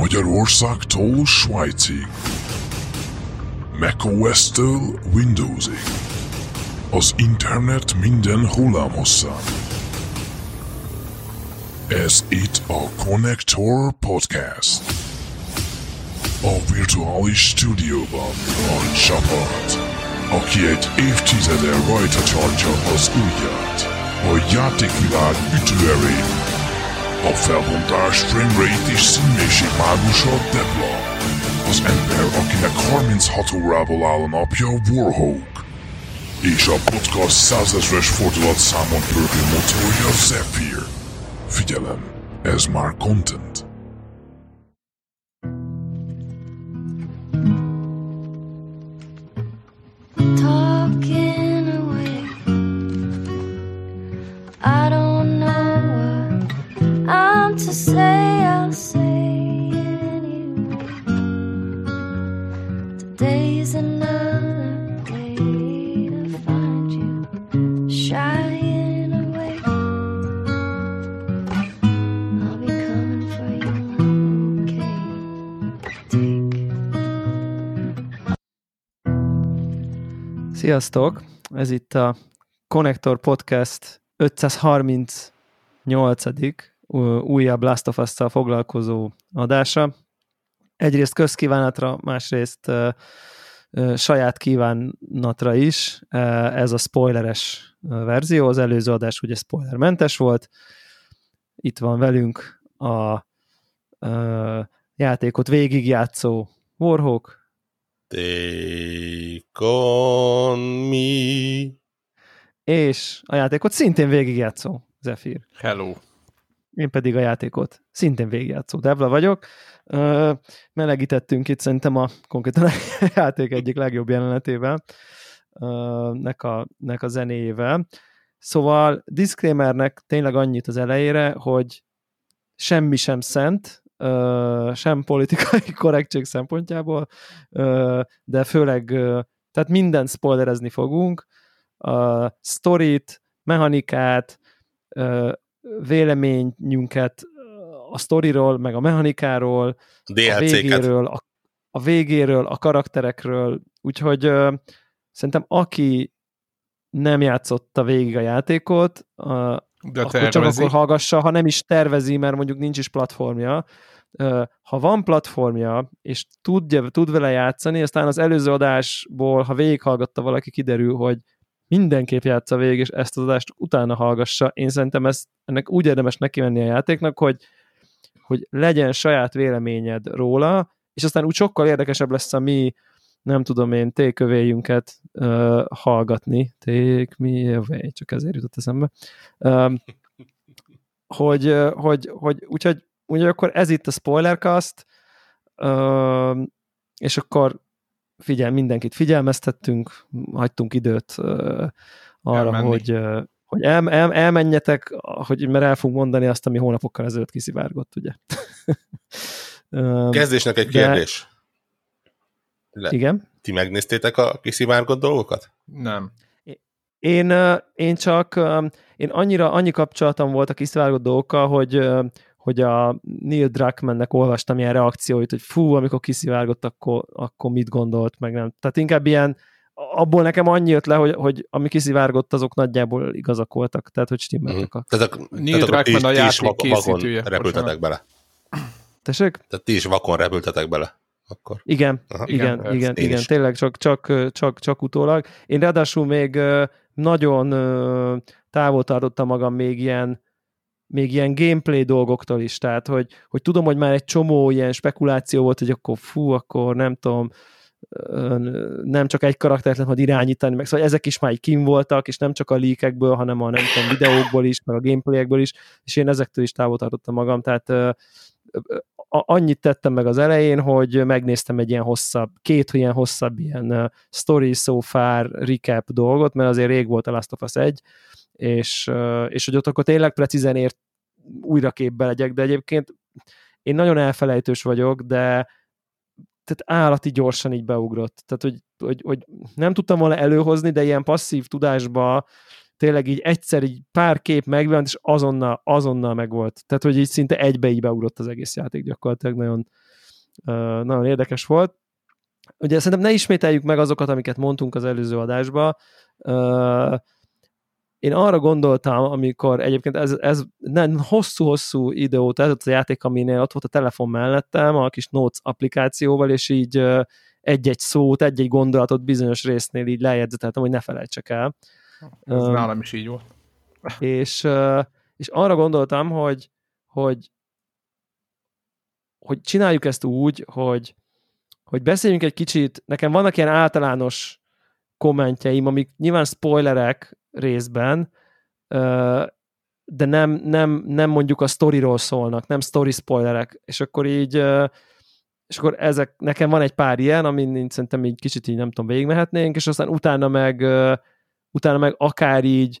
Magyarországtól Svájcig, macOS-től Windowsig, az internet minden hullámhosszán. Ez itt a Connector Podcast. A virtuális stúdióban a csapat, aki egy évtizede rajta tartja az ujját, a játékvilág ütőerén a felbontás, framerate és színmélység mágusa Debla. Az ember, akinek 36 órából áll a napja Warhawk. És a podcast százezres fordulat számon pörgő motorja Zephyr. Figyelem, ez már content. Sziasztok! Ez itt a Connector Podcast 538. ú- újabb Last of Us-szal foglalkozó adása. Egyrészt közkívánatra, másrészt saját kívánatra is. Ez a spoileres verzió, az előző adás ugye spoilermentes volt. Itt van velünk a játékot végigjátszó Warhawk, Take on me. és a játékot szintén végigjátszó Zephyr. Hello. Én pedig a játékot szintén végigjátszó Devla vagyok. Ö, melegítettünk itt szerintem a konkrétan a játék egyik legjobb jelenetével, ö, nek, a, nek a zenéjével. Szóval disclaimernek tényleg annyit az elejére, hogy semmi sem szent, sem politikai korrektség szempontjából, de főleg, tehát mindent spoilerezni fogunk, a sztorit, mechanikát, véleményünket a sztoriról, meg a mechanikáról, a végéről, a, a végéről, a karakterekről, úgyhogy ö, szerintem aki nem játszotta végig a játékot, a, De akkor csak tervezi. akkor hallgassa, ha nem is tervezi, mert mondjuk nincs is platformja. Ha van platformja, és tudja, tud vele játszani, aztán az előző adásból, ha végighallgatta valaki, kiderül, hogy mindenképp játsza végig, és ezt az adást utána hallgassa. Én szerintem ezt, ennek úgy érdemes neki menni a játéknak, hogy, hogy legyen saját véleményed róla, és aztán úgy sokkal érdekesebb lesz a mi, nem tudom én, tékövéjünket uh, hallgatni. Take me away, csak ezért jutott eszembe. Um, hogy, ö, hogy, hogy úgyhogy, úgyhogy akkor ez itt a spoilercast, um, és akkor figyel, mindenkit figyelmeztettünk, hagytunk időt uh, arra, Elmenni. hogy, uh, hogy el, el, elmenjetek, hogy, mert el fogunk mondani azt, ami hónapokkal ezelőtt kiszivárgott, ugye. Kezdésnek egy De- kérdés. Le, igen. ti megnéztétek a kiszivárgott dolgokat? Nem. Én, én csak, én annyira, annyi kapcsolatom volt a kiszivárgott dolgokkal, hogy, hogy a Neil Druckmannnek olvastam ilyen reakcióit, hogy fú, amikor kiszivárgott, akkor, akkor mit gondolt, meg nem. Tehát inkább ilyen, abból nekem annyi jött le, hogy, hogy ami kiszivárgott, azok nagyjából igazak voltak, tehát hogy stimmeltek a... Tehát, a, Neil tehát Druckmann a is játék készítője, repültetek bele. Tessék? Tehát ti is vakon repültetek bele. Akkor. Igen, Aha. igen, Igen, igen, igen, is. tényleg csak, csak, csak, csak utólag. Én ráadásul még nagyon távol tartottam magam még ilyen, még ilyen gameplay dolgoktól is, tehát hogy, hogy tudom, hogy már egy csomó ilyen spekuláció volt, hogy akkor fú, akkor nem tudom, nem csak egy karaktert lehet majd irányítani, meg szóval ezek is már így kim voltak, és nem csak a leakekből, hanem a nem tudom, videókból is, meg a gameplayekből is, és én ezektől is távol tartottam magam, tehát annyit tettem meg az elején, hogy megnéztem egy ilyen hosszabb, két ilyen hosszabb ilyen story so far recap dolgot, mert azért rég volt a Last of Us 1, és, és hogy ott akkor tényleg precízen ért újra képbe legyek, de egyébként én nagyon elfelejtős vagyok, de tehát állati gyorsan így beugrott. Tehát, hogy, hogy, hogy nem tudtam volna előhozni, de ilyen passzív tudásba tényleg így egyszer így pár kép megjelent, és azonnal, azonnal megvolt. Tehát, hogy így szinte egybe így beugrott az egész játék gyakorlatilag, nagyon, uh, nagyon érdekes volt. Ugye szerintem ne ismételjük meg azokat, amiket mondtunk az előző adásba. Uh, én arra gondoltam, amikor egyébként ez, ez nem hosszú-hosszú idő óta ez a játék, aminél ott volt a telefon mellettem, a kis Notes applikációval, és így egy-egy szót, egy-egy gondolatot bizonyos résznél így lejegyzeteltem, hogy ne felejtsek el. Ez uh, nálam is így volt. És, és arra gondoltam, hogy, hogy, hogy csináljuk ezt úgy, hogy, hogy beszéljünk egy kicsit, nekem vannak ilyen általános kommentjeim, amik nyilván spoilerek részben, de nem, nem, nem mondjuk a sztoriról szólnak, nem story spoilerek, és akkor így és akkor ezek, nekem van egy pár ilyen, amin szerintem így kicsit így nem tudom, végigmehetnénk, és aztán utána meg utána meg akár így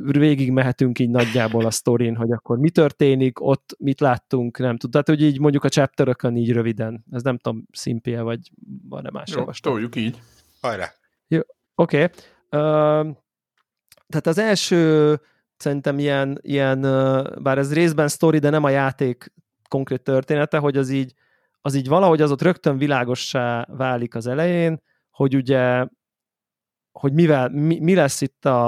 végig mehetünk így nagyjából a sztorin, hogy akkor mi történik, ott mit láttunk, nem tudom. Tehát, hogy így mondjuk a chapterökön így röviden. Ez nem tudom, szimpie, vagy van-e más Jó, toljuk így. Hajrá! Jó, oké. Okay. Uh, tehát az első szerintem ilyen, ilyen, bár ez részben sztori, de nem a játék konkrét története, hogy az így, az így valahogy az ott rögtön világossá válik az elején, hogy ugye hogy mivel, mi, mi lesz itt a,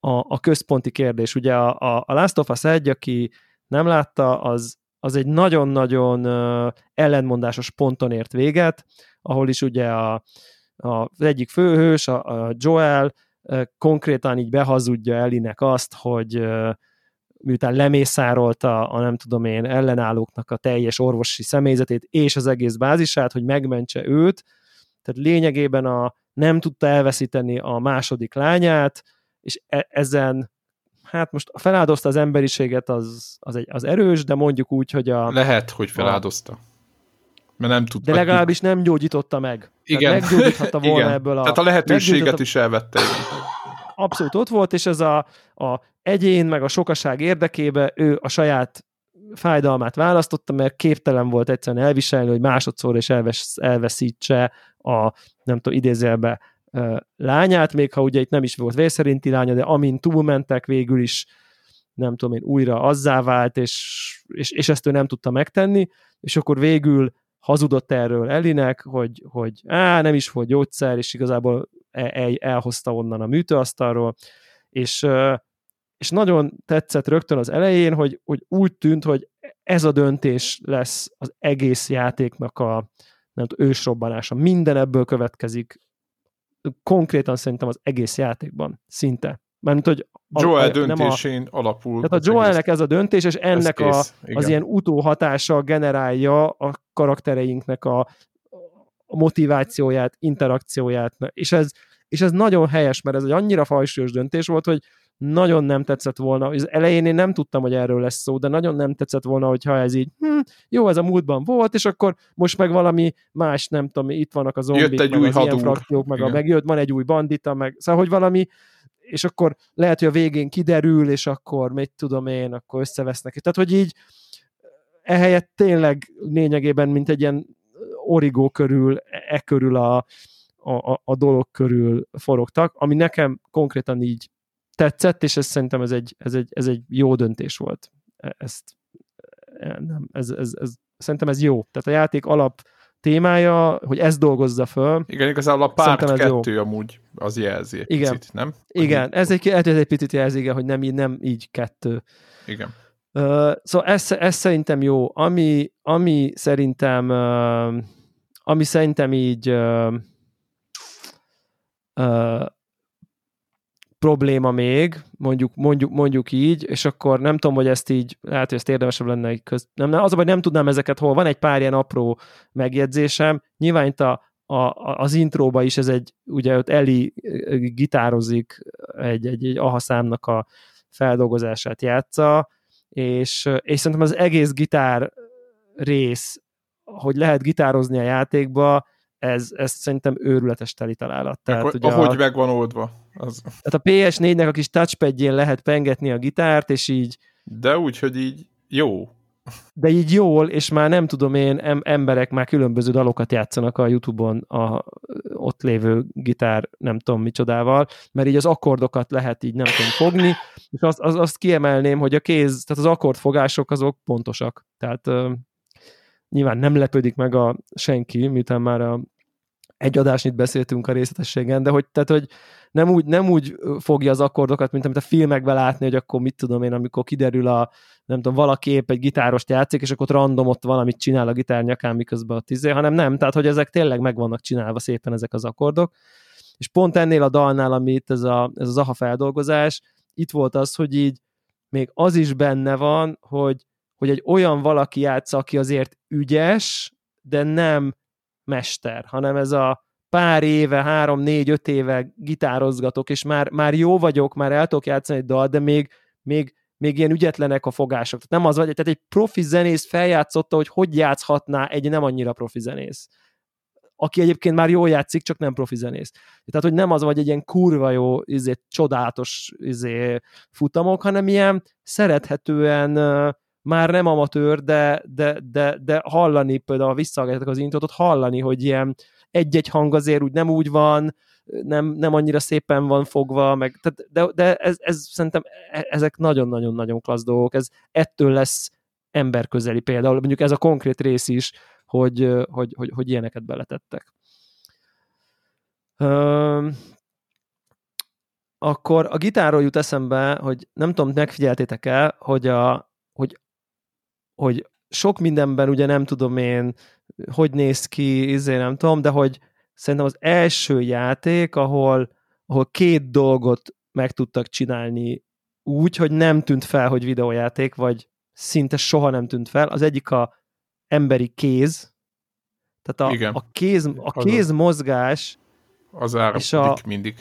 a, a központi kérdés. Ugye a, a Last of Us 1, aki nem látta, az, az egy nagyon-nagyon ellenmondásos ponton ért véget, ahol is ugye a, a, az egyik főhős, a, a Joel konkrétan így behazudja Elinek azt, hogy miután lemészárolta a nem tudom én ellenállóknak a teljes orvosi személyzetét és az egész bázisát, hogy megmentse őt, tehát lényegében a, nem tudta elveszíteni a második lányát, és e- ezen hát most feláldozta az emberiséget, az, az, egy, az erős, de mondjuk úgy, hogy a... Lehet, hogy feláldozta. A, mert nem tudta. De legalábbis nem gyógyította meg. Igen. Tehát meggyógyíthatta volna Igen. ebből a... Tehát a lehetőséget is elvette. Abszolút ott volt, és ez a, a egyén, meg a sokaság érdekébe ő a saját fájdalmát választotta, mert képtelen volt egyszerűen elviselni, hogy másodszor is elvesz, elveszítse a, nem tudom, idézélbe lányát, még ha ugye itt nem is volt vészerinti lánya, de amint túlmentek, végül is nem tudom én, újra azzá vált, és, és, és ezt ő nem tudta megtenni, és akkor végül hazudott erről Elinek, hogy, hogy á, nem is volt gyógyszer, és igazából el, elhozta onnan a műtőasztalról, és, és nagyon tetszett rögtön az elején, hogy, hogy úgy tűnt, hogy ez a döntés lesz az egész játéknak a nem tudom, ősrobbanása. Minden ebből következik. Konkrétan szerintem az egész játékban, szinte. Mert hogy a, Joel döntésén a, alapul. Tehát a Joelnek ez a döntés, és ennek a, az ilyen utóhatása generálja a karaktereinknek a, a motivációját, interakcióját, és ez, és ez nagyon helyes, mert ez egy annyira fajsúlyos döntés volt, hogy nagyon nem tetszett volna, az elején én nem tudtam, hogy erről lesz szó, de nagyon nem tetszett volna, hogyha ez így, hm, jó, ez a múltban volt, és akkor most meg valami más, nem tudom, itt vannak a zombik, Jött egy meg új az hadúr. ilyen frakciók, meg a, megjött, van egy új bandita, meg szóval, hogy valami, és akkor lehet, hogy a végén kiderül, és akkor, mit tudom én, akkor összevesznek. Tehát, hogy így ehelyett tényleg lényegében, mint egy ilyen origó körül, e körül a, a, a dolog körül forogtak, ami nekem konkrétan így tetszett, és ez szerintem ez egy, ez egy, ez egy jó döntés volt. E, ezt, e, nem, ez, ez, ez, szerintem ez jó. Tehát a játék alap témája, hogy ez dolgozza föl. Igen, igazából a párt kettő jó. amúgy az jelzi egy igen. picit, nem? Igen, ez egy, ez egy picit jelzi, igen, hogy nem, nem így kettő. Igen. Uh, szóval ez, ez szerintem jó. Ami, ami szerintem uh, ami szerintem így uh, uh, probléma még, mondjuk, mondjuk, mondjuk így, és akkor nem tudom, hogy ezt így, lehet, hogy ezt érdemesebb lenne köz... nem, nem, az a baj, nem tudnám ezeket hol. Van egy pár ilyen apró megjegyzésem. Nyilván itt a, a, az intróba is ez egy, ugye ott Eli gitározik egy, egy, egy aha számnak a feldolgozását játsza, és, és szerintem az egész gitár rész, hogy lehet gitározni a játékba, ez, ez szerintem őrületes teli találat. Tehát, Meg, ugye ahogy a, meg van oldva. Az... Tehát a PS4-nek a kis touchpadjén lehet pengetni a gitárt, és így... De úgy, hogy így jó. de így jól, és már nem tudom én, em, emberek már különböző dalokat játszanak a Youtube-on a ott lévő gitár, nem tudom micsodával, mert így az akkordokat lehet így nem tudom fogni, és azt, az, azt kiemelném, hogy a kéz, tehát az akkordfogások azok pontosak. Tehát uh, nyilván nem lepődik meg a senki, miután már a egy adásnyit beszéltünk a részletességen, de hogy, tehát, hogy nem úgy, nem úgy fogja az akkordokat, mint amit a filmekben látni, hogy akkor mit tudom én, amikor kiderül a, nem tudom, valaki épp egy gitárost játszik, és akkor ott random ott valamit csinál a gitár nyakán, miközben a tizé, hanem nem, tehát hogy ezek tényleg meg vannak csinálva szépen ezek az akkordok. És pont ennél a dalnál, ami itt ez, a, ez az AHA feldolgozás, itt volt az, hogy így még az is benne van, hogy, hogy egy olyan valaki játsza, aki azért ügyes, de nem mester, hanem ez a pár éve, három, négy, öt éve gitározgatok, és már, már jó vagyok, már el tudok játszani egy dal, de még, még, még ilyen ügyetlenek a fogások. Tehát nem az vagy, tehát egy profi zenész feljátszotta, hogy hogy játszhatná egy nem annyira profi zenész aki egyébként már jól játszik, csak nem profi zenész. Tehát, hogy nem az vagy egy ilyen kurva jó, izé, csodálatos izé, futamok, hanem ilyen szerethetően már nem amatőr, de, de, de, de hallani, például visszahallgatjátok az intót, hallani, hogy ilyen egy-egy hang azért úgy nem úgy van, nem, nem annyira szépen van fogva, meg, tehát, de, de ez, ez szerintem e, ezek nagyon-nagyon-nagyon klassz dolgok, ez ettől lesz emberközeli például, mondjuk ez a konkrét rész is, hogy, hogy, hogy, hogy ilyeneket beletettek. akkor a gitárról jut eszembe, hogy nem tudom, megfigyeltétek el, hogy, a, hogy, sok mindenben ugye nem tudom én, hogy néz ki, izé nem tudom, de hogy szerintem az első játék, ahol, ahol két dolgot meg tudtak csinálni úgy, hogy nem tűnt fel, hogy videójáték, vagy szinte soha nem tűnt fel. Az egyik a emberi kéz, tehát a, Igen. a kéz, a kéz mozgás az és a, mindig.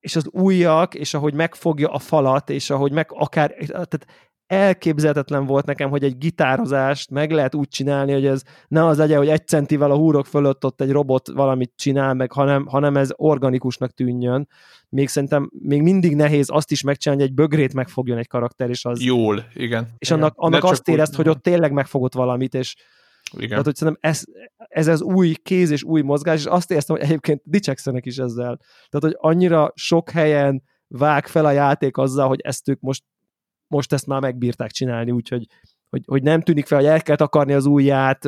És az ujjak, és ahogy megfogja a falat, és ahogy meg akár, tehát elképzelhetetlen volt nekem, hogy egy gitározást meg lehet úgy csinálni, hogy ez ne az legyen, hogy egy centivel a húrok fölött ott egy robot valamit csinál meg, hanem, hanem ez organikusnak tűnjön. Még szerintem még mindig nehéz azt is megcsinálni, hogy egy bögrét megfogjon egy karakter, és az... Jól, igen. És annak, annak azt érezt, hogy ott tényleg megfogott valamit, és igen. Tehát, hogy szerintem ez, ez az új kéz és új mozgás, és azt éreztem, hogy egyébként dicsekszenek is ezzel. Tehát, hogy annyira sok helyen vág fel a játék azzal, hogy ezt ők most most ezt már megbírták csinálni, úgyhogy hogy, hogy nem tűnik fel, hogy el kell takarni az ujját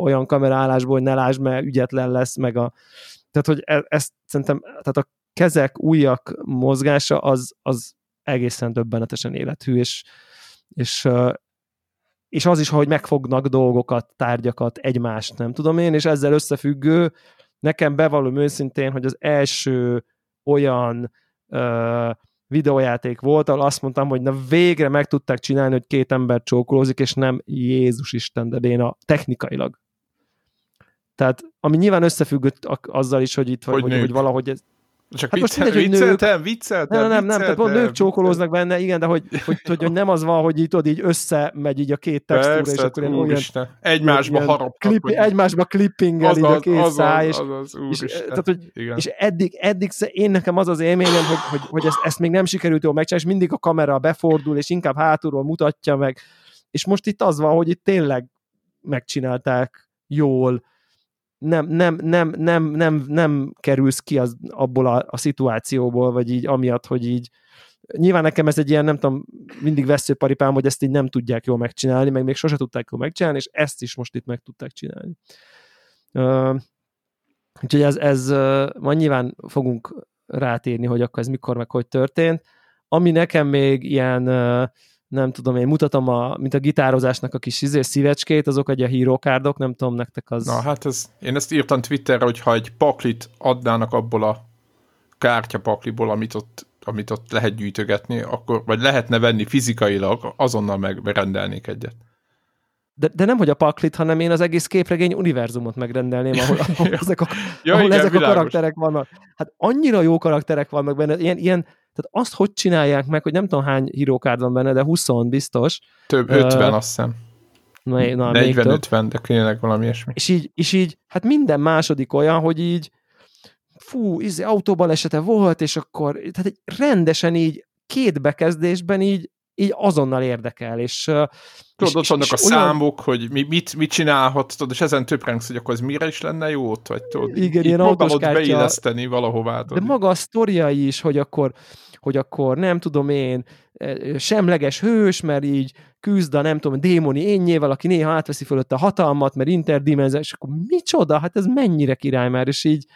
olyan kamerálásból, hogy ne lásd, mert ügyetlen lesz, meg a... Tehát, hogy e, ezt szerintem, tehát a kezek, ujjak mozgása az, az egészen döbbenetesen élethű, és, és, és az is, hogy megfognak dolgokat, tárgyakat, egymást, nem tudom én, és ezzel összefüggő, nekem bevallom őszintén, hogy az első olyan uh, videójáték volt, ahol azt mondtam, hogy na végre meg tudták csinálni, hogy két ember csókolózik, és nem Jézus Isten, de béna technikailag. Tehát, ami nyilván összefüggött azzal is, hogy itt vagy, hogy, hogy, hogy valahogy ez, csak hát viccel, mindegy, vicceltem, nők, vicceltem, nem, nem, nem, tehát pont nők csókolóznak benne, igen, de hogy, hogy, hogy, hogy nem az van, hogy itt, így összemegy így a két textúra, Persze, és akkor ilyen olyan... Egymásba harapnak. Klippi, egymásba clippingel így a két az, száj, és, az, az, és, tehát, hogy, és eddig, eddig én nekem az az élményem, hogy, hogy, hogy ezt, ezt még nem sikerült jól megcsinálni, és mindig a kamera befordul, és inkább hátulról mutatja meg, és most itt az van, hogy itt tényleg megcsinálták jól, nem, nem, nem, nem, nem, nem kerülsz ki az, abból a, a szituációból, vagy így amiatt, hogy így nyilván nekem ez egy ilyen, nem tudom, mindig veszőparipám, hogy ezt így nem tudják jól megcsinálni, meg még sose tudták jól megcsinálni, és ezt is most itt meg tudták csinálni. Úgyhogy ez, ez uh, majd nyilván fogunk rátérni, hogy akkor ez mikor, meg hogy történt. Ami nekem még ilyen uh, nem tudom, én mutatom, a, mint a gitározásnak a kis izé, szívecskét, azok egy a hírókárdok, nem tudom, nektek az... Na hát ez, én ezt írtam Twitterre, hogy ha egy paklit adnának abból a kártyapakliból, amit ott, amit ott lehet gyűjtögetni, akkor, vagy lehetne venni fizikailag, azonnal megrendelnék egyet. De, de nem, hogy a paklit, hanem én az egész képregény univerzumot megrendelném, ahol, ahol ezek, a, ja, ahol igen, ezek a karakterek vannak. Hát annyira jó karakterek vannak benne, ilyen, ilyen tehát azt hogy csinálják meg, hogy nem tudom hány hírókárd van benne, de 20 biztos. Több, 50 uh, azt hiszem. Na, na, 40-50, de tényleg valami ilyesmi. És így, és így, hát minden második olyan, hogy így fú, izé, autóban esete volt, és akkor tehát egy rendesen így két bekezdésben így, így azonnal érdekel, és, Tudod, ott vannak a olyan- számok, hogy mi, mit, mit csinálhat, tudod, és ezen töprengsz, hogy akkor ez mire is lenne jó ott, vagy tudod, Igen, ilyen próbálod autós kártya- beilleszteni valahová. De tudod. maga a sztoriai is, hogy akkor, hogy akkor nem tudom én, eh, semleges hős, mert így küzd a nem tudom, démoni énnyével, aki néha átveszi fölött a hatalmat, mert interdimenziós, és akkor micsoda, hát ez mennyire király már, és így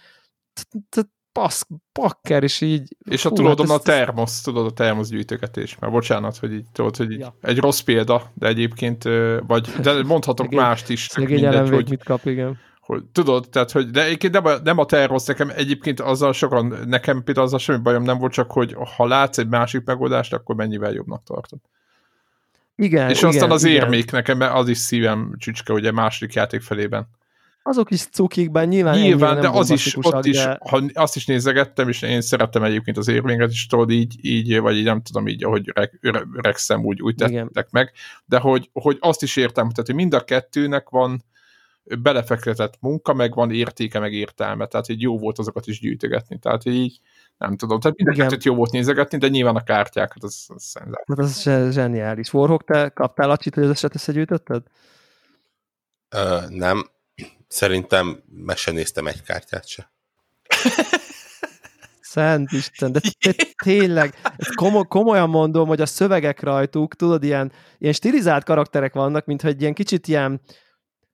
pasz, pakker, és így... És a tudod, hát a termosz, tudod, a termosz gyűjtögetés, mert bocsánat, hogy így, tudod, hogy így Ja. egy rossz példa, de egyébként, vagy, de mondhatok Szegény- mást is, Szegény mindegy, hogy, mit kap, igen. hogy, tudod, tehát, hogy, de egyébként nem a, nem a termosz, nekem egyébként azzal sokan, nekem például azzal semmi bajom nem volt, csak hogy ha látsz egy másik megoldást, akkor mennyivel jobbnak tartod. Igen, És igen, aztán az igen. érmék nekem, mert az is szívem csücske, ugye második játék felében. Azok is cukik, bár nyilván, Nyilván, de az is, ott bombasztikusak, is, de- ha azt is nézegettem, és én szerettem egyébként az érvényeket is, tudod, így, így, vagy így nem tudom, így, ahogy öreg, öreg, öregszem, úgy, úgy Igen. tettek meg, de hogy, hogy azt is értem, tehát hogy mind a kettőnek van belefektetett munka, meg van értéke, meg értelme, tehát így jó volt azokat is gyűjtögetni, tehát így nem tudom, tehát mind a Igen. kettőt jó volt nézegetni, de nyilván a kártyákat, az, az szenzációs. Hát az zse- zseniális. Warhawk, te kaptál acsit, hogy az eset összegyűjtötted? Ö, nem. Szerintem meg se néztem egy kártyát se. Szent Isten, de tényleg, komo- komolyan mondom, hogy a szövegek rajtuk, tudod, ilyen, ilyen stilizált karakterek vannak, mintha egy ilyen kicsit ilyen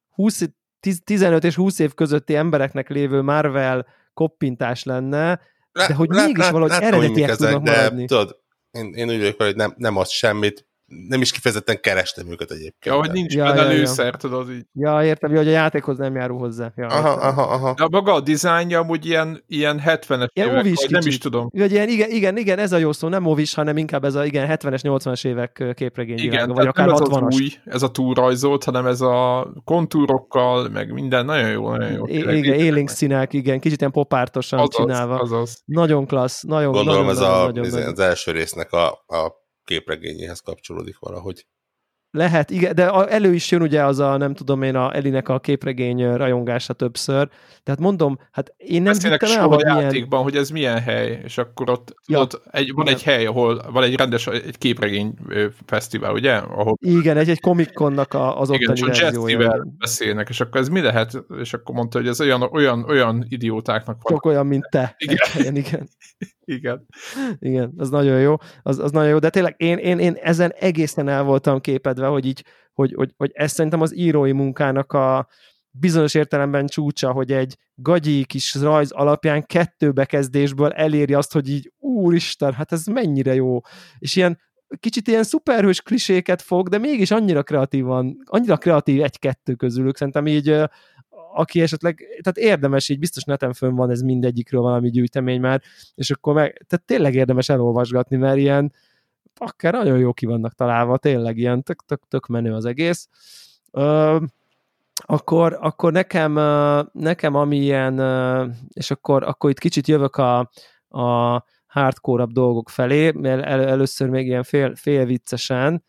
20, 10, 15 és 20 év közötti embereknek lévő Marvel koppintás lenne, De hogy mégis valahogy látom, eredetiek mik ezek, tudnak de maradni. Tudod, én, én úgy vagyok, hogy nem, nem az semmit, nem is kifejezetten kerestem őket egyébként. Ja, hogy nincs Ja, ja, benne ja, ja. lőszer, tudod, így. Ja, értem, hogy a játékhoz nem járul hozzá. Ja, Aha, értem. aha, aha. De maga a dizájnja amúgy ilyen, ilyen 70-es Ilyen évek, ovis vagy nem is tudom. Ilyen, igen, igen, igen, ez a jó szó, nem movis, hanem inkább ez a igen, 70-es, 80-as évek képregény Igen, világa, vagy akár nem ez 60-as. az új, ez a túlrajzolt, hanem ez a kontúrokkal, meg minden, nagyon jó, nagyon jó. I- igen, élénk színek, igen, kicsit ilyen popártosan azaz, csinálva. azaz. Nagyon klassz, nagyon, Gondolom nagyon, ez a, nagyon, ez nagyon, az első résznek a, a képregényéhez kapcsolódik valahogy. Lehet, igen, de elő is jön ugye az a, nem tudom én, a Elinek a képregény rajongása többször. Tehát mondom, hát én nem Beszélnek hittem el, hogy a milyen... játékban, hogy ez milyen hely, és akkor ott, Ja. ott egy, van Igen. egy hely, ahol van egy rendes, egy képregény fesztivál, ugye? Ahol Igen, egy, egy Comic-Connak a, az igen, ottani. Jessivel beszélnek, és akkor ez mi lehet? És akkor mondta, hogy ez olyan, olyan, olyan idiótáknak van. Sok olyan, mint te. Igen. Igen, igen. Igen. Igen, az nagyon jó, az, az nagyon jó, de tényleg én, én, én ezen egészen el voltam képedve, hogy így, hogy, hogy, hogy ez szerintem az írói munkának a bizonyos értelemben csúcsa, hogy egy gagyi kis rajz alapján kettő bekezdésből eléri azt, hogy így úristen, hát ez mennyire jó. És ilyen kicsit ilyen szuperhős kliséket fog, de mégis annyira kreatívan, annyira kreatív egy-kettő közülük, szerintem így aki esetleg, tehát érdemes, így biztos neten fönn van ez mindegyikről valami gyűjtemény már, és akkor meg, tehát tényleg érdemes elolvasgatni, mert ilyen akár nagyon jó ki vannak találva, tényleg ilyen tök, tök, tök menő az egész. Ö, akkor, akkor nekem, nekem ami ilyen, és akkor, akkor itt kicsit jövök a, a hardcore dolgok felé, mert el, először még ilyen fél, fél viccesen.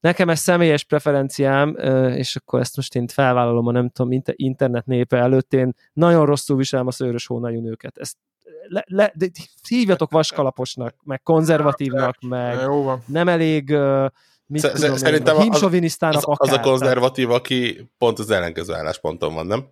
Nekem ez személyes preferenciám, és akkor ezt most én felvállalom a nem tudom, inter- internet népe előtt, én nagyon rosszul viselem a szőrös hónajú nőket. Ezt le, le, de hívjatok vaskalaposnak, meg konzervatívnak, meg Jó van. nem elég mit Sz- tudom én, szerintem az- Az, az akár, a konzervatív, aki pont az ellenkező állásponton van, nem?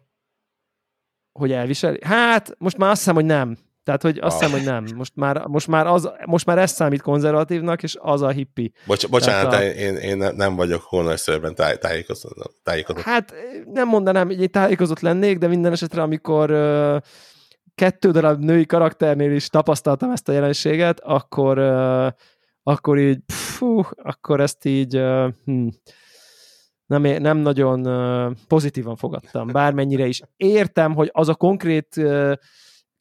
hogy elviseli. Hát, most már azt hiszem, hogy nem. Tehát, hogy azt Ah. hiszem, hogy nem. Most már, most már, az, most már ez számít konzervatívnak, és az a hippi. Bocs, bocsánat, Tehát a- én, én ne- nem vagyok hónajszörben táj, tájékozott. tájékozott. Hát nem mondanám, hogy egy tájékozott lennék, de minden esetre, amikor uh, kettő darab női karakternél is tapasztaltam ezt a jelenséget, akkor, uh, akkor így, pfú, akkor ezt így uh, hm, nem, nem nagyon pozitívan fogadtam, bármennyire is. Értem, hogy az a konkrét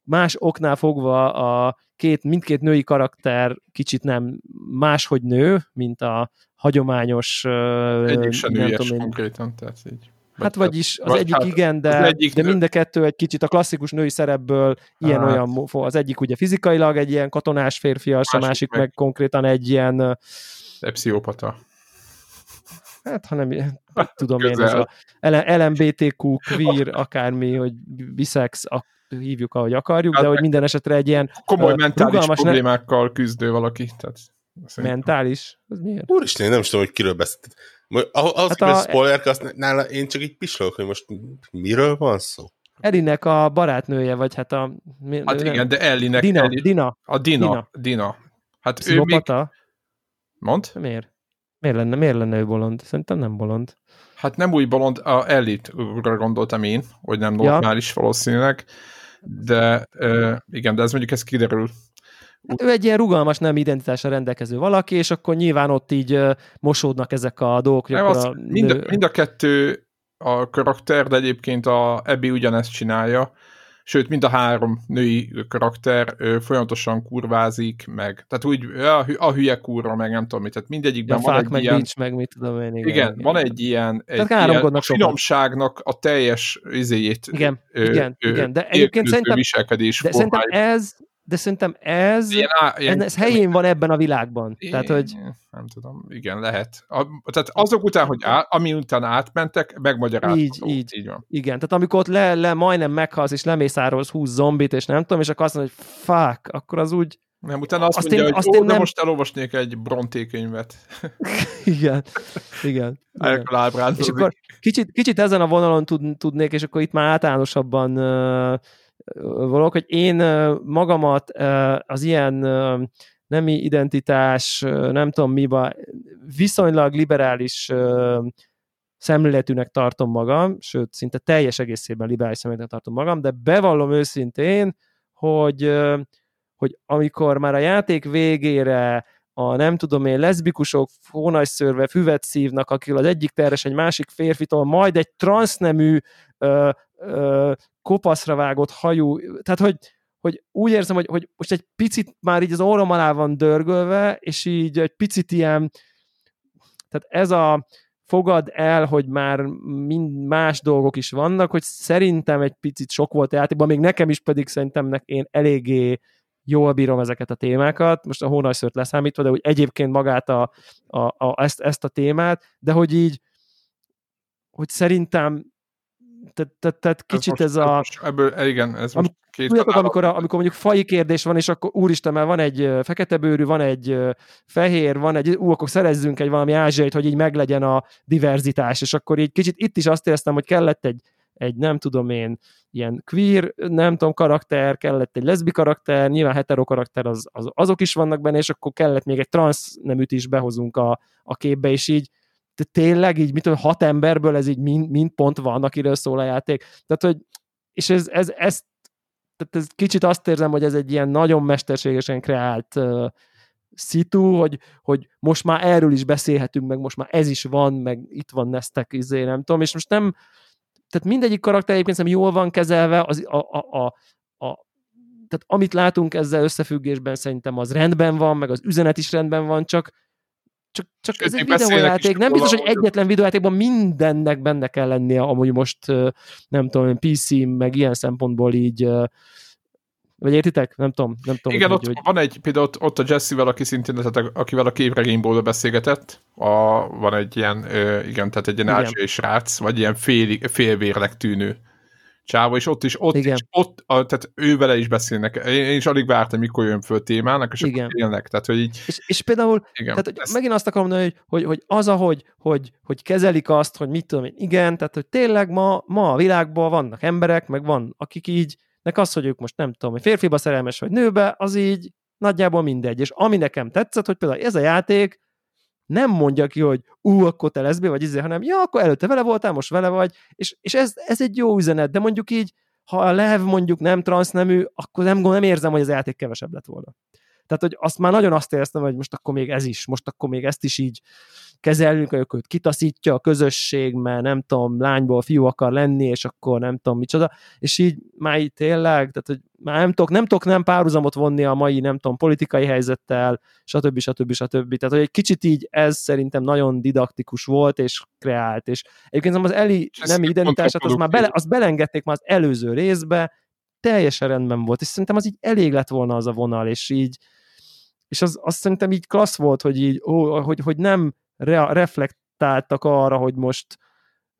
más oknál fogva a két, mindkét női karakter kicsit nem máshogy nő, mint a hagyományos Egyik sem nem nőies tudom én, konkrétan, tehát így. Hát vagyis az vagy egyik hát igen, de, az egyik de mind a kettő egy kicsit a klasszikus női szerepből ilyen-olyan, Hát. az egyik ugye fizikailag egy ilyen katonás férfias, a Másik másik meg, meg- konkrétan egy ilyen, pszichopata. hát hanem tudom én, ez Közel. a LMBTQ, queer, akármi, hogy bisex, a, hívjuk, ahogy akarjuk, Hát de hogy minden esetre egy ilyen Komoly mentális rugalmas ne- problémákkal küzdő valaki. Tehát. Mentális? Az miért? Úristen, én nem is tudom, hogy kiről beszélt. Ahhoz Hát a- spoiler, azt nála én csak így pislogok, hogy most miről van szó. Elinek a barátnője, vagy hát a... Mi, Hát nem- igen, de Ellinek... Dina, Ellie, Dina, a Dina. Dina. Dina. Hát ő még... pszichopata. Mond? Miért? Miért lenne, miért lenne ő bolond? Szerintem nem bolond. Hát nem új bolond, a Ellit gondoltam én, hogy nem Ja. normális valószínűleg, de igen, de ez mondjuk ez kiderül. Hát ő egy ilyen rugalmas nem identitásra rendelkező valaki, és akkor nyilván ott így mosódnak ezek a dolgok, Nem, az, a mind, a, nő- mind a kettő a karakter, de egyébként a Abby ugyanezt csinálja, sőt, mind a három női karakter ö, folyamatosan kurvázik, meg, tehát úgy a, a hülye kurva, meg nem tudom mit, tehát a mindegyikben van fák, egy meg ilyen, nincs, meg mit tudom én. igen, igen, van egy ilyen, egy ilyen káromkodnak sokat. finomságnak a teljes izéjét Igen, ö, igen, ö, igen, de egyébként szerintem- viselkedés De szerintem formájú. ez, de szerintem ez, Ilyen, ilyen, ez helyén van ebben a világban. Tehát, hogy Én- Nem tudom, igen, lehet. A, tehát azok után, hogy á, ami után átmentek, megmagyarázható. Így, így. így van. igen, tehát amikor ott le, le majdnem meghalsz, és lemészárolsz 20 zombit, és nem tudom, és akkor azt mondod, hogy fuck, akkor az úgy, Nem, utána azt, Azt mondja, én- hogy azt ó, én nem- most elolvasnék egy Bronté könyvet. igen, igen. igen. És akkor kicsit, kicsit ezen a vonalon tud, tudnék, és akkor itt már általánosabban uh, valók, hogy én magamat az ilyen nemi identitás, nem tudom miba, viszonylag liberális szemléletűnek tartom magam, sőt, szinte teljes egészében liberális szemléletűnek tartom magam, de bevallom őszintén, hogy, hogy amikor már a játék végére a nem tudom én, leszbikusok hónajszörve füvet szívnak, akik az egyik terhes egy másik férfitól, majd egy transznemű ö, kopaszra vágott hajú, tehát hogy, hogy úgy érzem, hogy, hogy most egy picit már így az orrom alá van dörgölve, és így egy picit ilyen, tehát ez a fogad el, hogy már mind más dolgok is vannak, hogy szerintem egy picit sok volt a játékban, még nekem is pedig szerintem nek- én eléggé jól bírom ezeket a témákat, most a hónajszört leszámítva, de úgy egyébként magát a, a, a, ezt, ezt a témát, de hogy így, hogy szerintem tehát, tehát, tehát kicsit most- ez a... Most ebből, eh, igen, ez most két Tudjátok, amikor, a, amikor mondjuk faji kérdés van, és akkor úristen, mert van egy fekete bőrű, van egy fehér, van egy, ú, akkor szerezzünk egy valami ázsiait, hogy így meglegyen a diverzitás, és akkor így kicsit itt is azt éreztem, hogy kellett egy, egy nem tudom én, ilyen queer, nem tudom, karakter, kellett egy leszbi karakter, nyilván hetero karakter, az, az, azok is vannak benne, és akkor kellett még egy transz neműt is behozunk a, a képbe, és így de tényleg így, mit tudom, hat emberből ez így mind, mind pont van, akiről szól a játék. Tehát, hogy és ez, ez, ez tehát ez kicsit azt érzem, hogy ez egy ilyen nagyon mesterségesen kreált uh, szitu, hogy, hogy most már erről is beszélhetünk, meg most már ez is van, meg itt van Nestek, izé, nem tudom, és most nem, tehát mindegyik karakter egyébként szerintem jól van kezelve, az, a, a, a, a, tehát amit látunk ezzel összefüggésben szerintem az rendben van, meg az üzenet is rendben van, csak csak, csak Sőt, ez egy videójáték. Nem biztos, hogy egyetlen videójátékban mindennek benne kell lennie, amúgy most nem tudom, PC, meg ilyen szempontból így vagy értitek? Nem tudom. Nem tudom Igen, hogy, ott hogy, van egy, például ott, ott a Jesse-vel, aki szintén, tehát akivel a képregényból beszélgetett, a, van egy ilyen, ö, igen, tehát egy ilyen ázsiai srác, vagy ilyen fél, félvérnek tűnő csáva, és ott is, ott Igen. is, ott, a, tehát ő vele is beszélnek. Én, én is alig vártam, mikor jön föl témának, és Igen. akkor élnek. Tehát, hogy így, és, és például igen. Tehát hogy ezt- megint azt akarom mondani, hogy, hogy, hogy az, ahogy hogy, hogy kezelik azt, hogy mit tudom én, igen, tehát hogy tényleg ma, ma a világban vannak emberek, meg van, akik így, nek az, hogy ők most nem tudom, hogy férfiba szerelmes vagy nőbe, az így nagyjából mindegy. És ami nekem tetszett, hogy például ez a játék nem mondja ki, hogy ú, akkor te leszbi, vagy izé, hanem ja, akkor előtte vele voltál, most vele vagy, és, és ez, ez egy jó üzenet, de mondjuk így, ha a lev mondjuk nem transznemű, akkor nem, nem érzem, hogy az játék kevesebb lett volna. Tehát, hogy azt már nagyon azt éreztem, hogy most akkor még ez is, most akkor még ezt is így kezelünk, hogy őt kitaszítja a közösség, mert nem tudom, lányból fiú akar lenni, és akkor nem tudom micsoda, és így már így tényleg, tehát hogy már nem tudok, nem tudok nem párhuzamot vonni a mai, nem tudom, politikai helyzettel, stb. stb. stb. Tehát, hogy egy kicsit így ez szerintem nagyon didaktikus volt, és kreált, és egyébként az Eli nem identitását, az már bele, azt belengedték már az előző részbe, teljesen rendben volt, és szerintem az így elég lett volna az a vonal, és így, és az, az szerintem így klassz volt, hogy így, ó, hogy, hogy nem re, reflektáltak arra, hogy most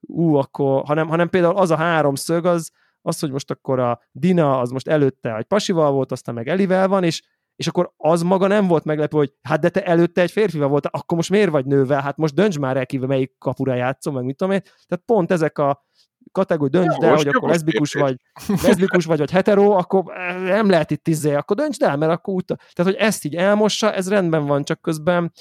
ú, akkor, hanem, hanem például az a három szög, az, az, hogy most akkor a Dina az most előtte egy pasival volt, aztán meg Elivel van, és és akkor az maga nem volt meglepő, hogy hát de te előtte egy férfival voltál, akkor most miért vagy nővel? Hát most dönts már el ki, melyik kapura játszom, meg mit tudom én. Tehát pont ezek a kategóri, döntsd el, hogy akkor leszbikus vagy, leszbikus vagy, vagy hetero, akkor eh, nem lehet itt izé, akkor döntsd el, mert akkor úgy, tehát hogy ezt így elmossa, ez rendben van, csak közben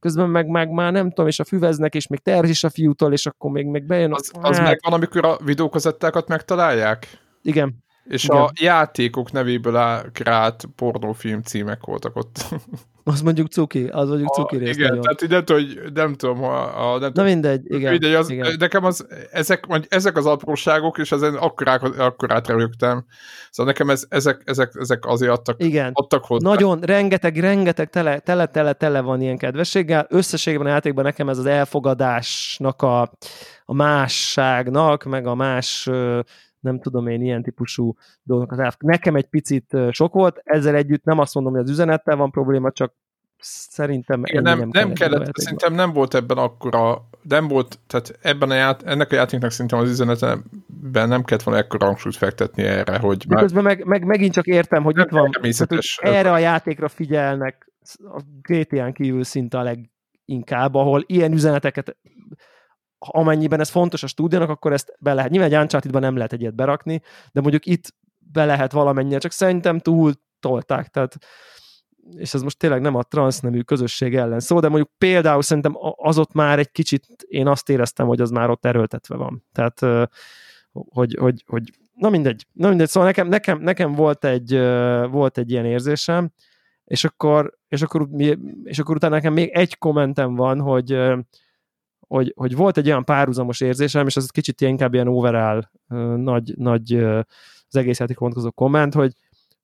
közben meg, meg már nem tudom, és a füveznek, és még terz is a fiútól, és akkor még, még bejön. Az, az hát, megvan, amikor a videókazettákat megtalálják? Igen, És Igen. a játékok nevéből á- kreált pornófilm címek voltak ott. az mondjuk cuki, az mondjuk A, cuki rész igen, nagyon. tehát nem tudom, hogy nem tudom, a, a, nem Na tudom, mindegy, igen. Mindegy, az, igen. nekem az, ezek, vagy ezek az apróságok, és ezen akkorák, akkorát rögtem. Szóval nekem ez, ezek, ezek, ezek azért adtak, Igen. adtak hozzá. Nagyon, rengeteg, rengeteg tele, tele, tele, tele van ilyen kedvességgel. Összességben a játékban nekem ez az elfogadásnak, a, a másságnak, meg a más, nem tudom én, ilyen típusú dolgok az elf... Nekem egy picit sok volt, ezzel együtt nem azt mondom, hogy az üzenettel van probléma, csak szerintem Igen, nem, nem, kellett, játékban. szerintem nem volt ebben akkora, nem volt, tehát ebben a ját, ennek a játéknak szerintem az üzenetben nem kellett volna ekkora hangsúlyt fektetni erre, hogy már közben meg, meg, megint csak értem, hogy Nem itt van, tehát, hogy erre a játékra figyelnek a GTA-n kívül szinte a leginkább, ahol ilyen üzeneteket amennyiben ez fontos a stúdiónak, akkor ezt be lehet. Nyilván egy uncharted nem lehet egyet berakni, de mondjuk itt be lehet valamennyire, csak szerintem túl tolták, tehát és ez most tényleg nem a transznemű közösség ellen szó, de mondjuk például szerintem az ott már egy kicsit, én azt éreztem, hogy az már ott erőltetve van. Tehát, hogy, hogy, hogy na mindegy, na mindegy, szóval nekem, nekem, nekem volt, egy, volt egy ilyen érzésem, és akkor, és akkor, és akkor utána nekem még egy kommentem van, hogy, hogy, hogy volt egy olyan párhuzamos érzésem, és az kicsit inkább ilyen overall nagy, nagy az egész játékra vonatkozó komment, hogy,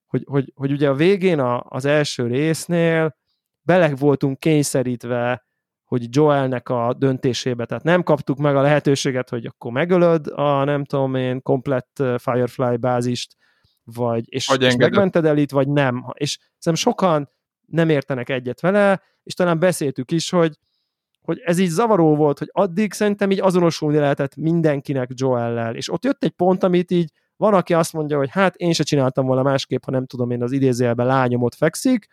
hogy, hogy, hogy ugye a végén a, az első résznél bele voltunk kényszerítve, hogy Joelnek a döntésébe, tehát nem kaptuk meg a lehetőséget, hogy akkor megölöd a nem tudom én komplett Firefly bázist, vagy, és, Vagy és megmented elit, vagy nem. És szerintem sokan nem értenek egyet vele, és talán beszéltük is, hogy, hogy ez így zavaró volt, hogy addig szerintem így azonosulni lehetett mindenkinek Joellel, és ott jött egy pont, amit így van, aki azt mondja, hogy hát én se csináltam volna másképp, ha nem tudom én az idézőjelben lányom ott fekszik,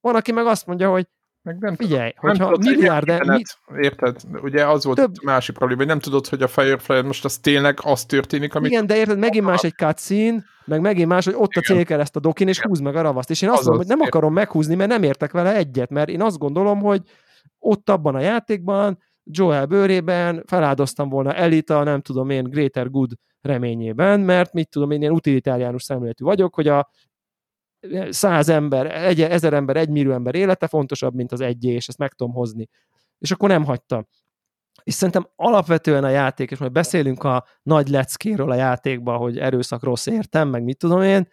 van, aki meg azt mondja, hogy meg nem figyelj, nem hogyha tudod, milliárd, mi, Érted? Ugye az volt Több- a másik probléma, hogy nem tudod, hogy a Firefly most az tényleg az történik, amit igen, de érted, megint más egy cutscene, meg megint más, hogy ott a Igen. célkereszt a dokin, és Igen. húz meg a ravaszt. És én azt Azaz, mondom, hogy nem értem. akarom meghúzni, mert nem értek vele egyet, mert én azt gondolom, hogy ott abban a játékban Joel bőrében feláldoztam volna Elita, nem tudom én, Greater Good reményében, mert mit tudom én, ilyen utilitáriánus szemléletű vagyok, hogy a száz ember, egy, ezer ember, egy millió ember élete fontosabb, mint az egyé, és ezt meg tudom hozni. És akkor nem hagyta. És szerintem alapvetően a játék, és majd beszélünk a nagy leckéről a játékban, hogy erőszak rossz értem, meg mit tudom én.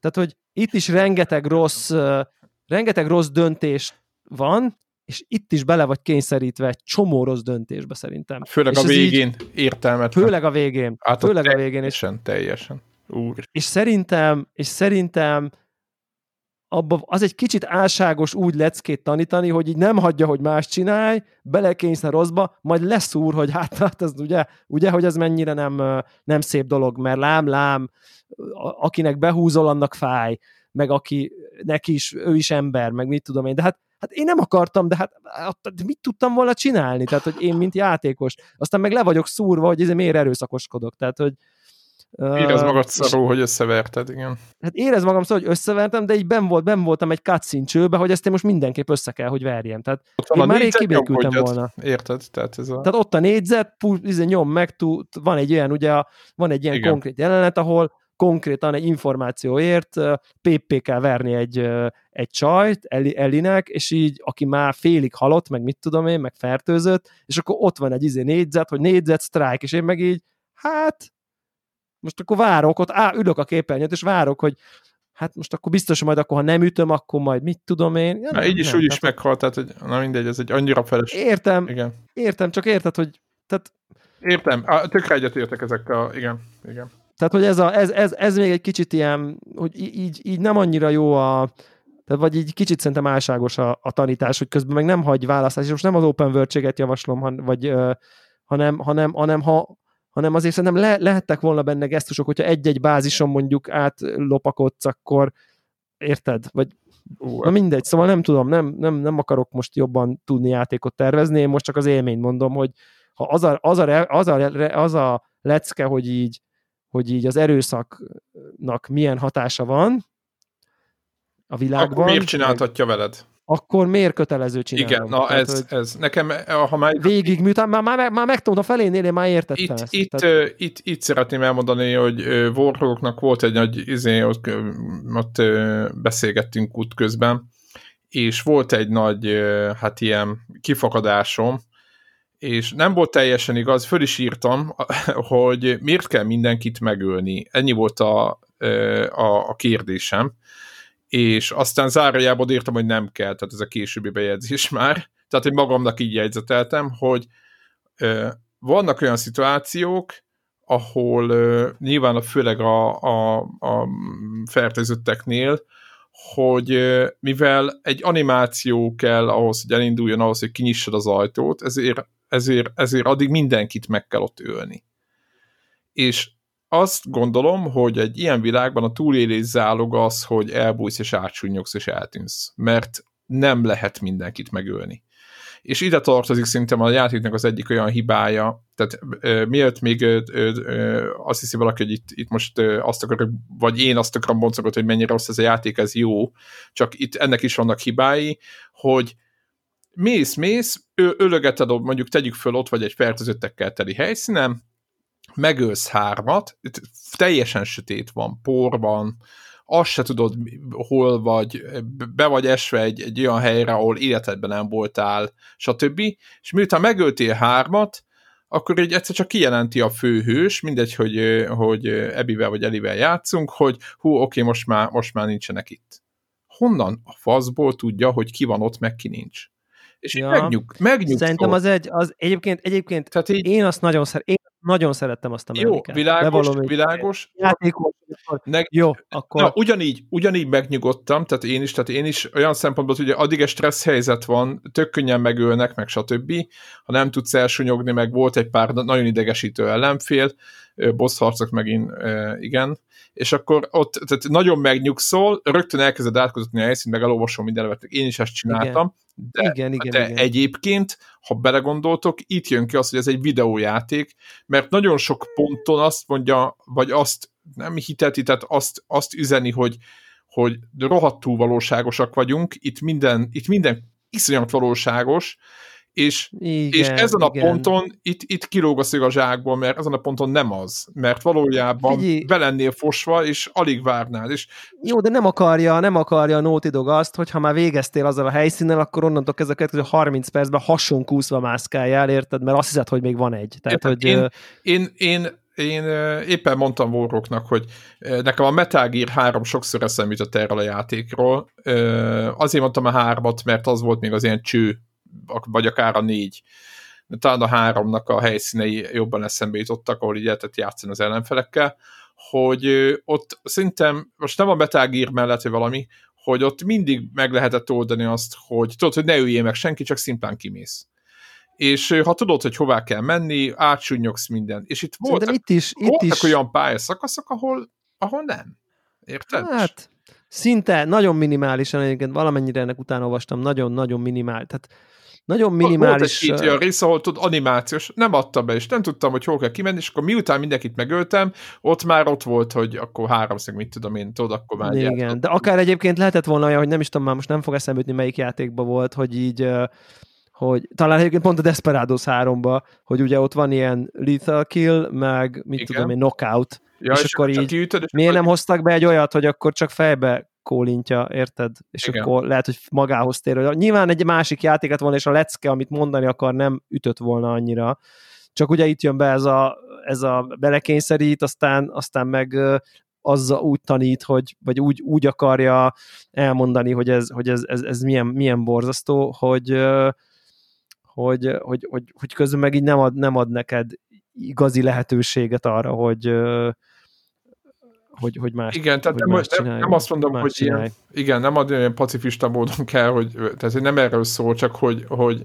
Tehát, hogy itt is rengeteg rossz, rengeteg rossz döntés van, és itt is bele vagy kényszerítve egy csomó rossz döntésbe szerintem. főleg és a ez így- végén értelmetlen. Főleg a végén. Hát főleg a végén. Teljesen, teljesen. Úr. és szerintem, és szerintem abba az egy kicsit álságos úgy leckét tanítani, hogy így nem hagyja, hogy más csinálj, belekényszer rosszba, majd leszúr, hogy hát, hát ez ugye, ugye, hogy ez mennyire nem, nem szép dolog, mert lám, lám, akinek behúzol, annak fáj, meg aki neki is, ő is ember, meg mit tudom én, de hát Hát én nem akartam, de hát ott mit tudtam volna csinálni? Tehát, hogy én, mint játékos. Aztán meg le vagyok szúrva, hogy ez miért erőszakoskodok. Tehát, hogy Érez magad és- szarul, hogy összeverted, igen. hát érez magam szó, hogy összevertem, de így ben, volt, ben voltam egy cutscene csőbe, hogy ezt én most mindenképp össze kell, hogy verjem. Tehát, Ott Én már rég kibékültem volna. Érted? Tehát ez a... tehát ott a négyzet, pu, izé, nyom meg, tú, van egy olyan, ugye, van egy ilyen Igen. konkrét jelenet, ahol konkrétan egy információért PP kell verni egy, egy csajt Eli, Elinek, és így, aki már félig halott, meg mit tudom én, meg fertőzött, és akkor ott van egy izé négyzet, hogy négyzet strike, és én meg így, hát most akkor várok, ott á, ülök a képernyőt, és várok, hogy hát most akkor biztos, hogy majd akkor, ha nem ütöm, akkor majd mit tudom én. Ja, Na, nem, így is nem, úgy is meghalt, tehát hogy, na mindegy, ez egy annyira feles. Értem, Igen. értem, csak érted, hogy tehát Értem, Á, tökre egyetértek ezekkel, igen, igen. Tehát, hogy ez, a, ez, ez, ez még egy kicsit ilyen, hogy így, így nem annyira jó a, tehát vagy így kicsit szerintem álságos a, a tanítás, hogy közben meg nem hagy választás, és most nem az open world javaslom, han, vagy, ö, hanem, hanem, hanem, ha, hanem azért szerintem le, lehettek volna benne gesztusok, hogyha egy-egy bázison mondjuk átlopakodsz, akkor, érted? Vagy Na mindegy, szóval nem tudom, nem, nem, nem akarok most jobban tudni játékot tervezni, én most csak az élményt mondom, hogy ha az a, az a, az a, az a lecke, hogy így, hogy így az erőszaknak milyen hatása van a világban, akkor miért meg- csináltatja veled? akkor miért kötelező csinálni? Igen, na ez, hogy ez. Nekem, ha már végig, miután már, már, már megtudom, a felénél én már értettem itt, ezt. itt, Tehát, itt, itt szeretném elmondani, hogy Warhawknak volt egy nagy, izé, ott, ott beszélgettünk út közben, és volt egy nagy, hát ilyen kifakadásom, és nem volt teljesen igaz, föl is írtam, hogy miért kell mindenkit megölni. Ennyi volt a, a, a kérdésem, és aztán zárójában írtam, hogy nem kell, tehát ez a későbbi bejegyzés már. Tehát, hogy magamnak így jegyzeteltem, hogy vannak olyan szituációk, ahol nyilván a, főleg a, a, a fertőzötteknél, hogy mivel egy animáció kell ahhoz, hogy elinduljon, ahhoz, hogy kinyissad az ajtót, ezért, ezért, ezért addig mindenkit meg kell ott ölni. És azt gondolom, hogy egy ilyen világban a túlélés zálog az, hogy elbújsz és átsúnyogsz és eltűnsz. Mert nem lehet mindenkit megölni. És ide tartozik szerintem a játéknak az egyik olyan hibája, tehát ö, miért még ö, ö, azt hiszi valaki, hogy itt, itt most ö, azt akarok, vagy én azt akarom boncogot, hogy mennyire rossz ez a játék, ez jó, csak itt ennek is vannak hibái, hogy mész, mész, ö, ölögeted, mondjuk tegyük föl, ott vagy egy fertőzöttekkel teli helyszínen, megölsz hármat, teljesen sötét van, por van, azt se tudod, hol vagy, be vagy esve egy, egy olyan helyre, ahol életedben nem voltál, stb. És miután megöltél hármat, akkor így egyszer csak kijelenti a főhős, mindegy, hogy, hogy Ebivel vagy Elivel játszunk, hogy hú, oké, most már, most már nincsenek itt. Honnan a faszból tudja, hogy ki van ott, meg ki nincs? És ja. Megnyug, megnyugszol. Szerintem az egy, az egyébként, egyébként Tehát így, én azt nagyon, szer, én nagyon szerettem azt a jó, mechanikát. világos, Bevallom, világos, Játékos, ne, jó, akkor Na, ugyanígy, ugyanígy megnyugodtam, tehát én is, tehát én is olyan szempontból, hogy addig egy stressz helyzet van, tök könnyen megölnek, meg stb. Ha nem tudsz elsúnyogni, meg volt egy pár nagyon idegesítő ellenfél, boss harcok megint, igen, és akkor ott tehát nagyon megnyugszol, rögtön elkezded átkutatni a helyszínt, meg elolvasom mindenet, én is ezt csináltam, de, igen, igen, de igen. egyébként, ha belegondoltok, itt jön ki az, hogy ez egy videójáték, mert nagyon sok ponton azt mondja, vagy azt nem hiteti, tehát azt, azt üzeni, hogy, hogy rohadtul valóságosak vagyunk, itt minden, itt minden iszonyat valóságos, és, igen, és ezen a igen. ponton itt, itt kilóg a szög a zsákból, mert ezen a ponton nem az, mert valójában Figyelj. be lennél fosva, és alig várnál, és Jó, de nem akarja, nem akarja a Naughty Dog azt, hogy ha már végeztél azzal a helyszínnel, akkor onnantól kezdve a következő 30 percben hason kúszva mászkáljál, érted? Mert azt hiszed, hogy még van egy. Tehát, Érted? hogy, én, ö, én, én, én éppen mondtam Warrocknak, hogy nekem a Metal Gear 3 sokszor eszem jutott erről a játékról. Azért mondtam a hármat, mert az volt még az ilyen cső, vagy akár a négy. Talán a háromnak a helyszínei jobban eszembe jutottak, ahol így lehetett játszani az ellenfelekkel, hogy ott szerintem, most nem a Metal Gear mellett, vagy valami, hogy ott mindig meg lehetett oldani azt, hogy tudod, hogy ne üljél meg senki, csak szimplán kimész. És ha tudod, hogy hová kell menni, átsúnyogsz minden. És itt szerintem voltak, itt is, itt voltak is olyan pályaszakaszok, ahol, ahol nem. Érted? Hát, szinte nagyon minimálisan, egyébként valamennyire ennek utána olvastam, nagyon-nagyon minimál, tehát nagyon minimális... Volt egy két rész, ahol tudod, animációs, nem adtam be, és nem tudtam, hogy hol kell kimenni, és akkor miután mindenkit megöltem, ott már ott volt, hogy akkor háromszög, mit tudom én, tudod, akkor már Igen, de akár egyébként lehetett volna olyan, hogy nem is tudom, már most nem fog eszembe jutni, melyik játékban volt, hogy így, hogy talán egyébként pont a Desperados 3-ba, hogy ugye ott van ilyen lethal kill, meg mit Igen. tudom én, knockout, ja, és akkor csak így kiütöd, és Miért akkor- nem hoztak be egy olyat, hogy akkor csak fejbe kólintja, érted? És Igen. akkor lehet, hogy magához tér. Nyilván egy másik játéket volna, és a lecke, amit mondani akar, nem ütött volna annyira. Csak ugye itt jön be ez a, ez a belekényszerít, aztán, aztán meg azzal úgy tanít, hogy, vagy úgy, úgy akarja elmondani, hogy ez, hogy ez, ez, ez milyen, milyen borzasztó, hogy, hogy, hogy, hogy, hogy közben meg így nem ad, nem ad neked igazi lehetőséget arra, hogy, hogy, hogy más Igen, tehát hogy nem, más csinálj, nem azt mondom, hogy csinálj. ilyen, igen, nem ad olyan pacifista módon kell, hogy tehát nem erről szól, csak hogy, hogy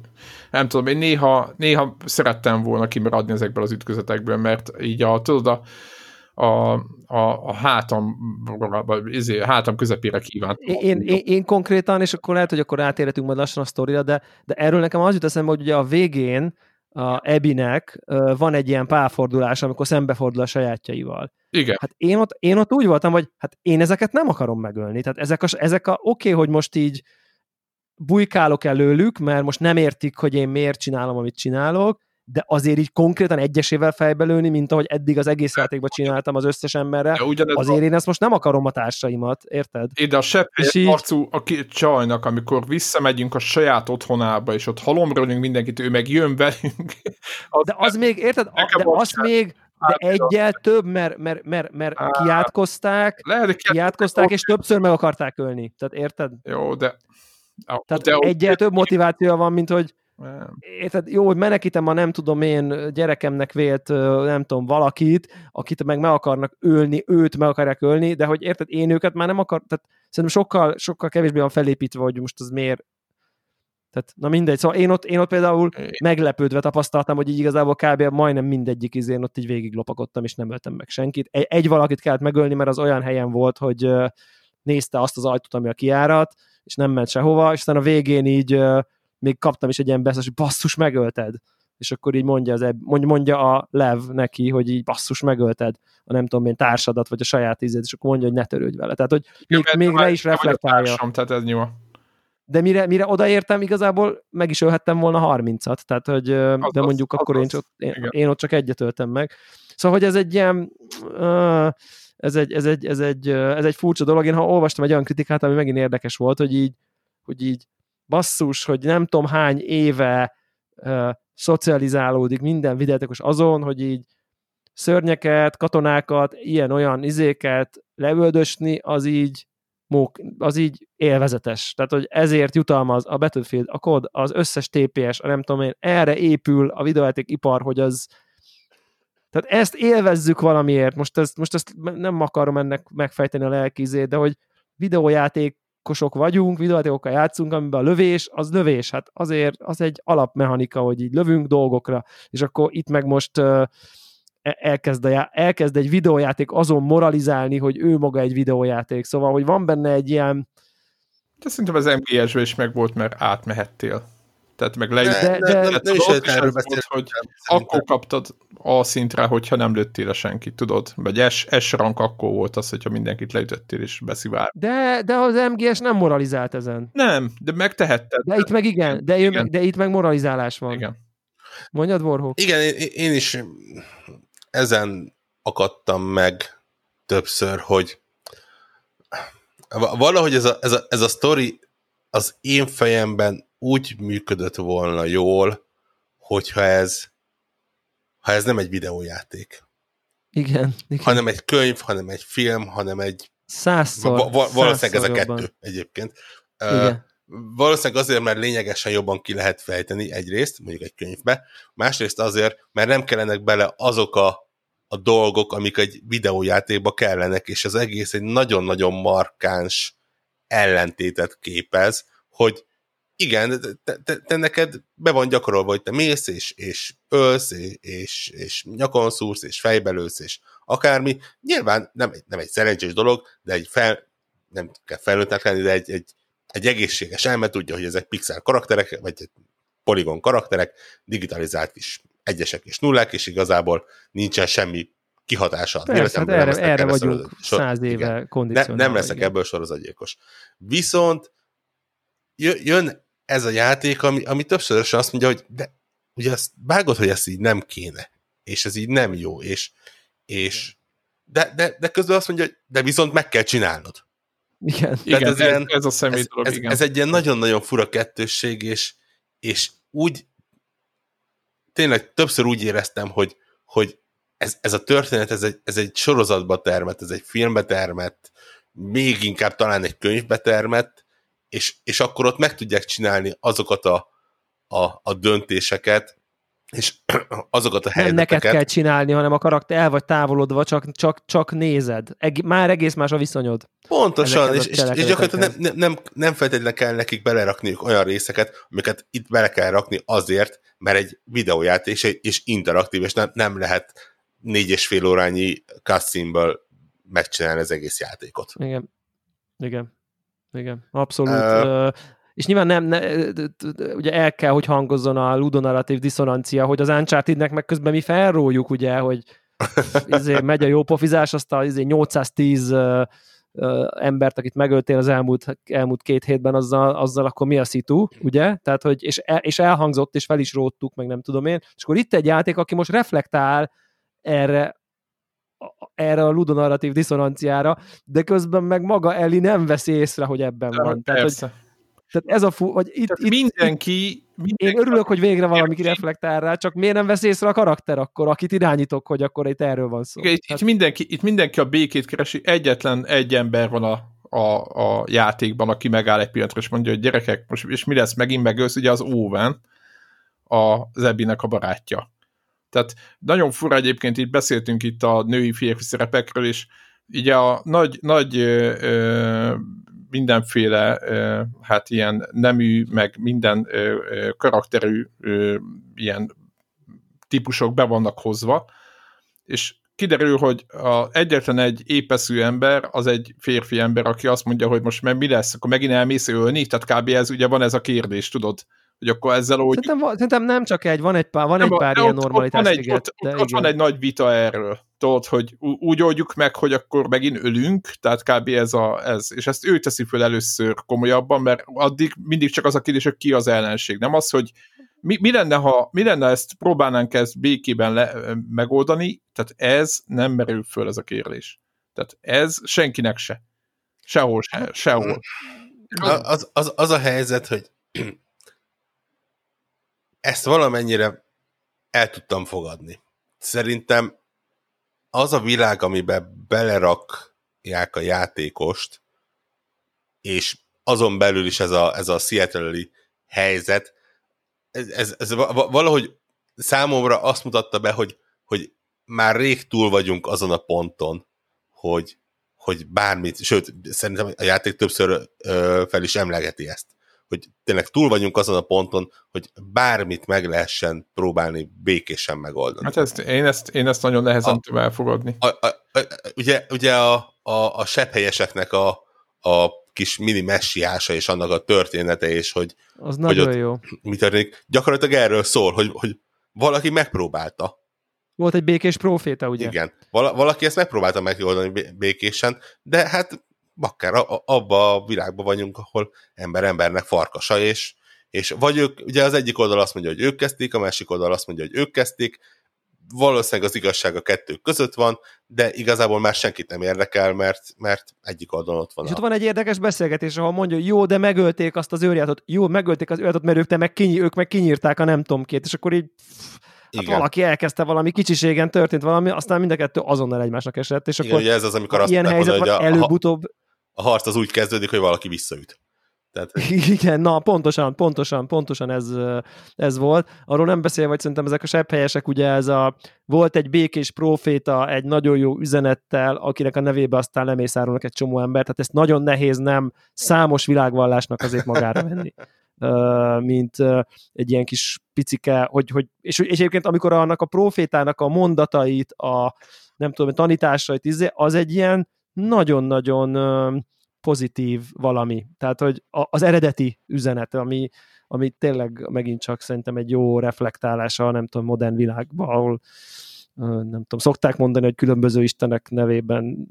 nem tudom, én néha, néha szerettem volna kimaradni ezekből az ütközetekből, mert így a, tudod, a, a, a, a hátam, izé, a hátam közepére kívánt. Én, én, én, konkrétan, és akkor lehet, hogy akkor átérhetünk majd lassan a sztorira, de, de erről nekem az jut eszembe, hogy ugye a végén a Ebinek van egy ilyen pálfordulás, amikor szembefordul a sajátjaival. Igen. Hát én ott, én ott úgy voltam, hogy hát én ezeket nem akarom megölni. Tehát ezek a, ezek a oké, okay, hogy most így bujkálok előlük, mert most nem értik, hogy én miért csinálom, amit csinálok, de azért így konkrétan egyesével fejbe lőni, mint ahogy eddig az egész játékban csináltam az összes emberre, azért a... én ezt most nem akarom a társaimat, érted? Ide a seppés így... arcú a csajnak, amikor visszamegyünk a saját otthonába, és ott halomrölünk mindenkit, ő meg jön velünk. Az de az még, érted? A, de azt még, de egyel több, mert, mert, mert, mert kiátkozták, lehet, kiátkozták, és többször meg akarták ölni. Tehát érted? Jó, de... Tehát de egyel több motiváció van, mint hogy Érted, jó, hogy menekítem a nem tudom én gyerekemnek vélt, nem tudom, valakit, akit meg meg akarnak ölni, őt meg akarják ölni, de hogy érted, én őket már nem akar, tehát szerintem sokkal, sokkal kevésbé van felépítve, hogy most az miért tehát, na mindegy, szóval én ott, én ott például meglepődve tapasztaltam, hogy így igazából kb. majdnem mindegyik izén ott így végig lopakodtam, és nem öltem meg senkit. Egy, egy valakit kellett megölni, mert az olyan helyen volt, hogy nézte azt az ajtót, ami a kiárat, és nem ment sehova, és aztán a végén így még kaptam is egy ilyen beszélés, hogy basszus, megölted. És akkor így mondja, az eb, mondja a Lev neki, hogy így basszus, megölted a nem tudom én társadat, vagy a saját ízét, és akkor mondja, hogy ne törődj vele. Tehát, hogy még, Jó, még le is reflektálja. Társam, tehát ez jó. De mire, mire odaértem, igazából meg is ölhettem volna 30-at, tehát hogy, az, de mondjuk az, akkor az, én, csak, én, én, ott csak egyet öltem meg. Szóval, hogy ez egy ilyen, ez egy, ez egy, ez egy, ez egy furcsa dolog. Én ha olvastam egy olyan kritikát, ami megint érdekes volt, hogy így, hogy így basszus, hogy nem tudom hány éve uh, szocializálódik minden videótekos azon, hogy így szörnyeket, katonákat, ilyen-olyan izéket levöldösni, az így az így élvezetes. Tehát, hogy ezért jutalmaz a Battlefield, a kod, az összes TPS, a nem tudom én, erre épül a videójáték ipar, hogy az tehát ezt élvezzük valamiért, most ezt, most ezt nem akarom ennek megfejteni a lelkizét, de hogy videójáték játékosok vagyunk, videójátékokkal játszunk, amiben a lövés, az lövés. Hát azért az egy alapmechanika, hogy így lövünk dolgokra, és akkor itt meg most uh, elkezd, a, elkezd egy videójáték azon moralizálni, hogy ő maga egy videójáték. Szóval, hogy van benne egy ilyen... De szerintem az mgs is meg volt, mert átmehettél. Tehát meg le de, de, de, de, de is erről volt, hogy akkor kaptad a szintre, hogyha nem lőttél a senkit, tudod? Vagy S, S rank akkor volt az, hogyha mindenkit leütöttél és beszivár. De, de az MGS nem moralizált ezen. Nem, de megtehetted. De itt meg igen, de, igen. de itt meg moralizálás van. Igen. Mondjad, Warhawk? Igen, én, én is ezen akadtam meg többször, hogy valahogy ez a, ez a, ez a sztori az én fejemben úgy működött volna jól, hogyha ez ha ez nem egy videójáték. Igen, igen. Hanem egy könyv, hanem egy film, hanem egy... Százszor. Va- va- valószínűleg ez a kettő jobban. egyébként. Igen. Uh, valószínűleg azért, mert lényegesen jobban ki lehet fejteni egyrészt, mondjuk egy könyvbe, másrészt azért, mert nem kellenek bele azok a, a dolgok, amik egy videójátékba kellenek, és az egész egy nagyon-nagyon markáns ellentétet képez, hogy igen, te, te, te neked be van gyakorolva, hogy te mész, és, és ölsz, és, és nyakon szúrsz, és fejbelősz, és akármi. Nyilván nem, nem egy szerencsés dolog, de egy fel, nem kell felnőttnek lenni, de egy, egy, egy egészséges elme tudja, hogy ezek pixel karakterek, vagy poligon karakterek, digitalizált is egyesek és nullák, és igazából nincsen semmi kihatása. Persze, hát erre, erre vagyunk száz éve ne, Nem leszek igen. ebből sorozatgyilkos. Viszont jön ez a játék, ami, ami többszörösen azt mondja, hogy de ugye azt vágod, hogy ezt így nem kéne, és ez így nem jó, és, és de, de, de közben azt mondja, hogy de viszont meg kell csinálnod. Igen, igen ez, ilyen, ez, a személy ez, dolog, ez, igen. ez egy ilyen nagyon-nagyon fura kettősség, és, és úgy tényleg többször úgy éreztem, hogy, hogy ez, ez a történet, ez egy, ez egy sorozatba termett, ez egy filmbe termett, még inkább talán egy könyvbe termett, és, és akkor ott meg tudják csinálni azokat a, a, a döntéseket, és azokat a helyzeteket. Nem neked kell csinálni, hanem a karakter el vagy távolodva, csak, csak, csak nézed. Eg- már egész más a viszonyod. Pontosan, és, és, és gyakorlatilag nem, nem, nem feltétlenül kell nekik belerakniuk olyan részeket, amiket itt bele kell rakni azért, mert egy videójáték és, és interaktív, és nem, nem lehet négy és fél órányi cutscene megcsinálni az egész játékot. Igen. Igen. Igen. Abszolút. Uh, és nyilván nem, ne, ugye el kell, hogy hangozzon a ludonarratív diszonancia, hogy az Uncharted-nek meg közben mi felróljuk, ugye, hogy izé, megy a jó pofizás, azt a izé, 810 uh, uh, embert, akit megöltél az elmúlt, elmúlt két hétben, azzal, azzal akkor mi a szitu, ugye? Tehát, hogy, és, el, és elhangzott, és fel is róttuk, meg nem tudom én. És akkor itt egy játék, aki most reflektál erre erre a ludonarratív diszonanciára, de közben meg maga Eli nem veszi észre, hogy ebben de, van. Tehát, hogy, tehát ez a fú, vagy itt, itt mindenki, mindenki... Én örülök, hogy végre valami reflektál rá, csak miért nem vesz észre a karakter akkor, akit irányítok, hogy akkor itt erről van szó. Igen, itt, hát... itt, mindenki, itt mindenki a békét keresi, egyetlen egy ember van a, a, a játékban, aki megáll egy pillanatra, és mondja, hogy gyerekek, most és mi lesz megint megölsz, ugye az Owen, a Zebinek a barátja. Tehát nagyon fura egyébként, itt beszéltünk itt a női férfi szerepekről, és ugye a nagy, nagy ö, ö, mindenféle ö, hát ilyen nemű, meg minden ö, ö, karakterű ö, ilyen típusok be vannak hozva, és kiderül, hogy a egyetlen egy épeszű ember, az egy férfi ember, aki azt mondja, hogy most mi lesz, akkor megint elmész ölni, tehát kb. ez ugye van ez a kérdés, tudod, hogy akkor ezzel úgy... Szerintem, szerintem nem csak egy, van egy pár, van nem, egy pár ilyen normalitás. Ott, van egy, ott, ott, ott van egy nagy vita erről. Tudod, hogy úgy oldjuk meg, hogy akkor megint ölünk, tehát kb. ez a, ez. És ezt ő teszi föl először komolyabban, mert addig mindig csak az a kérdés, hogy ki az ellenség. Nem az, hogy mi, mi, lenne, ha, mi lenne ezt próbálnánk ezt békében le, megoldani, tehát ez nem merül föl ez a kérdés. Tehát ez senkinek se. Sehol se, sehol. Az, az, az a helyzet, hogy ezt valamennyire el tudtam fogadni. Szerintem az a világ, amiben belerakják a játékost, és azon belül is ez a, ez a seattle helyzet, ez, ez, ez valahogy számomra azt mutatta be, hogy, hogy már rég túl vagyunk azon a ponton, hogy, hogy bármit, sőt, szerintem a játék többször ö, fel is emlegeti ezt, hogy tényleg túl vagyunk azon a ponton, hogy bármit meg lehessen próbálni békésen megoldani. Hát ezt, én, ezt, én ezt nagyon nehezen tudom elfogadni. A, a, a, ugye ugye a, a, a sepphelyeseknek a, a kis mini messiása és annak a története, és hogy, az hogy nagyon jó. mi történik. Gyakorlatilag erről szól, hogy, hogy valaki megpróbálta. Volt egy békés proféta, ugye? Igen. Val- valaki ezt megpróbálta megoldani békésen, de hát bakker, abba a világban vagyunk, ahol ember embernek farkasa, és, és vagy ők, ugye az egyik oldal azt mondja, hogy ők kezdték, a másik oldal azt mondja, hogy ők kezdték, valószínűleg az igazság a kettő között van, de igazából már senkit nem érdekel, mert, mert egyik oldalon ott van. És a... ott van egy érdekes beszélgetés, ahol mondja, hogy jó, de megölték azt az őrjátot, jó, megölték az őrjátot, mert ők, te meg kinyi, ők meg kinyírták a nem tudom két, és akkor így Hát Igen. valaki elkezdte valami kicsiségen, történt valami, aztán mind a kettő azonnal egymásnak esett, és Igen, akkor ugye ez az, amikor azt ilyen helyzet hogy a, előbb-utóbb a harc az úgy kezdődik, hogy valaki visszaüt. Tehát... Igen, na pontosan, pontosan, pontosan ez, ez volt. Arról nem beszél, vagy szerintem ezek a sepphelyesek, ugye ez a, volt egy békés proféta egy nagyon jó üzenettel, akinek a nevébe aztán lemészárolnak egy csomó ember, tehát ezt nagyon nehéz nem számos világvallásnak azért magára venni mint egy ilyen kis picike, hogy, hogy és, és egyébként amikor annak a profétának a mondatait, a nem tudom, a tanításait, izé, az egy ilyen nagyon-nagyon pozitív valami. Tehát, hogy az eredeti üzenet, ami, ami tényleg megint csak szerintem egy jó reflektálása, nem tudom, modern világban, ahol nem tudom, szokták mondani, hogy különböző istenek nevében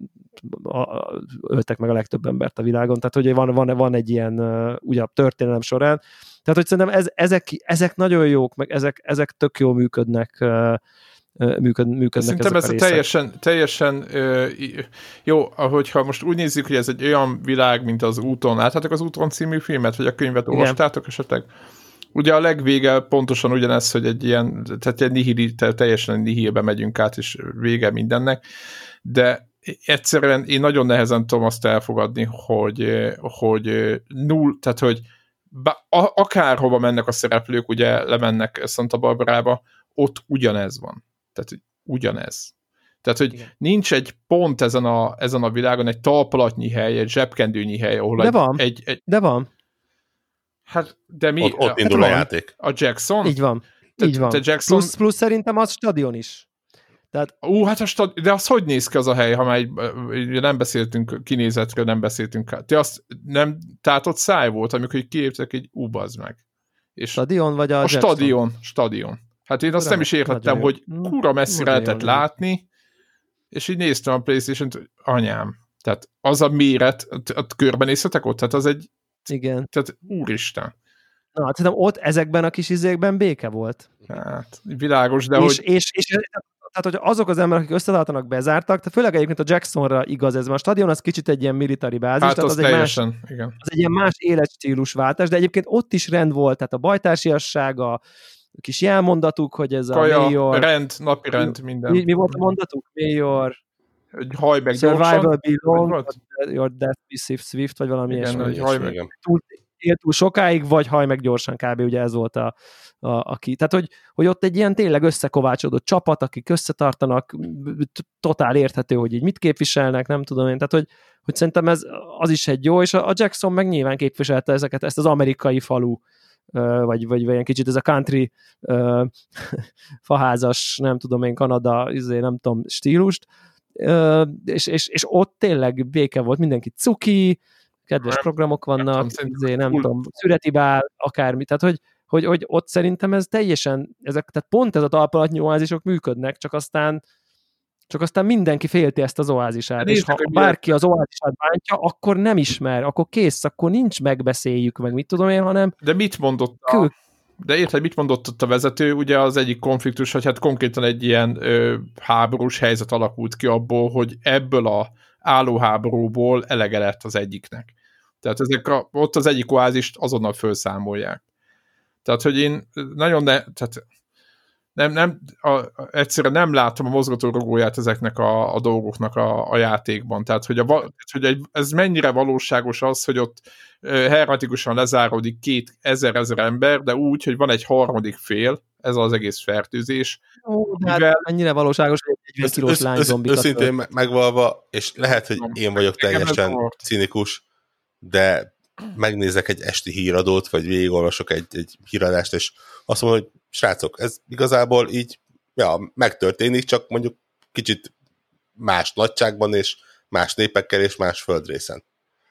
öltek meg a legtöbb embert a világon, tehát hogy van, van, van egy ilyen ugye a történelem során, tehát hogy szerintem ez, ezek, ezek nagyon jók, meg ezek, ezek tök jól működnek működ, működnek Szerintem ezek ez a teljesen, teljesen ö, jó, ahogyha most úgy nézzük, hogy ez egy olyan világ, mint az úton. Láthatok az úton című filmet, vagy a könyvet olvastátok esetleg? Ugye a legvége pontosan ugyanez, hogy egy ilyen, tehát egy nihili, teljesen nihilbe megyünk át, és vége mindennek, de egyszerűen én nagyon nehezen tudom azt elfogadni, hogy, hogy null, tehát hogy akárhova mennek a szereplők, ugye lemennek Santa Barbarába, ott ugyanez van. Tehát ugyanez. Tehát, hogy Igen. nincs egy pont ezen a, ezen a világon, egy talpalatnyi hely, egy zsebkendőnyi hely, ahol de egy, van. Egy, egy, de van. Hát, de mi? Ott, ott indul hát a játék. A Jackson? Így van. Te, Így van. Te Jackson... plusz, plusz szerintem az stadion is. Tehát, Ú, hát a stad... de az hogy néz ki az a hely, ha már egy, nem beszéltünk kinézetről, nem beszéltünk. Te azt nem, tehát ott száj volt, amikor így kiéptek egy ú, meg. És stadion vagy a, a Jackson? stadion, stadion. Hát én azt Ura, nem is értettem, hogy jó. kura messzi Nagyon lehetett látni, és így néztem a Playstation-t, anyám. Tehát az a méret, ott körbenéztetek ott? Tehát az egy, Igen. tehát úristen. Na, hát szerintem ott ezekben a kis izékben béke volt. Hát, világos, de és, hogy... és, és, tehát, hogy azok az emberek, akik összetartanak, bezártak, tehát főleg egyébként a Jacksonra igaz ez, mert a stadion az kicsit egy ilyen military bázis, Hát tehát az az, egy más, igen. az egy ilyen más életstílusváltás, de egyébként ott is rend volt, tehát a bajtársiasság, a kis jelmondatuk, hogy ez a Kaja, major... rend, napi rend, minden. Mi, mi volt a mondatuk? Major Hogy haj meg survival belong, your death be swift, vagy valami Igen, ilyesmi. hogy haj meg. Igen. túl, él túl sokáig, vagy haj meg gyorsan kb. ugye ez volt a, a, a ki. Tehát, hogy, hogy ott egy ilyen tényleg összekovácsodott csapat, akik összetartanak, totál érthető, hogy így mit képviselnek, nem tudom én. Tehát, hogy, hogy szerintem ez az is egy jó, és a a Jackson meg nyilván képviselte ezeket, ezt az amerikai falu, vagy, vagy, vagy ilyen kicsit ez a country faházas, nem tudom én, Kanada, izé, nem tudom, stílust, és, és, és ott tényleg béke volt, mindenki cuki, kedves Nem, programok tudom, vannak, izé, nem tudom, szüreti bál, akármi, tehát hogy, hogy, hogy ott szerintem ez teljesen, ezek, tehát pont ez a talpalatnyi oázisok működnek, csak aztán csak aztán mindenki félti ezt az oázisát, és ha bárki az oázisát bántja, akkor nem ismer, akkor kész, akkor nincs megbeszéljük meg, mit tudom én, hanem De mit mondott a... Kül- De érted, mit mondott ott a vezető? Ugye az egyik konfliktus, hogy hát konkrétan egy ilyen ö, háborús helyzet alakult ki abból, hogy ebből a állóháborúból elege lett az egyiknek. Tehát ezek a, ott az egyik oázist azonnal felszámolják. Tehát, hogy én nagyon ne, tehát nem, nem, a, egyszerűen nem látom a mozgatórugóját ezeknek a, a dolgoknak a, a játékban. Tehát, hogy, a, hogy egy, ez mennyire valóságos az, hogy ott hermetikusan lezáródik két ezer-ezer ember, de úgy, hogy van egy harmadik fél, ez az egész fertőzés. ó, Mivel- hát mennyire valóságos, hogy egy 40 Össz- kilós össz- lány össz- zombikat Őszintén me- megvalva, és lehet, hogy én vagyok teljesen cinikus, de megnézek egy esti híradót, vagy végigolvasok egy, egy híradást, és azt mondom, hogy srácok, ez igazából így ja, megtörténik, csak mondjuk kicsit más nagyságban, és más népekkel, és más földrészen.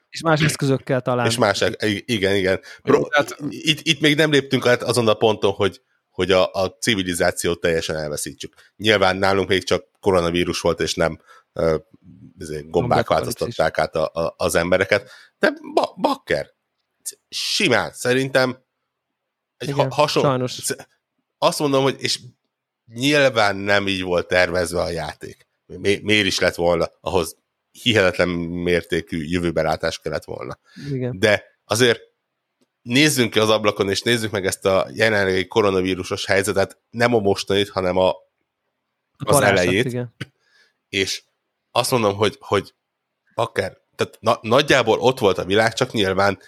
és más eszközökkel talán. És más, i- igen, igen. Pro, Tehát- itt, itt még nem léptünk át azon a ponton, hogy, hogy a, a civilizációt teljesen elveszítsük. Nyilván nálunk még csak koronavírus volt, és nem uh, gombák Gombák változtatták át a, a, az embereket, de ba, bakker, simán, szerintem egy Igen, ha, hasonló, sajnos. Azt mondom, hogy és nyilván nem így volt tervezve a játék. Mi, miért is lett volna, ahhoz hihetetlen mértékű jövőbelátás kellett volna Igen. de azért nézzünk ki az ablakon, és nézzük meg ezt a jelenlegi koronavírusos helyzetet, nem a mostanit, hanem a, az Varázslat, elejét, Igen. és azt mondom, hogy, hogy akár, tehát na, nagyjából ott volt a világ, csak nyilván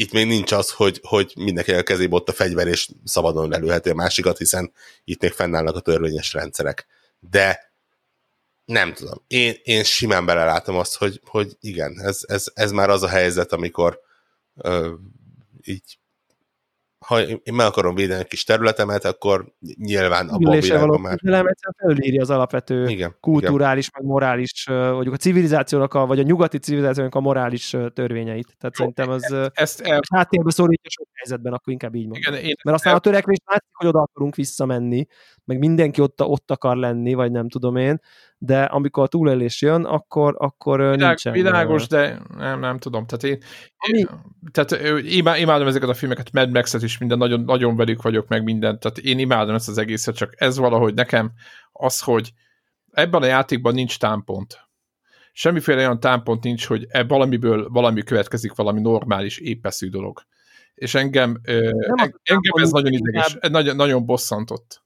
itt még nincs az, hogy, hogy mindenki a kezébe ott a fegyver, és szabadon lelőheti a másikat, hiszen itt még fennállnak a törvényes rendszerek. De nem tudom. Én, én simán belelátom azt, hogy, hogy igen, ez, ez, ez már az a helyzet, amikor ö, így ha én meg akarom védeni a kis területemet, akkor nyilván abban a világban már... küzdelem egyszerűen felülírja az alapvető Igen, igen. kulturális, meg morális, mondjuk a civilizációnak, a, vagy a nyugati civilizációnak a morális törvényeit. Tehát szerintem az ö, Ezt el, háttérbe szorítja sok helyzetben, akkor inkább így mondom. igen, én, Mert aztán a törekvés látszik, hogy oda akarunk visszamenni, meg mindenki ott, ott akar lenni, vagy nem tudom én, de amikor a túlélés jön, akkor, akkor Világ, nincsen. világos, de nem, nem tudom. Tehát én, Ami- én tehát imádom ezeket a filmeket, Mad Max-et is minden, nagyon, nagyon velük vagyok meg mindent, tehát én imádom ezt az egészet, csak ez valahogy nekem az, hogy ebben a játékban nincs támpont. Semmiféle olyan támpont nincs, hogy e valamiből valami következik, valami normális, épeszű dolog. És engem, ö, Nem az en- engem ez nagyon ideges, nagyon, nagyon bosszantott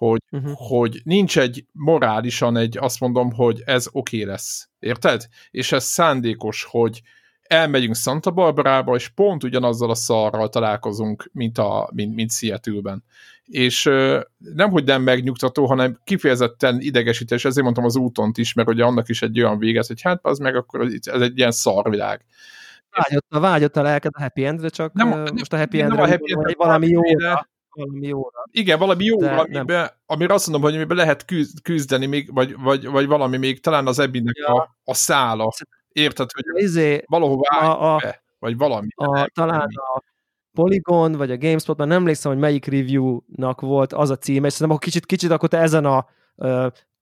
hogy, Uh-huh. hogy nincs egy morálisan egy, azt mondom, hogy ez oké okay lesz. Érted? És ez szándékos, hogy elmegyünk Santa Barbarába, és pont ugyanazzal a szarral találkozunk, mint, a, mint, mint Seattle-ben. És ö, nemhogy nem megnyugtató, hanem kifejezetten idegesítés, ezért mondtam az útont is, mert ugye annak is egy olyan véget, hogy hát az meg akkor ez egy ilyen szarvilág. Vágyott, a vágyott a lelked a happy endre, csak Nem- nem, nem- most a happy nem endre a happy hogy valami jó. Valami jóra. Igen, valami jó, De amiben, amire azt mondom, hogy amiben lehet küzd, küzdeni, még, vagy, vagy, vagy valami még, talán az ebbinek Ja. a, a szála. Érted, hogy Izé, valahova a, a, be, vagy valami. a, talán a Polygon, vagy a GameSpot, már nem emlékszem, hogy melyik review-nak volt az a címe, és szerintem akkor kicsit, kicsit akkor te ezen a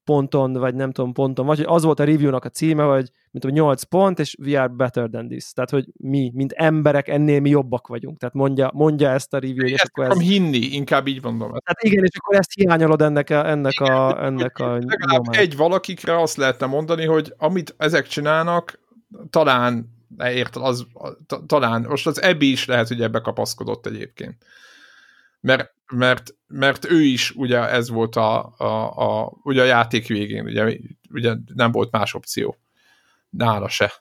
ponton, vagy nem tudom ponton, vagy hogy az volt a review-nak a címe, hogy mint tudom, 8 pont, és we are better than this. Tehát, hogy mi, mint emberek, ennél mi jobbak vagyunk. Tehát mondja, mondja ezt a review, és Ezt akkor ez... akarom hinni, inkább így mondom. Tehát igen, és akkor ezt hiányolod ennek a, ennek a, ennek a Legalább nyomán. egy valakikre azt lehetne mondani, hogy amit ezek csinálnak, talán érted, az, ta- talán, most az Ebi is lehet, hogy ebbe kapaszkodott egyébként. Mert, mert, mert ő is, ugye ez volt a, a, a, ugye a játék végén, ugye, ugye nem volt más opció. Nála se.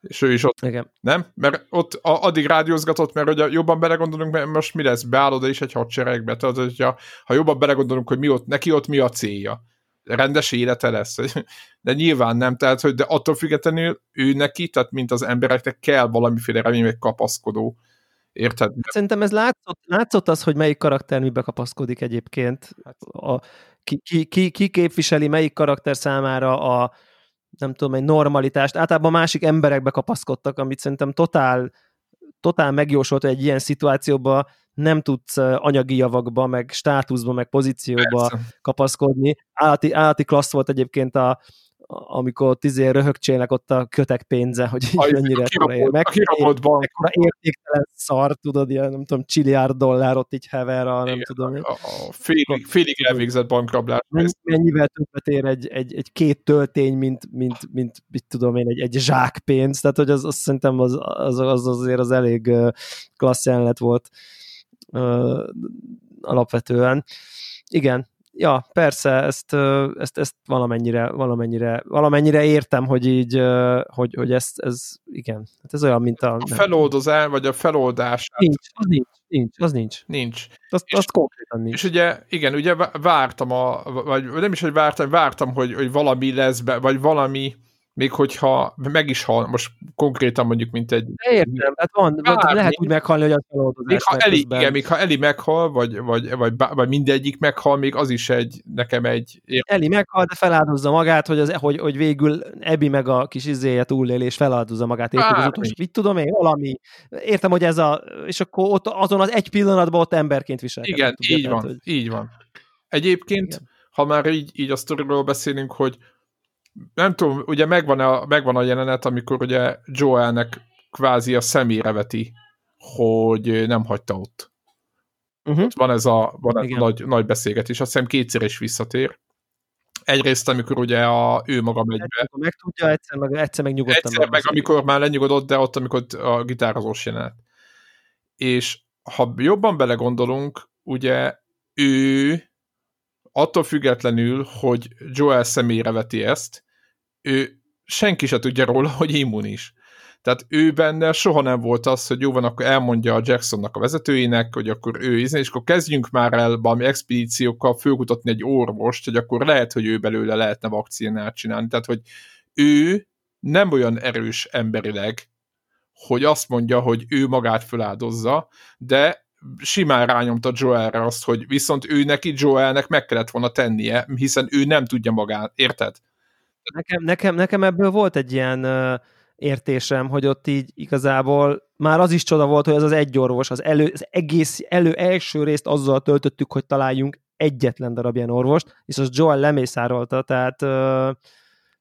És ő is ott, Igen. nem? Mert ott a, addig rádiózgatott, mert ugye jobban belegondolunk, mert most mi lesz, beáll oda is egy hadseregbe, tehát hogyha, ha jobban belegondolunk, hogy mi ott, neki ott mi a célja, rendes élete lesz, de nyilván nem, tehát hogy de attól függetlenül ő neki, tehát mint az embereknek kell valamiféle remény, vagy kapaszkodó, érted? Szerintem ez látszott, látszott az, hogy melyik karakter mibe kapaszkodik egyébként. A, ki, ki, ki, ki képviseli melyik karakter számára a nem tudom, egy normalitást. Általában másik emberekbe kapaszkodtak, amit szerintem totál, totál megjósolt, hogy egy ilyen szituációban nem tudsz anyagi javakba, meg státuszba, meg pozícióba Persze. kapaszkodni. Állati, állati klassz volt egyébként a- amikor ott izé röhögcsének ott a kötek pénze, hogy így mennyire mekkora értéktelen szar, tudod, ilyen nem tudom, csiliárd dollár ott így hever a nem Igen, tudom. A, a félig, félig elvégzett bankrablás. Mennyi- Mennyivel többet ér egy, egy, egy két töltény, mint, mint, mint mit tudom én, egy, egy zsákpénz, tehát hogy az, az szerintem az, az, az azért az elég klassz jelenet volt alapvetően. Igen, ja, persze, ezt, ezt, ezt valamennyire, valamennyire, valamennyire értem, hogy így, hogy, hogy ezt, ez, igen, hát ez olyan, mint a... A feloldozás, vagy a feloldás Nincs, az nincs, nincs, az nincs. nincs. Az, És- az konkrétan nincs. És ugye, igen, ugye vá- vártam, a, vagy nem is, hogy vártam, vártam, hogy, hogy valami lesz be, vagy valami, még hogyha meg is hal, most konkrétan mondjuk, mint egy... Értem, hát van, Bármi. lehet úgy meghalni, hogy az feloldozás. Még ha, Eli, igen, még ha Eli meghal, vagy, vagy, vagy, vagy mindegyik meghal, még az is egy, nekem egy... Eli meghal, de feláldozza magát, hogy, az, hogy, hogy végül Ebi meg a kis izéje túlél, és feláldozza magát. Érted? Az utolsó, mit tudom én, valami. Értem, hogy ez a, és akkor ott, azon az egy pillanatban ott emberként viselkedik. Igen, tudja, így tehát, van, hogy- így van. Egyébként, Igen. ha már így, így a sztoriról beszélünk, hogy nem tudom, ugye megvan a, megvan a jelenet, amikor ugye Joelnek kvázi a szemére veti, hogy nem hagyta ott. Uh-huh. Ott van ez a, van ez a nagy, nagy beszélgetés, azt hiszem kétszer is visszatér. Egyrészt, amikor ugye a, ő maga megy be, meg tudja, egyszer meg, egyszer meg nyugodtan. egyszer meg megbeszélik. amikor már lenyugodott, de ott, amikor a gitározós jelenet. És ha jobban belegondolunk, ugye ő attól függetlenül, hogy Joel személyre veti ezt, ő senki se tudja róla, hogy immunis. Tehát ő benne soha nem volt az, hogy jó van, akkor elmondja a Jacksonnak a vezetőinek, hogy akkor ő ízni, és akkor kezdjünk már el valami expedíciókkal fölkutatni egy orvost, hogy akkor lehet, hogy ő belőle lehetne vakcinát csinálni. Tehát, hogy ő nem olyan erős emberileg, hogy azt mondja, hogy ő magát feláldozza, de simán rányomta Joelre azt, hogy viszont ő neki Joelnek meg kellett volna tennie, hiszen ő nem tudja magát, érted? Nekem, nekem, nekem ebből volt egy ilyen uh, értésem, hogy ott így igazából már az is csoda volt, hogy az az egy orvos, az, elő, az egész elő első részt azzal töltöttük, hogy találjunk egyetlen darab ilyen orvost, és az Joel lemészárolta, tehát uh,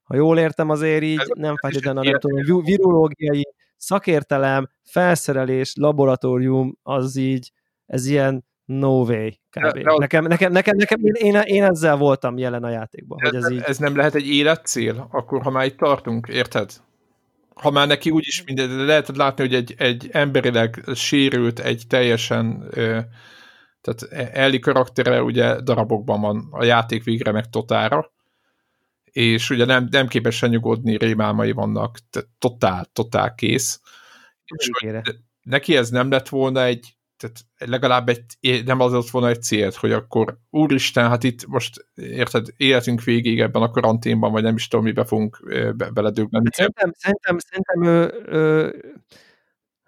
ha jól értem, azért így Ez- nem feltétlenül, vi- virológiai szakértelem, felszerelés, laboratórium, az így, ez ilyen no way, kb. De- de Nekem, nekem, nekem, nekem én, én, én, ezzel voltam jelen a játékban, hogy ez így, ez nem lehet egy életcél, akkor ha már itt tartunk, érted? Ha már neki úgyis minden, de lehetett látni, hogy egy, egy emberileg sérült, egy teljesen tehát Ellie karaktere ugye darabokban van a játék végre meg totára, és ugye nem, nem képes nyugodni, rémálmai vannak, tehát totál, totál kész. És neki ez nem lett volna egy, tehát legalább egy, nem az lett volna egy célt, hogy akkor úristen, hát itt most érted, életünk végéig ebben a karanténban, vagy nem is tudom, mibe fogunk be, beledögleni. Szerintem, szerintem, szerintem ő, ő,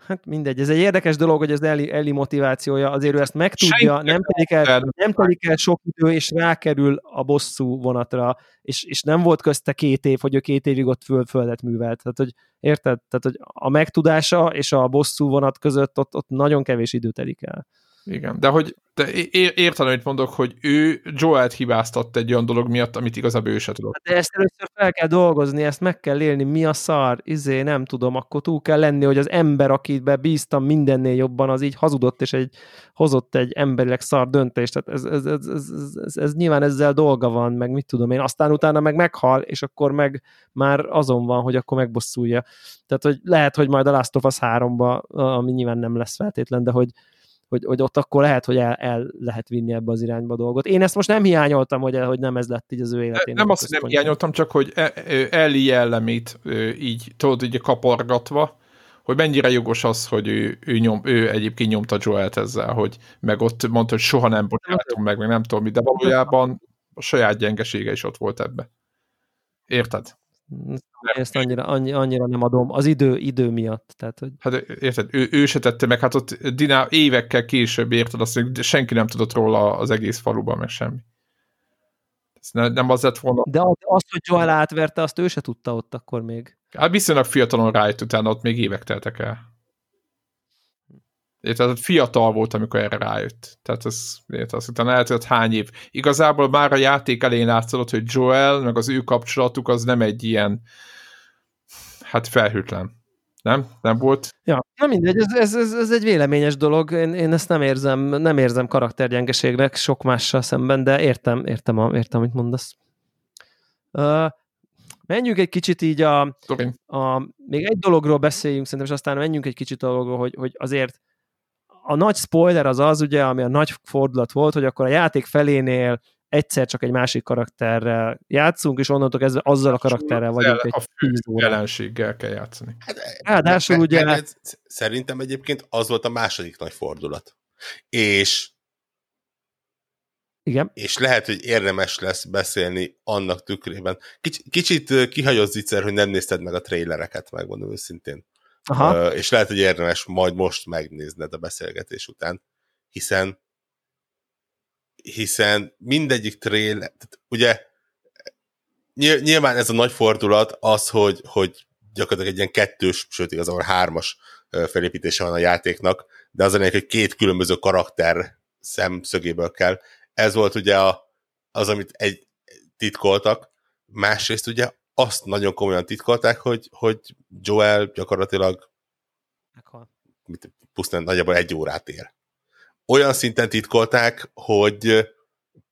Hát mindegy, ez egy érdekes dolog, hogy az Eli, Eli motivációja, azért ő ezt megtudja, nem telik, el, nem telik el sok idő, és rákerül a bosszú vonatra, és, és nem volt közte két év, hogy ő két évig ott föl, földet művelt. Tehát, hogy érted? Tehát, hogy a megtudása és a bosszú vonat között ott, ott nagyon kevés idő telik el. Igen, de hogy de értem, amit mondok, hogy ő Joel-t hibáztatta egy olyan dolog miatt, amit igazából ő se tudott. De ezt először fel kell dolgozni, ezt meg kell élni, mi a szar, izé, nem tudom, akkor túl kell lenni, hogy az ember, akibe bíztam mindennél jobban, az így hazudott, és egy, hozott egy emberileg szar döntést. Tehát ez, ez, ez, ez, ez, ez, ez nyilván ezzel dolga van, meg mit tudom én, aztán utána meg meghal, és akkor meg már azon van, hogy akkor megbosszulja. Tehát, hogy lehet, hogy majd a Last of Us 3-ba, ami nyilván nem lesz feltétlen, de hogy, hogy, hogy ott akkor lehet, hogy el, el lehet vinni ebbe az irányba a dolgot. Én ezt most nem hiányoltam, hogy, hogy nem ez lett így az ő életén. Nem azt, hogy nem hiányoltam, csak hogy e, Ellie jellemét így, tudod, így kapargatva, hogy mennyire jogos az, hogy ő, ő, nyom, ő egyébként nyomta Joelt ezzel, hogy meg ott mondta, hogy soha nem bocsátom meg, meg nem tudom mi, de valójában a saját gyengesége is ott volt ebbe. Érted? Ezt annyira, annyi, annyira nem adom, az idő, idő miatt. Tehát, hogy... Hát érted, ő, ő se tette meg, hát ott Dina évekkel később érted azt, hogy senki nem tudott róla az egész faluban, meg semmi. Ez ne, nem az lett volna. De azt, hogy Joel átverte, azt ő se tudta ott akkor még. Hát viszonylag fiatalon rájött, utána ott még évek teltek el. Tehát fiatal volt, amikor erre rájött. Tehát ez, érted, az utána eltelt hány év. Igazából már a játék elején látszott, hogy Joel, meg az ő kapcsolatuk az nem egy ilyen hát felhőtlen. Nem? Nem volt? Ja, na mindegy, ez, ez, ez, ez egy véleményes dolog. Én, én ezt nem érzem, nem érzem karaktergyengeségnek sok mással szemben, de értem, értem, a, értem amit mondasz. Uh, menjünk egy kicsit így a, a, még egy dologról beszéljünk szerintem, és aztán menjünk egy kicsit a dologról, hogy, hogy azért a nagy spoiler az az, ugye, ami a nagy fordulat volt, hogy akkor a játék felénél egyszer csak egy másik karakterrel játszunk, és onnantól kezdve azzal a karakterrel vagyunk egy a fő jelenséggel kell játszani. Hát, Ráadásul ugye... Ez, szerintem egyébként az volt a második nagy fordulat. És igen. És lehet, hogy érdemes lesz beszélni annak tükrében. Kicsit, kicsit kihagyott zicser, hogy nem nézted meg a trailereket, megmondom őszintén. Aha. És lehet, hogy érdemes majd most megnézned a beszélgetés után, hiszen hiszen mindegyik tehát ugye nyilván ez a nagy fordulat az, hogy, hogy gyakorlatilag egy ilyen kettős, sőt igazából hármas felépítése van a játéknak, de az a hogy két különböző karakter szemszögéből kell. Ez volt ugye a, az, amit egy titkoltak, másrészt ugye azt nagyon komolyan titkolták, hogy, hogy Joel gyakorlatilag Meghal. pusztán nagyjából egy órát ér olyan szinten titkolták, hogy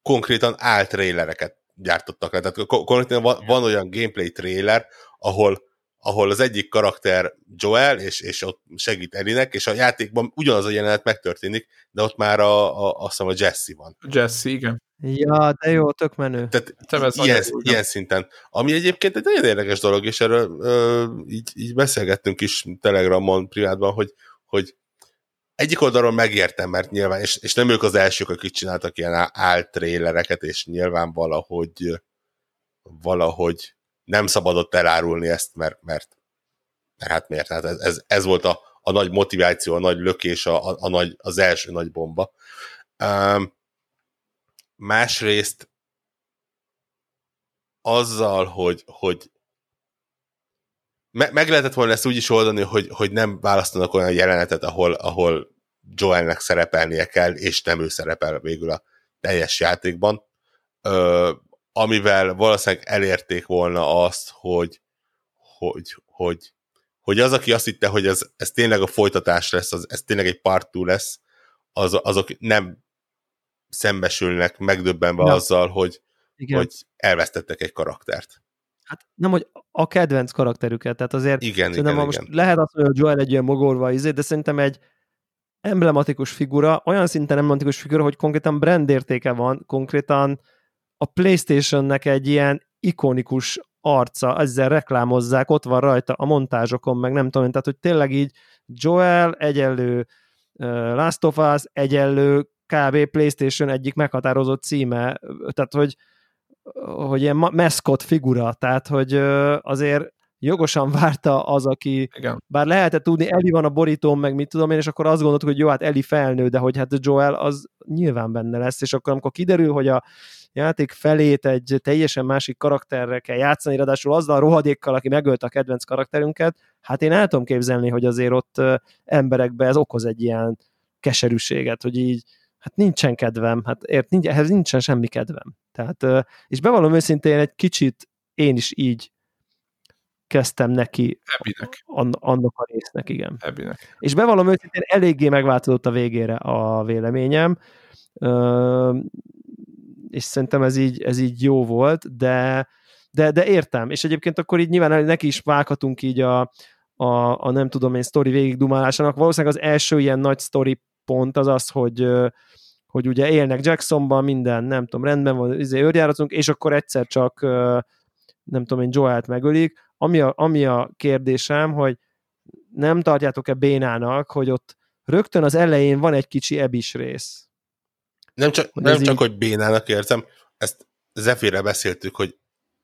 konkrétan áltrailereket gyártottak le. Tehát konkrétan van, van olyan gameplay trailer, ahol ahol az egyik karakter Joel, és, és ott segít Elinek, és a játékban ugyanaz a jelenet megtörténik, de ott már a, a, azt hiszem a Jesse van. Jesse, igen. Ja, de jó, tök menő. Tehát ez ilyen, ilyen szinten. Ami egyébként egy nagyon érdekes dolog, és erről ö, így, így beszélgettünk is Telegramon privátban, hogy, hogy egyik oldalról megértem, mert nyilván, és, és nem ők az elsők, akik csináltak ilyen áltrélereket, és nyilván valahogy valahogy nem szabadott elárulni ezt, mert, mert, mert hát miért? Hát ez, ez, ez volt a, a nagy motiváció, a nagy lökés, a, a, a nagy, az első nagy bomba. Um, másrészt azzal, hogy, hogy me- meg lehetett volna ezt úgy is oldani, hogy, hogy nem választanak olyan jelenetet, ahol, ahol Joelnek szerepelnie kell, és nem ő szerepel végül a teljes játékban, ö, amivel valószínűleg elérték volna azt, hogy, hogy, hogy, hogy az, aki azt hitte, hogy ez, ez tényleg a folytatás lesz, az, ez tényleg egy part lesz, az, azok nem szembesülnek megdöbbenve ja. azzal, hogy, Igen. hogy elvesztettek egy karaktert. Hát nem, hogy a kedvenc karakterüket, tehát azért igen, igen, igen. most lehet azt, hogy Joel egy ilyen mogorva izé, de szerintem egy emblematikus figura, olyan szinten emblematikus figura, hogy konkrétan brand értéke van, konkrétan a Playstation-nek egy ilyen ikonikus arca, ezzel reklámozzák, ott van rajta a montázsokon, meg nem tudom, tehát hogy tényleg így Joel egyenlő Last of Us egyenlő kb. Playstation egyik meghatározott címe, tehát hogy hogy ilyen meszkot figura, tehát hogy azért jogosan várta az, aki, Igen. bár lehetett tudni, Eli van a borítón, meg mit tudom én, és akkor azt gondoltuk, hogy jó, hát Eli felnő, de hogy hát Joel az nyilván benne lesz, és akkor amikor kiderül, hogy a játék felét egy teljesen másik karakterre kell játszani, ráadásul azzal a rohadékkal, aki megölte a kedvenc karakterünket, hát én el tudom képzelni, hogy azért ott emberekbe ez okoz egy ilyen keserűséget, hogy így, hát nincsen kedvem, hát ért, nincs, ehhez nincsen semmi kedvem. Tehát, és bevallom őszintén, egy kicsit én is így kezdtem neki Ebinek. an- annak a résznek, igen. Ebinek. És bevallom őszintén, eléggé megváltozott a végére a véleményem, és szerintem ez így, ez így jó volt, de, de, de értem, és egyébként akkor így nyilván neki is vághatunk így a, a, a nem tudom én sztori végigdumálásának. Valószínűleg az első ilyen nagy sztori pont az az, hogy, hogy ugye élnek Jacksonban, minden, nem tudom, rendben van, izé, őrjáratunk, és akkor egyszer csak nem tudom én, Joelt megölik. Ami a, ami a kérdésem, hogy nem tartjátok-e bénának, hogy ott rögtön az elején van egy kicsi ebis rész. Nem csak, Hogy nem csak így- hogy bénának érzem, ezt Zephyre beszéltük, hogy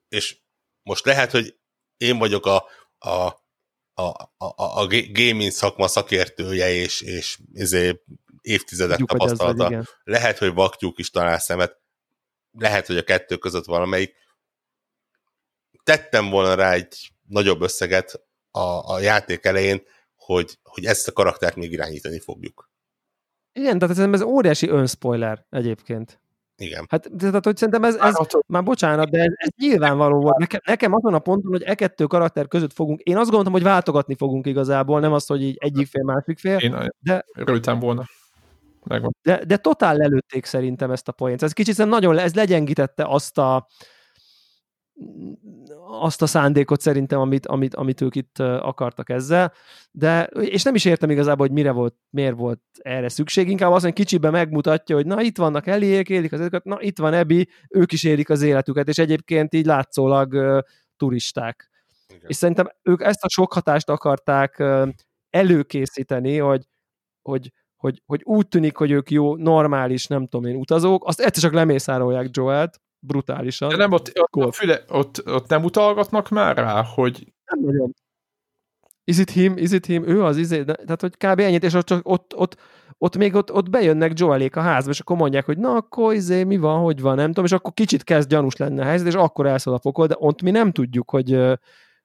és most lehet, hogy én vagyok a, a, a, a, a ga- gaming szakma szakértője, és, és izé, évtizedek Tudjuk, hogy vagy, tapasztalata. igen. Lehet, hogy vaktyúk is talál szemet, lehet, hogy a kettő között valamelyik. Tettem volna rá egy nagyobb összeget a, a játék elején, hogy, hogy ezt a karaktert még irányítani fogjuk. Igen, tehát ez, ez óriási önspoiler egyébként. Igen. Hát, tehát, hogy szerintem ez, ez már bocsánat, de ez, ez nyilvánvaló volt. Nekem, nekem azon a ponton, hogy e kettő karakter között fogunk, én azt gondoltam, hogy váltogatni fogunk igazából, nem azt, hogy így egyik fél, másik fél, Én de, örültem volna. Megvan. de, de totál lelőtték szerintem ezt a poént. Ez kicsit nagyon, ez legyengítette azt a azt a szándékot szerintem, amit, amit, amit ők itt akartak ezzel, de, és nem is értem igazából, hogy mire volt, miért volt erre szükség, inkább azt, hogy kicsiben megmutatja, hogy na itt vannak Eliék, élik az életüket, na itt van Ebi, ők is élik az életüket, és egyébként így látszólag ö, turisták. Igen. És szerintem ők ezt a sok hatást akarták ö, előkészíteni, hogy, hogy, hogy, hogy úgy tűnik, hogy ők jó, normális, nem tudom én, utazók, azt egyszer csak lemészárolják Joelt, brutálisan. De nem ott, ott, füle, ott, ott nem utalgatnak már rá, hogy nem nagyon. Is it him? Is it him? Ő az izé, tehát hogy kb. ennyit, és ott, csak ott, ott, ott még ott, ott bejönnek Joelék a házba, és akkor mondják, hogy na akkor izé, mi van, hogy van, nem tudom, és akkor kicsit kezd gyanús lenne a helyzet, és akkor elszól a pokol, de ott mi nem tudjuk, hogy,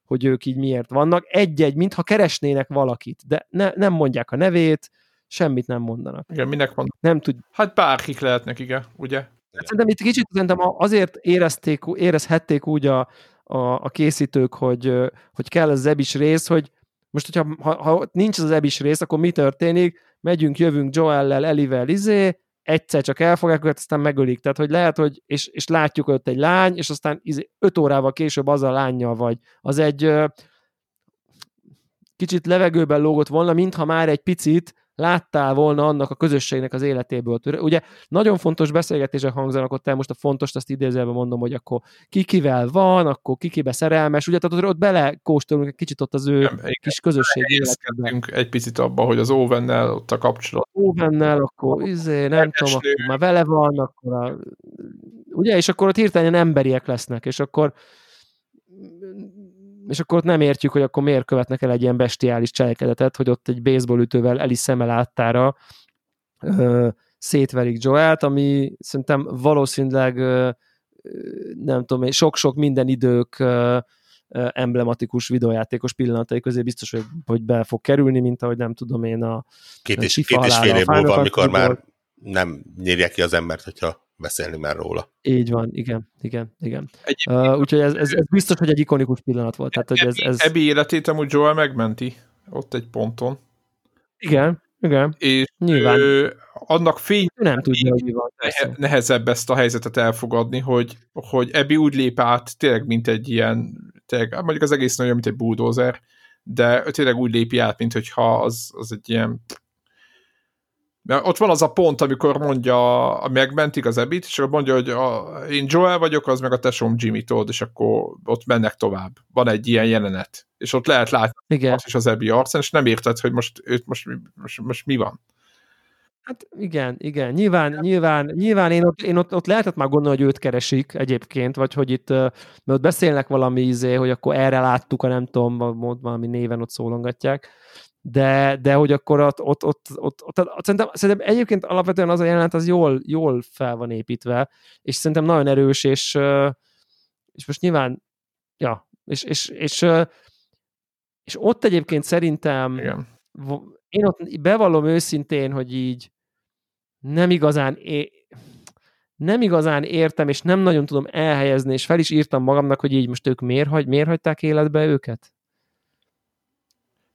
hogy ők így miért vannak. Egy-egy, mintha keresnének valakit, de ne, nem mondják a nevét, semmit nem mondanak. igen, minek van. Nem tudjuk. Hát bárkik lehetnek, igen, ugye? Hát Szerintem itt kicsit szerintem azért érezték, érezhették úgy a, a, a készítők, hogy, hogy kell az ebis rész, hogy most, hogyha ha, ha nincs az ebis rész, akkor mi történik? Megyünk, jövünk Joellel, Elivel, izé, egyszer csak elfogják őket, aztán megölik. Tehát, hogy lehet, hogy, és, és látjuk ott egy lány, és aztán izé, öt órával később az a lányjal vagy. Az egy kicsit levegőben lógott volna, mintha már egy picit láttál volna annak a közösségnek az életéből. Ugye nagyon fontos beszélgetések hangzanak ott el, most a fontos, azt idézőjelben mondom, hogy akkor ki kivel van, akkor ki kibe szerelmes, ugye, tehát ott, belekóstolunk egy kicsit ott az ő Nem, kis közösség életébe. Helyezkedtünk egy picit abba, hogy az Ovennel ott a kapcsolat. Óvennel, akkor izé, nem tudom, akkor már vele van, akkor a, ugye, és akkor ott hirtelen emberiek lesznek, és akkor és akkor ott nem értjük, hogy akkor miért követnek el egy ilyen bestiális cselekedetet, hogy ott egy baseballütővel Eli szeme láttára ö, szétverik Joelt, ami szerintem valószínűleg ö, nem tudom, sok-sok minden idők ö, emblematikus videójátékos pillanatai közé biztos, hogy, hogy be fog kerülni, mint ahogy nem tudom én a Két és, két és fél év múlva, amikor már nem nyírják ki az embert, hogyha beszélni már róla. így van, igen, igen, igen. Egyébként Uh, úgyhogy ez, ez, ez, biztos, hogy egy ikonikus pillanat volt. Tehát, hogy ez, ez, Ebi életét amúgy Joel megmenti ott egy ponton. igen, igen, És Nyilván. ő, annak fény nem tudja, hogy mi van. nehe- nehezebb ezt a helyzetet elfogadni, hogy, hogy Ebi úgy lép át tényleg, mint egy ilyen, tényleg, hát mondjuk az egész nagyon, mint egy bulldozer, de tényleg úgy lépi át, mint hogyha az, az egy ilyen mert ott van az a pont, amikor mondja, megmentik az ebit, és akkor mondja, hogy a, én Joel vagyok, az meg a tesóm Jimmy Todd, és akkor ott mennek tovább. Van egy ilyen jelenet. És ott lehet látni Igen. azt is az ebi arcán, és nem érted, hogy most, őt most, mi- most, most mi van. Hát igen, igen. Nyilván, nyilván, nyilván én, ott, én ott, ott lehetett már gondolni, hogy őt keresik egyébként, vagy hogy itt, mert ott beszélnek valami izé, hogy akkor erre láttuk, a nem tudom, valami néven ott szólongatják, de, de hogy akkor ott, ott, ott, ott, ott, ott szerintem, szerintem egyébként alapvetően az a jelenet az jól, jól fel van építve, és szerintem nagyon erős, és, és most nyilván, ja, és, és, és, és ott egyébként szerintem Igen. én ott bevallom őszintén, hogy így nem igazán é- nem igazán értem, és nem nagyon tudom elhelyezni, és fel is írtam magamnak, hogy így most ők miért, hagy, miért hagyták életbe őket?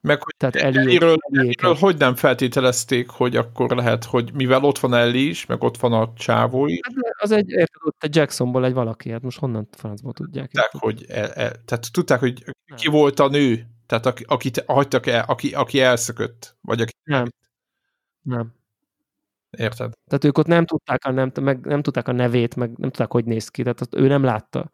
Meg hogy Tehát Ellie- Ellie-ről. Ellie-ről hogy nem feltételezték, hogy akkor lehet, hogy mivel ott van Ellie is, meg ott van a csávó is, Hát az egy, érted, ott egy Jacksonból egy valaki, hát most honnan francból tudják? tudták, hogy el, el, tehát tudták, hogy ki Nem. volt a nő, tehát aki, akit hagytak el, aki, aki elszökött, vagy aki Nem. Nem. érted? Tehát ők ott nem tudták a, nem, meg nem tudták a nevét, meg nem tudták, hogy néz ki. Tehát azt ő nem látta.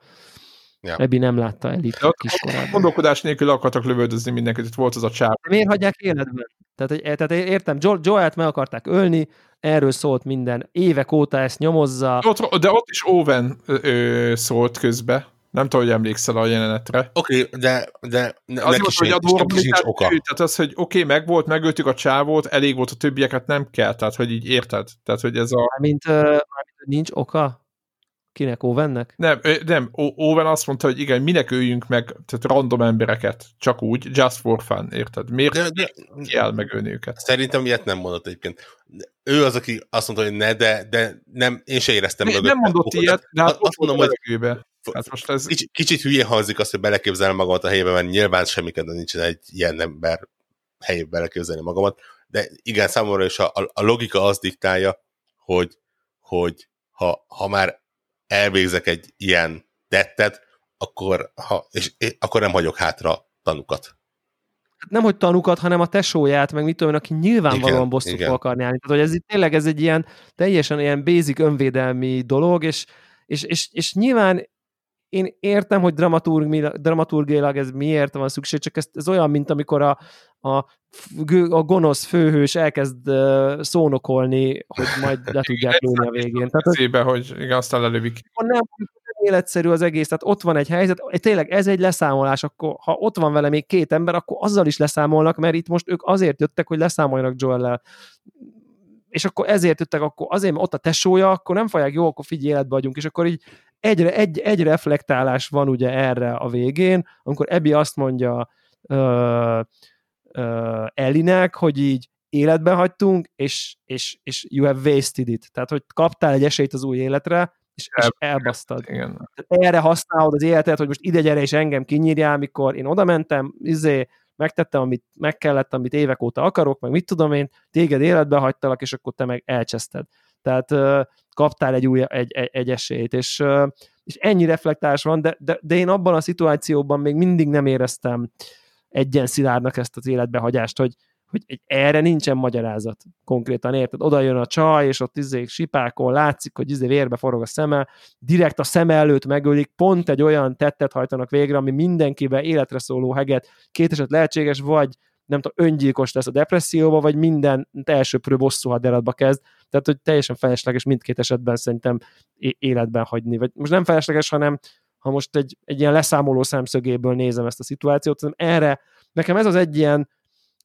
Ja. Ebi nem látta Elit De ott kiskorában. Gondolkodás nélkül akartak lövöldözni mindenkit, itt volt az a csáv. De miért hagyják életben? Tehát, hogy- tehát értem, Jo- Joel-t meg akarták ölni, erről szólt minden. Évek óta ezt nyomozza. Ott, de ott is Owen ö, szólt közbe. Nem tudom, hogy emlékszel a jelenetre. Oké, okay, de, de ne, Az neki, volt, hogy a neki sincs oka. tehát az, hogy oké, okay, megvolt, megöltük a csávót, elég volt a többieket, nem kell, tehát hogy így érted? Tehát, hogy ez a... Mint, uh, nincs oka? Kinek? Owennek? Nem, nem, Owen azt mondta, hogy igen, minek öljünk meg tehát random embereket, csak úgy, just for fun, érted? Miért De, de, kell megölni őket? Szerintem ilyet nem mondott egyébként. Ő az, aki azt mondta, hogy ne, de, de nem, én se éreztem Nem, mögötte nem mondott okot. ilyet, de hát azt ott mondom, hogy. Hát most ez... kicsit, kicsit hülye hangzik azt, hogy beleképzelem magamat a helyébe, mert nyilván semmiket nincsen egy ilyen ember helyébe beleképzelni magamat, de igen, számomra is a, a, a logika az diktálja, hogy, hogy ha, ha már elvégzek egy ilyen tettet, akkor, ha, és, és, akkor nem hagyok hátra tanukat. Hát nem, hogy tanukat, hanem a tesóját, meg mit tudom én, aki nyilvánvalóan fog akarni állni. Tehát, hogy ez itt tényleg ez egy ilyen teljesen ilyen basic önvédelmi dolog, és, és, és, és nyilván én értem, hogy dramaturg, dramaturgiailag ez miért van szükség, csak ez, ez olyan, mint amikor a, a, a gonosz főhős elkezd szónokolni, hogy majd le tudják lőni a végén. Tehát az, Eszébe, hogy igen, aztán lelövik. nem életszerű az egész, tehát ott van egy helyzet, tényleg ez egy leszámolás, akkor ha ott van vele még két ember, akkor azzal is leszámolnak, mert itt most ők azért jöttek, hogy leszámoljanak Joel-lel. És akkor ezért jöttek, akkor azért, mert ott a tesója, akkor nem fogják, jó, akkor figyelj, életbe vagyunk, és akkor így egyre, egy, egy reflektálás van ugye erre a végén, amikor Ebi azt mondja ö, ö, Ellinek, hogy így életben hagytunk, és, és, és you have wasted it. Tehát, hogy kaptál egy esélyt az új életre, és, és elbasztad. Igen. Erre használod az életet, hogy most ide gyere és engem kinyírjál, mikor én oda mentem, izé, megtettem, amit meg kellett, amit évek óta akarok, meg mit tudom én, téged életbe hagytalak, és akkor te meg elcseszted. Tehát kaptál egy új egy, egy, egy esélyt, és, és ennyi reflektálás van, de, de, de én abban a szituációban még mindig nem éreztem egyen szilárdnak ezt az életbehagyást, hogy, hogy egy, erre nincsen magyarázat konkrétan, érted? Oda jön a csaj, és ott izé sipákon látszik, hogy izé vérbe forog a szeme, direkt a szem előtt megölik, pont egy olyan tettet hajtanak végre, ami mindenkivel életre szóló heget, két eset lehetséges, vagy nem tudom, öngyilkos lesz a depresszióba, vagy minden elsőprő bosszú haderatba kezd, tehát hogy teljesen felesleges mindkét esetben szerintem életben hagyni, vagy most nem felesleges, hanem ha most egy, egy ilyen leszámoló szemszögéből nézem ezt a szituációt, szerintem erre, nekem ez az egy ilyen,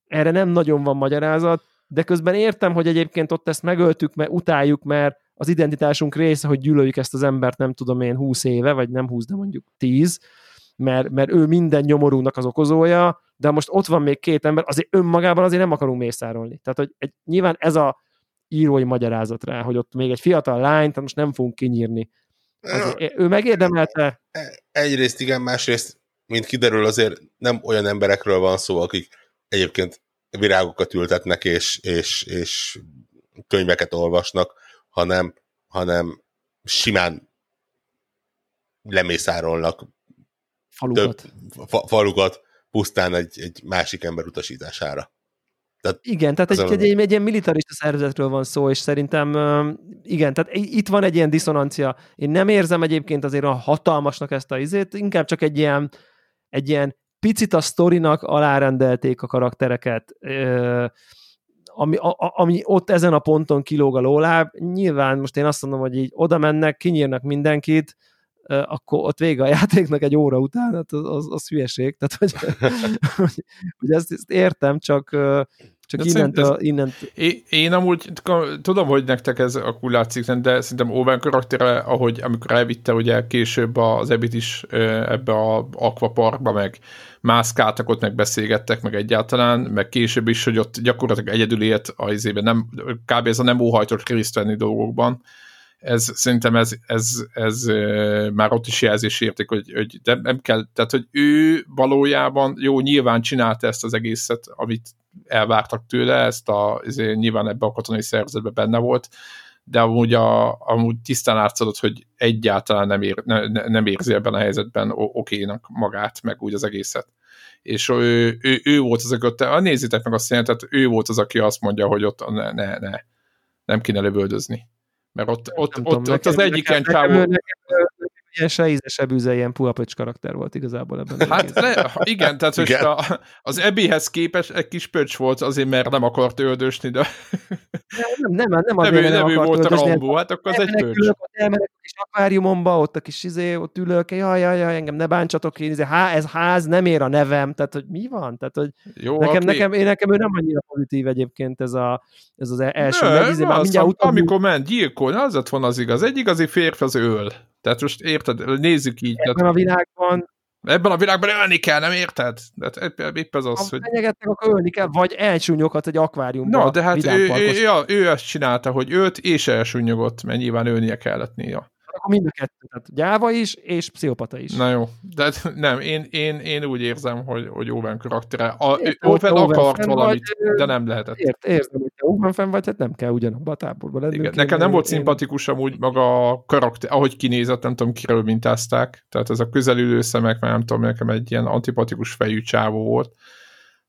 erre nem nagyon van magyarázat, de közben értem, hogy egyébként ott ezt megöltük, mert utáljuk, mert az identitásunk része, hogy gyűlöljük ezt az embert, nem tudom én, 20 éve, vagy nem 20, de mondjuk 10, mert, mert ő minden nyomorúnak az okozója, de most ott van még két ember, azért önmagában azért nem akarunk mészárolni. Tehát, hogy egy, nyilván ez a írói magyarázat rá, hogy ott még egy fiatal lány, tehát most nem fogunk kinyírni. Azért, ő megérdemelte. Egyrészt igen, másrészt, mint kiderül, azért nem olyan emberekről van szó, akik egyébként virágokat ültetnek és, és, és könyveket olvasnak, hanem, hanem simán lemészárolnak falukat. több fa, falukat pusztán egy, egy másik ember utasítására. Tehát igen, tehát egy, egy, egy, egy ilyen militarista szervezetről van szó, és szerintem igen, tehát itt van egy ilyen diszonancia. Én nem érzem egyébként azért a hatalmasnak ezt a izét, inkább csak egy ilyen, egy ilyen picit a sztorinak alárendelték a karaktereket. ami, a, ami ott ezen a ponton kilóg a lóláb, nyilván most én azt mondom, hogy így oda mennek, kinyírnak mindenkit, akkor ott vége a játéknak egy óra után, hát az, az, az hülyeség. Tehát, hogy, hogy, hogy ezt, ezt értem, csak csak innent, ez, innent... Én, én amúgy tudom, hogy nektek ez a látszik, de szerintem Owen karaktere, ahogy amikor elvitte ugye később az Ebit is ebbe a akvaparkba, meg mászkáltak ott, meg beszélgettek, meg egyáltalán, meg később is, hogy ott gyakorlatilag egyedül élt a izében, nem, kb. ez a nem óhajtott részt venni dolgokban, ez szerintem ez, ez, ez, már ott is jelzés érték, hogy, hogy de nem kell, tehát hogy ő valójában jó, nyilván csinálta ezt az egészet, amit elvártak tőle, ezt a, ezért nyilván ebbe a katonai szervezetben benne volt, de amúgy, a, amúgy tisztán látszott, hogy egyáltalán nem, ér, ne, nem érzi ebben a helyzetben okénak magát, meg úgy az egészet. És ő, ő, ő volt az, aki ott, nézzétek meg azt jelentet, ő volt az, aki azt mondja, hogy ott ne, ne, ne nem kéne lövöldözni. Mert ott, ott, ott, tudom, ott, az egyiken csávó ilyen se ízesebb üze, ilyen puhapöcs karakter volt igazából ebben. Hát le, igen, tehát igen. A, az Ebihez képest egy kis pöcs volt azért, mert nem akart öldösni, de... Nem, nem, nem, nem azért, nem, nem, nem volt a Rambo, hát akkor az egy pöcs. Elmenek a kis akváriumomba, ott a kis izé, ott ülök, jaj, jaj, jaj, engem ne bántsatok, én izé, há, ez ház, nem ér a nevem, tehát hogy mi van? Tehát, hogy Jó, nekem, nekem, én, nekem ő nem annyira pozitív egyébként ez, a, ez az első ne, meg, izé, az, mindjárt amikor ment gyilkolni, az lett volna az igaz. Egy igazi férfi az öl. Tehát most érted, nézzük így. Ebben tehát, a világban Ebben a világban ölni kell, nem érted? De hát épp ez az, ha hogy... fenyegetnek, akkor ölni kell, vagy elsúnyoghat egy akváriumban. No, de hát ő, ő, ja, ő ezt csinálta, hogy őt és elsúnyogott, mert nyilván ölnie kellett néha akkor mind a kettő. Tehát gyáva is, és pszichopata is. Na jó, de nem, én, én, én úgy érzem, hogy, hogy Owen karaktere. A, Ért, Owen akart valamit, vagy, de nem lehetett. Ért, érzem, hogy te Owen fenn vagy, hát nem kell ugyanabban a táborban lenni. Igen, nekem nem volt én... szimpatikus amúgy maga a karakter, ahogy kinézett, nem tudom, kiről mintázták. Tehát ez a közelülő szemek, mert nem tudom, nekem egy ilyen antipatikus fejű csávó volt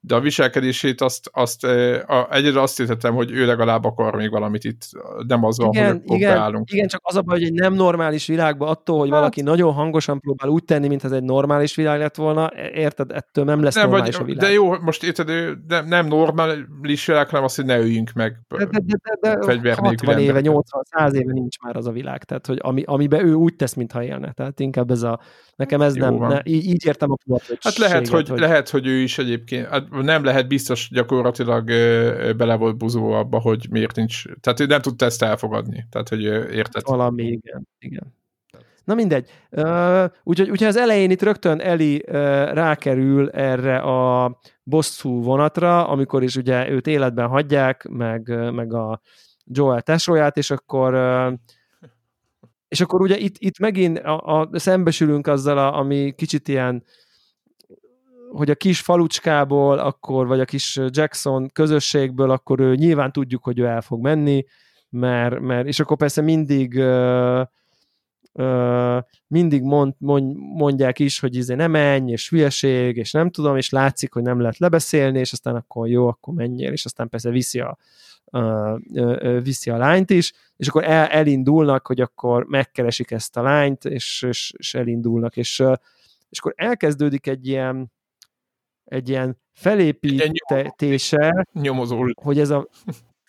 de a viselkedését azt, azt a, egyedül azt értettem, hogy ő legalább akar még valamit itt, nem az van, igen, hogy igen, beállunk. Igen, csak az a baj, hogy egy nem normális világban attól, hogy hát. valaki nagyon hangosan próbál úgy tenni, mintha ez egy normális világ lett volna, érted, ettől nem lesz nem, normális vagy, a világ. De jó, most érted, de nem normális világ, hanem az, hogy ne üljünk meg de, de, de, de, de 60 éve, 80, 100 éve nincs már az a világ, tehát hogy ami, amiben ő úgy tesz, mintha élne, tehát inkább ez a, nekem ez jó nem, ne, így, így értem a Hát lehet, hogy, hogy, lehet, hogy ő is egyébként, hát nem lehet biztos gyakorlatilag bele volt buzó abba, hogy miért nincs, tehát ő nem tudta ezt elfogadni, tehát hogy érted. Valami, igen, igen. Na mindegy. Uh, úgyhogy, úgyhogy az elején itt rögtön Eli uh, rákerül erre a bosszú vonatra, amikor is ugye őt életben hagyják, meg, meg a Joel tesóját, és akkor uh, és akkor ugye itt, itt megint a, a, szembesülünk azzal, a, ami kicsit ilyen hogy a kis falucskából, akkor, vagy a kis Jackson közösségből, akkor ő nyilván tudjuk, hogy ő el fog menni, mert, mert és akkor persze mindig uh, uh, mindig mond, mond, mondják is, hogy izé nem menj, és hülyeség, és nem tudom, és látszik, hogy nem lehet lebeszélni, és aztán akkor jó, akkor menjél, és aztán persze viszi a, uh, uh, viszi a lányt is, és akkor el, elindulnak, hogy akkor megkeresik ezt a lányt, és, és, és elindulnak, és, és akkor elkezdődik egy ilyen egy ilyen felépítése, nyomozós. hogy ez a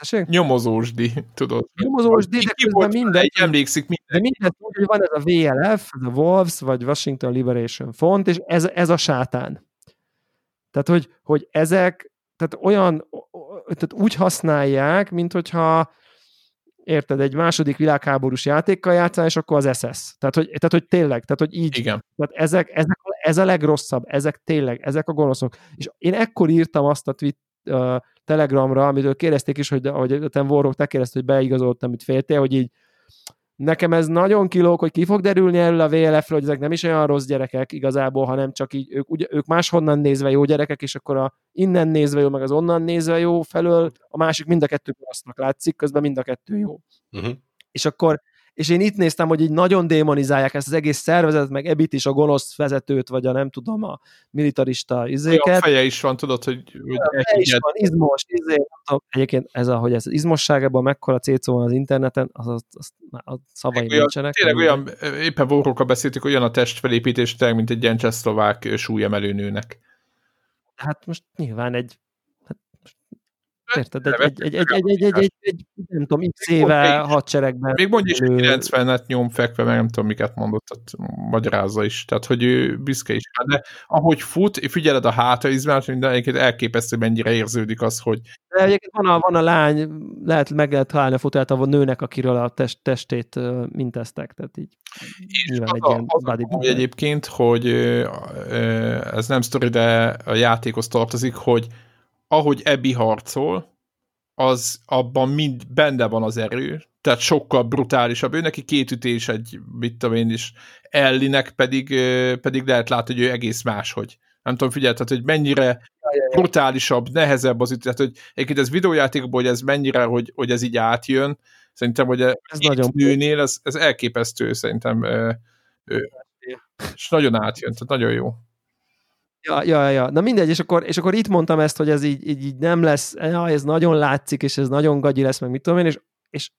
Tessék? Nyomozósdi, tudod. Nyomozósdi, de közben volt, minden... Egy emlékszik minden. De minden tudja, hogy van ez a VLF, ez a Wolves, vagy Washington Liberation Front, és ez, ez a sátán. Tehát, hogy, hogy ezek, tehát olyan, tehát úgy használják, mint hogyha érted, egy második világháborús játékkal játszál, és akkor az SS. Tehát, hogy, tehát, hogy tényleg, tehát, hogy így. Igen. Tehát ezek, ezek, ez a legrosszabb, ezek tényleg, ezek a gonoszok. És én ekkor írtam azt a tweet, uh, Telegramra, amitől kérdezték is, hogy, hogy te Warrock, te kérdezte, hogy beigazoltam, amit féltél, hogy így nekem ez nagyon kilók, hogy ki fog derülni erről a VLF-ről, hogy ezek nem is olyan rossz gyerekek igazából, hanem csak így ők, ugye, ők máshonnan nézve jó gyerekek, és akkor a innen nézve jó, meg az onnan nézve jó felől, a másik mind a kettő rossznak látszik, közben mind a kettő jó. Uh-huh. És akkor és én itt néztem, hogy így nagyon démonizálják ezt az egész szervezetet, meg Ebit is, a gonosz vezetőt, vagy a nem tudom, a militarista izéket. Olyan feje is van, tudod, hogy... hogy feje is van, izmos, izé, Egyébként ez a, hogy ez az izmosságában mekkora cécó van az interneten, az, az, az, az a szavai olyan, nincsenek. Tényleg olyan, éppen Vorrókkal beszéltük, olyan a testfelépítés, mint egy ilyen csehszlovák súlyemelő nőnek. Hát most nyilván egy Érted? Egy, egy, egy, egy, egy, egy, egy, egy, nem tudom, x éve hadseregben... Még mondja is, hogy 90-et nyom fekve, meg nem tudom, miket mondott, tehát magyarázza is. Tehát, hogy ő büszke is. De ahogy fut, figyeled a hátraizmát, minden egyébként elképesztő, mennyire érződik az, hogy... De egyébként van a, van a lány, lehet, meg lehet találni a fotóját a nőnek, akiről a test, testét minteztek, tehát így... És az, egy a, az a, egyébként, hogy ez nem sztori, de a játékhoz tartozik, hogy ahogy Ebi harcol, az abban mind benne van az erő, tehát sokkal brutálisabb. Ő neki két ütés egy, mit tudom én is, Ellinek pedig, pedig lehet látni, hogy ő egész máshogy. Nem tudom, figyelj, tehát, hogy mennyire brutálisabb, nehezebb az ütés, tehát, hogy egyébként ez videójátékból, hogy ez mennyire, hogy, hogy ez így átjön, szerintem, hogy ez nagyon nőnél, ez, ez elképesztő, szerintem, és nagyon átjön, tehát nagyon jó. Ja, ja, ja. Na mindegy, és akkor, és akkor itt mondtam ezt, hogy ez így, így, így nem lesz, ja, ez nagyon látszik, és ez nagyon gagyi lesz, meg mit tudom én, és, és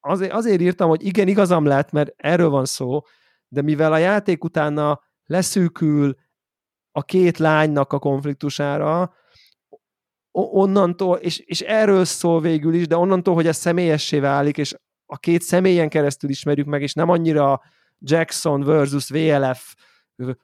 azért, azért írtam, hogy igen, igazam lett, mert erről van szó, de mivel a játék utána leszűkül a két lánynak a konfliktusára, onnantól, és, és erről szól végül is, de onnantól, hogy ez személyessé válik, és a két személyen keresztül ismerjük meg, és nem annyira Jackson versus VLF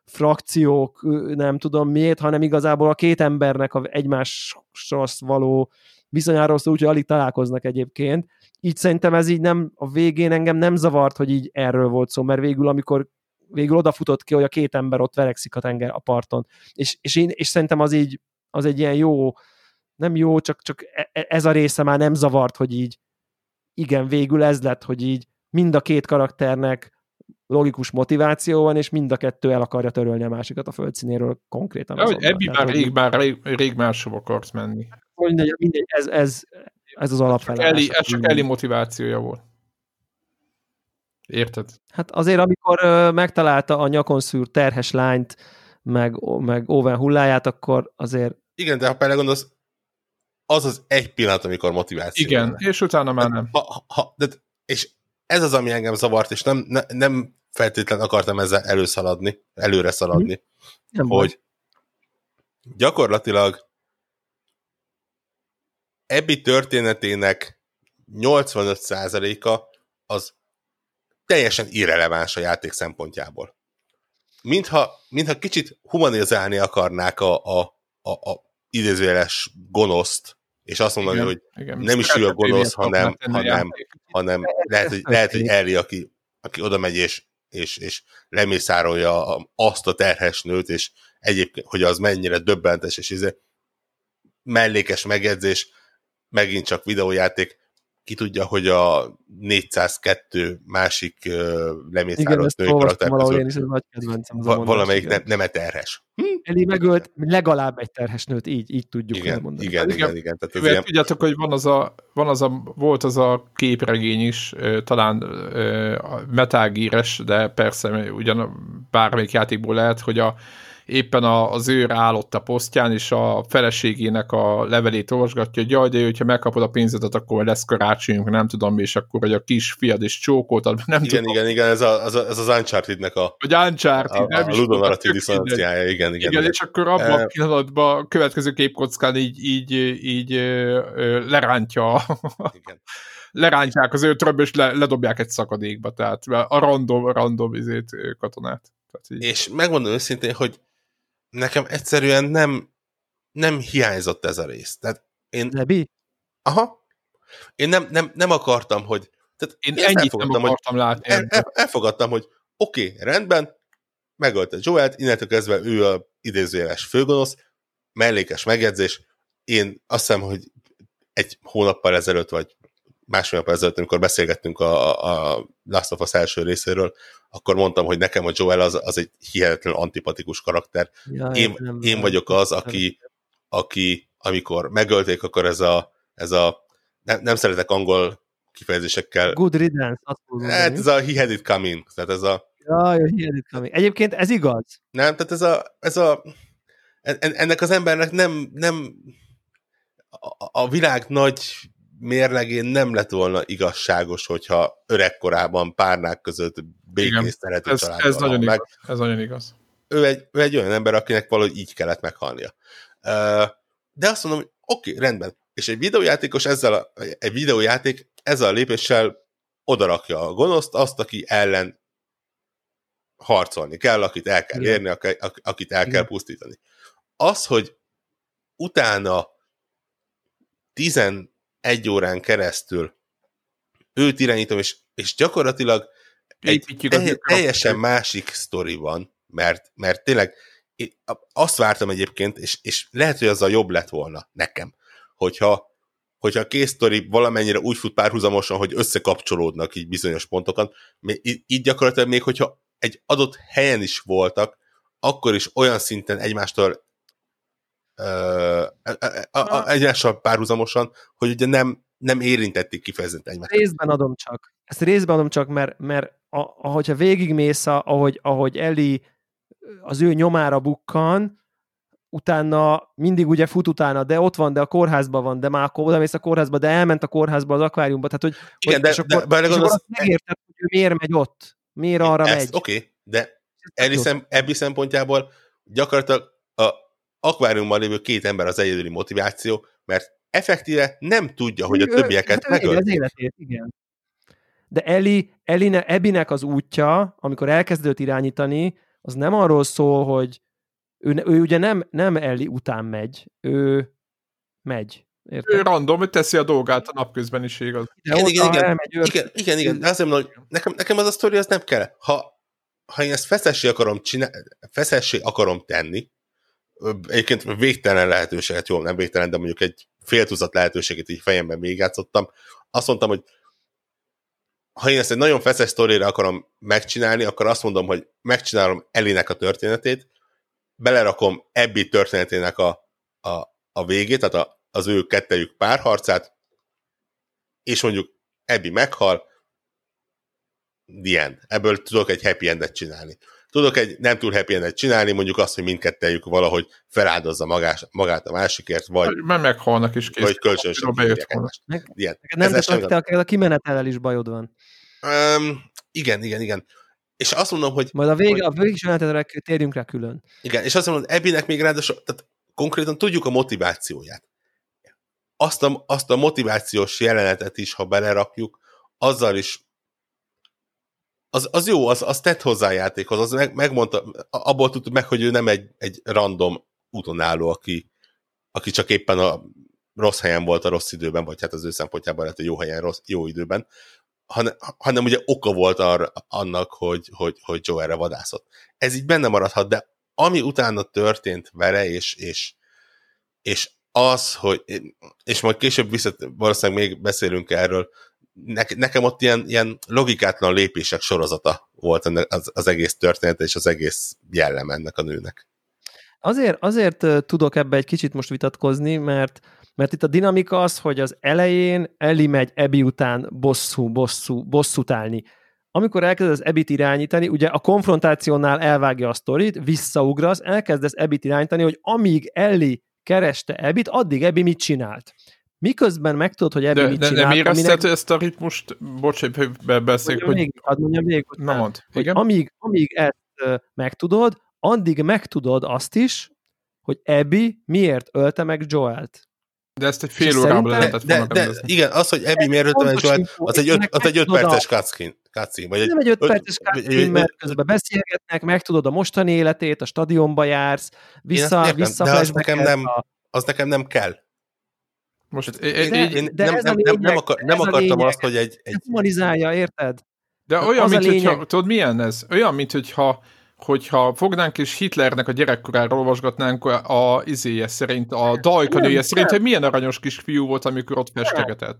frakciók, nem tudom miért, hanem igazából a két embernek a egymásról való viszonyáról szól, úgyhogy alig találkoznak egyébként. Így szerintem ez így nem, a végén engem nem zavart, hogy így erről volt szó, mert végül, amikor végül odafutott ki, hogy a két ember ott verekszik a tenger a parton. És, és, én, és szerintem az így, az egy ilyen jó, nem jó, csak, csak e, e, ez a része már nem zavart, hogy így igen, végül ez lett, hogy így mind a két karakternek logikus motiváció van, és mind a kettő el akarja törölni a másikat a földszínéről konkrétan. Ja, hogy Ebbi már rég, már rég, rég máshova akart menni. Mindegy, mindegy ez, ez, ez az alapfelállás. Eli, ez csak Eli motivációja volt. Érted? Hát azért, amikor megtalálta a nyakon szűr terhes lányt, meg, meg Owen hulláját, akkor azért... Igen, de ha belegondolsz, az az egy pillanat, amikor motiváció. Igen, lenne. és utána már nem. Ha, ha, de, és ez az, ami engem zavart, és nem, ne, nem feltétlenül akartam ezzel előszaladni, előre szaladni, nem hogy gyakorlatilag ebbi történetének 85%-a az teljesen irreleváns a játék szempontjából. Mintha, mintha kicsit humanizálni akarnák a, a, a, a idézőjeles gonoszt, és azt mondani, igen, hogy igen. nem is ő a gonosz, hanem, hanem, hanem lehet, hogy, lehet, hogy Ellie, aki, aki oda megy és, és, és lemészárolja azt a terhes nőt, és egyébként, hogy az mennyire döbbentes, és ez mellékes megjegyzés, megint csak videójáték, ki tudja, hogy a 402 másik uh, lemészárolt női karakter közül is, nagy kedvencem, az va- valamelyik ne, nem terhes. Hm? Eli megölt legalább egy terhes nőt, így, így tudjuk igen, elmondani. Igen, igen, igen. igen tehát ez ilyen... Tudjátok, hogy van az a, van az a, volt az a képregény is, talán metágíres, de persze ugyan bármelyik játékból lehet, hogy a éppen a, az őr állott a posztján, és a feleségének a levelét olvasgatja, hogy jaj, de hogyha megkapod a pénzedet, akkor lesz karácsonyunk, nem tudom, és akkor hogy a kis fiad is csókoltad, nem igen, tudom. Igen, igen, ez, a, ez, a, ez az Uncharted-nek a, hogy Uncharted, a, nem a, a ludonarratív diszonanciája, igen, igen, igen. és akkor abban a pillanatban a következő képkockán így, így, így lerántja igen lerántják az őtröbb, és le, ledobják egy szakadékba, tehát a random, random izét, katonát. Tehát így. És megmondom őszintén, hogy nekem egyszerűen nem, nem hiányzott ez a rész. Tehát én... Lebi? Aha. Én nem, nem, nem akartam, hogy... Tehát én, én ennyit nem akartam hogy, látni. El, el, elfogadtam, hogy oké, okay, rendben, megölte Joelt, innentől kezdve ő a idézőjeles főgonosz, mellékes megjegyzés, én azt hiszem, hogy egy hónappal ezelőtt, vagy másfél nap ezelőtt, amikor beszélgettünk a, a Last of Us első részéről, akkor mondtam, hogy nekem a Joel az, az egy hihetetlen antipatikus karakter. Ja, én, nem, én vagyok az, aki, aki amikor megölték, akkor ez a, ez a nem, nem szeretek angol kifejezésekkel. Good riddance, azt. Hát ez a he had it coming. Tehát ez a... Ja, he had it coming. Egyébként ez igaz. Nem, tehát ez a, ez a ennek az embernek nem, nem a, a világ nagy mérlegén nem lett volna igazságos, hogyha öregkorában párnák között békés szerető ez, ez nagyon meg. Igaz. Ez nagyon igaz. Ő egy, ő egy olyan ember, akinek valahogy így kellett meghalnia. De azt mondom, hogy oké, okay, rendben, És egy videójátékos ezzel a, egy videójáték ezzel a lépéssel odarakja a gonoszt, azt, aki ellen harcolni kell, akit el kell Igen. érni, ak- akit el Igen. kell pusztítani. Az, hogy utána 11 órán keresztül. Őt irányítom, és, és gyakorlatilag egy az teljesen másik sztori van, mert, mert tényleg én azt vártam egyébként, és, és lehet, hogy azzal jobb lett volna nekem, hogyha, hogyha a kész sztori valamennyire úgy fut párhuzamosan, hogy összekapcsolódnak így bizonyos pontokon, Még í- így gyakorlatilag még hogyha egy adott helyen is voltak, akkor is olyan szinten egymástól a, a, a, egymással párhuzamosan, hogy ugye nem, nem érintették kifejezetten egymást. Részben adom csak. Ezt részben adom csak, mert, mert ahogyha végigmész, ahogy, ahogy Eli az ő nyomára bukkan, utána mindig ugye fut utána, de ott van, de a kórházban van, de már akkor oda mész a kórházba, de elment a kórházba, az akváriumba, tehát hogy, Igen, hogy de- és de akkor, és belegondolsz- akkor azt megérted, hogy ő miért megy ott, miért arra Ezt, megy. Oké, okay, de Eli szem, ebbi szempontjából gyakorlatilag a akváriumban lévő két ember az egyedüli motiváció, mert effektíve nem tudja, hogy a Ő- többieket hát ő éli az életét, igen. De Eli, Eline, Ebinek az útja, amikor elkezdődött irányítani, az nem arról szól, hogy ő, ő ugye nem, nem Eli után megy, ő megy. Ő Érted? random, hogy teszi a dolgát a napközben is igaz. De Igen, igen, igen. elmegy, őr- Igen, igen, igen, de azért mondom, hogy nekem, nekem az a sztori az nem kell. Ha, ha én ezt feszessé akarom, csinál, feszessé akarom tenni, egyébként végtelen lehetőséget, jó, nem végtelen, de mondjuk egy fél lehetőséget így fejemben végigjátszottam, azt mondtam, hogy ha én ezt egy nagyon feszes sztorira akarom megcsinálni, akkor azt mondom, hogy megcsinálom Elinek a történetét, belerakom Ebbi történetének a, a, a végét, tehát a, az ő kettejük párharcát, és mondjuk Ebbi meghal, the end. Ebből tudok egy happy endet csinálni. Tudok egy nem túl happy endet csinálni, mondjuk azt, hogy mindkettejük valahogy feláldozza magás, magát a másikért, vagy, Mert meghalnak is kész. vagy kölcsönösen. Meg- Ilyen. Nem semmi te a kimenetellel is bajod van. Um, igen, igen, igen. És azt mondom, hogy Majd a vége, a végsőjelentetre térjünk rá külön. igen, és azt mondom, hogy Ebinek még ráadásul, tehát konkrétan tudjuk a motivációját. Azt a, azt a motivációs jelenetet is, ha belerakjuk, azzal is az, az jó, az, az tett hozzá a játékhoz, az meg, megmondta, abból tudtuk meg, hogy ő nem egy, egy random útonálló, aki, aki csak éppen a rossz helyen volt a rossz időben, vagy hát az ő szempontjában lehet, hogy jó helyen, rossz, jó időben, hanem, hanem ugye oka volt arra, annak, hogy, hogy, hogy Joe erre vadászott. Ez így benne maradhat, de ami utána történt vele, és, és, és az, hogy, és majd később visszat, valószínűleg még beszélünk erről, ne, nekem ott ilyen, ilyen logikátlan lépések sorozata volt ennek az, az egész történet, és az egész jellem ennek a nőnek. Azért, azért tudok ebbe egy kicsit most vitatkozni, mert, mert itt a dinamika az, hogy az elején Eli megy Ebi után bosszú, bosszú, bosszút állni. Amikor elkezdesz Ebit irányítani, ugye a konfrontációnál elvágja a sztorit, visszaugrasz, elkezdesz Ebit irányítani, hogy amíg Eli kereste Ebit, addig Ebi mit csinált. Miközben megtudod, hogy De, mit de csinált, nem érezted aminek- ezt a ritmust? Bocs, hogy be- beszéljük, Mondjam hogy... még, hadd mondjam még, hogy Na mond, hogy igen? amíg, amíg ezt megtudod, addig megtudod azt is, hogy Abby miért ölte meg Joelt. De ezt egy fél órában De, lehetett de, volna de rendezni. igen, az, hogy Ebi miért ötven Pontos Joel, info, az egy, öt, az egy öt perces cutscene, cutscene, vagy egy, Nem egy öt perces cutscene, mert közben beszélgetnek, megtudod a mostani életét, a stadionba jársz, vissza, vissza de az nekem nem- az nekem nem kell. Most Én, én, De- én, de nem, nem, nem, nem, lényeg, akar, nem akartam lényeg. azt, hogy egy, egy humanizálja, érted? De Hát olyan, mint hogyha, lényeg. tudod milyen ez? Olyan, mint hogyha hogyha fognánk és Hitlernek a gyerekkorára olvasgatnánk a, a izéje szerint, a dajkanője Nem, szerint, nem. hogy milyen aranyos kis fiú volt, amikor ott festegetett.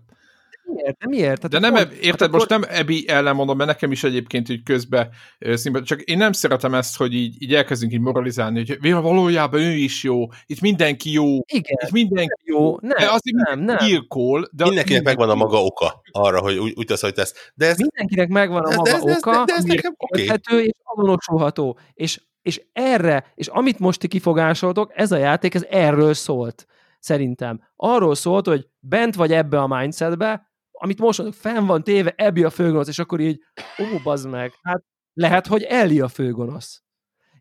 Miért? De miért? Tehát De nem, pont- érted, hát most akkor- nem Ebi ellen mondom, mert nekem is egyébként így közbe színbe, csak én nem szeretem ezt, hogy így, így elkezdünk így moralizálni, hogy "Vél, valójában ő is jó, itt mindenki jó, Igen, itt mindenki jó, nem, de azért nem, nem. gyilkol, de Mindenkinek megvan a mindenki- maga oka arra, hogy úgy, úgy tesz, hogy tesz. De ez, Mindenkinek megvan a de, maga de, ez, de, ez, oka, de, ez nekem érthető és azonosulható. És, és erre, és amit most ti kifogásoltok, ez a játék, ez erről szólt. Szerintem. Arról szólt, hogy bent vagy ebbe a mindsetbe, amit most mondok, fenn van téve, Ebbi a főgonosz, és akkor így, ó, bazd meg, hát lehet, hogy Eli a főgonosz.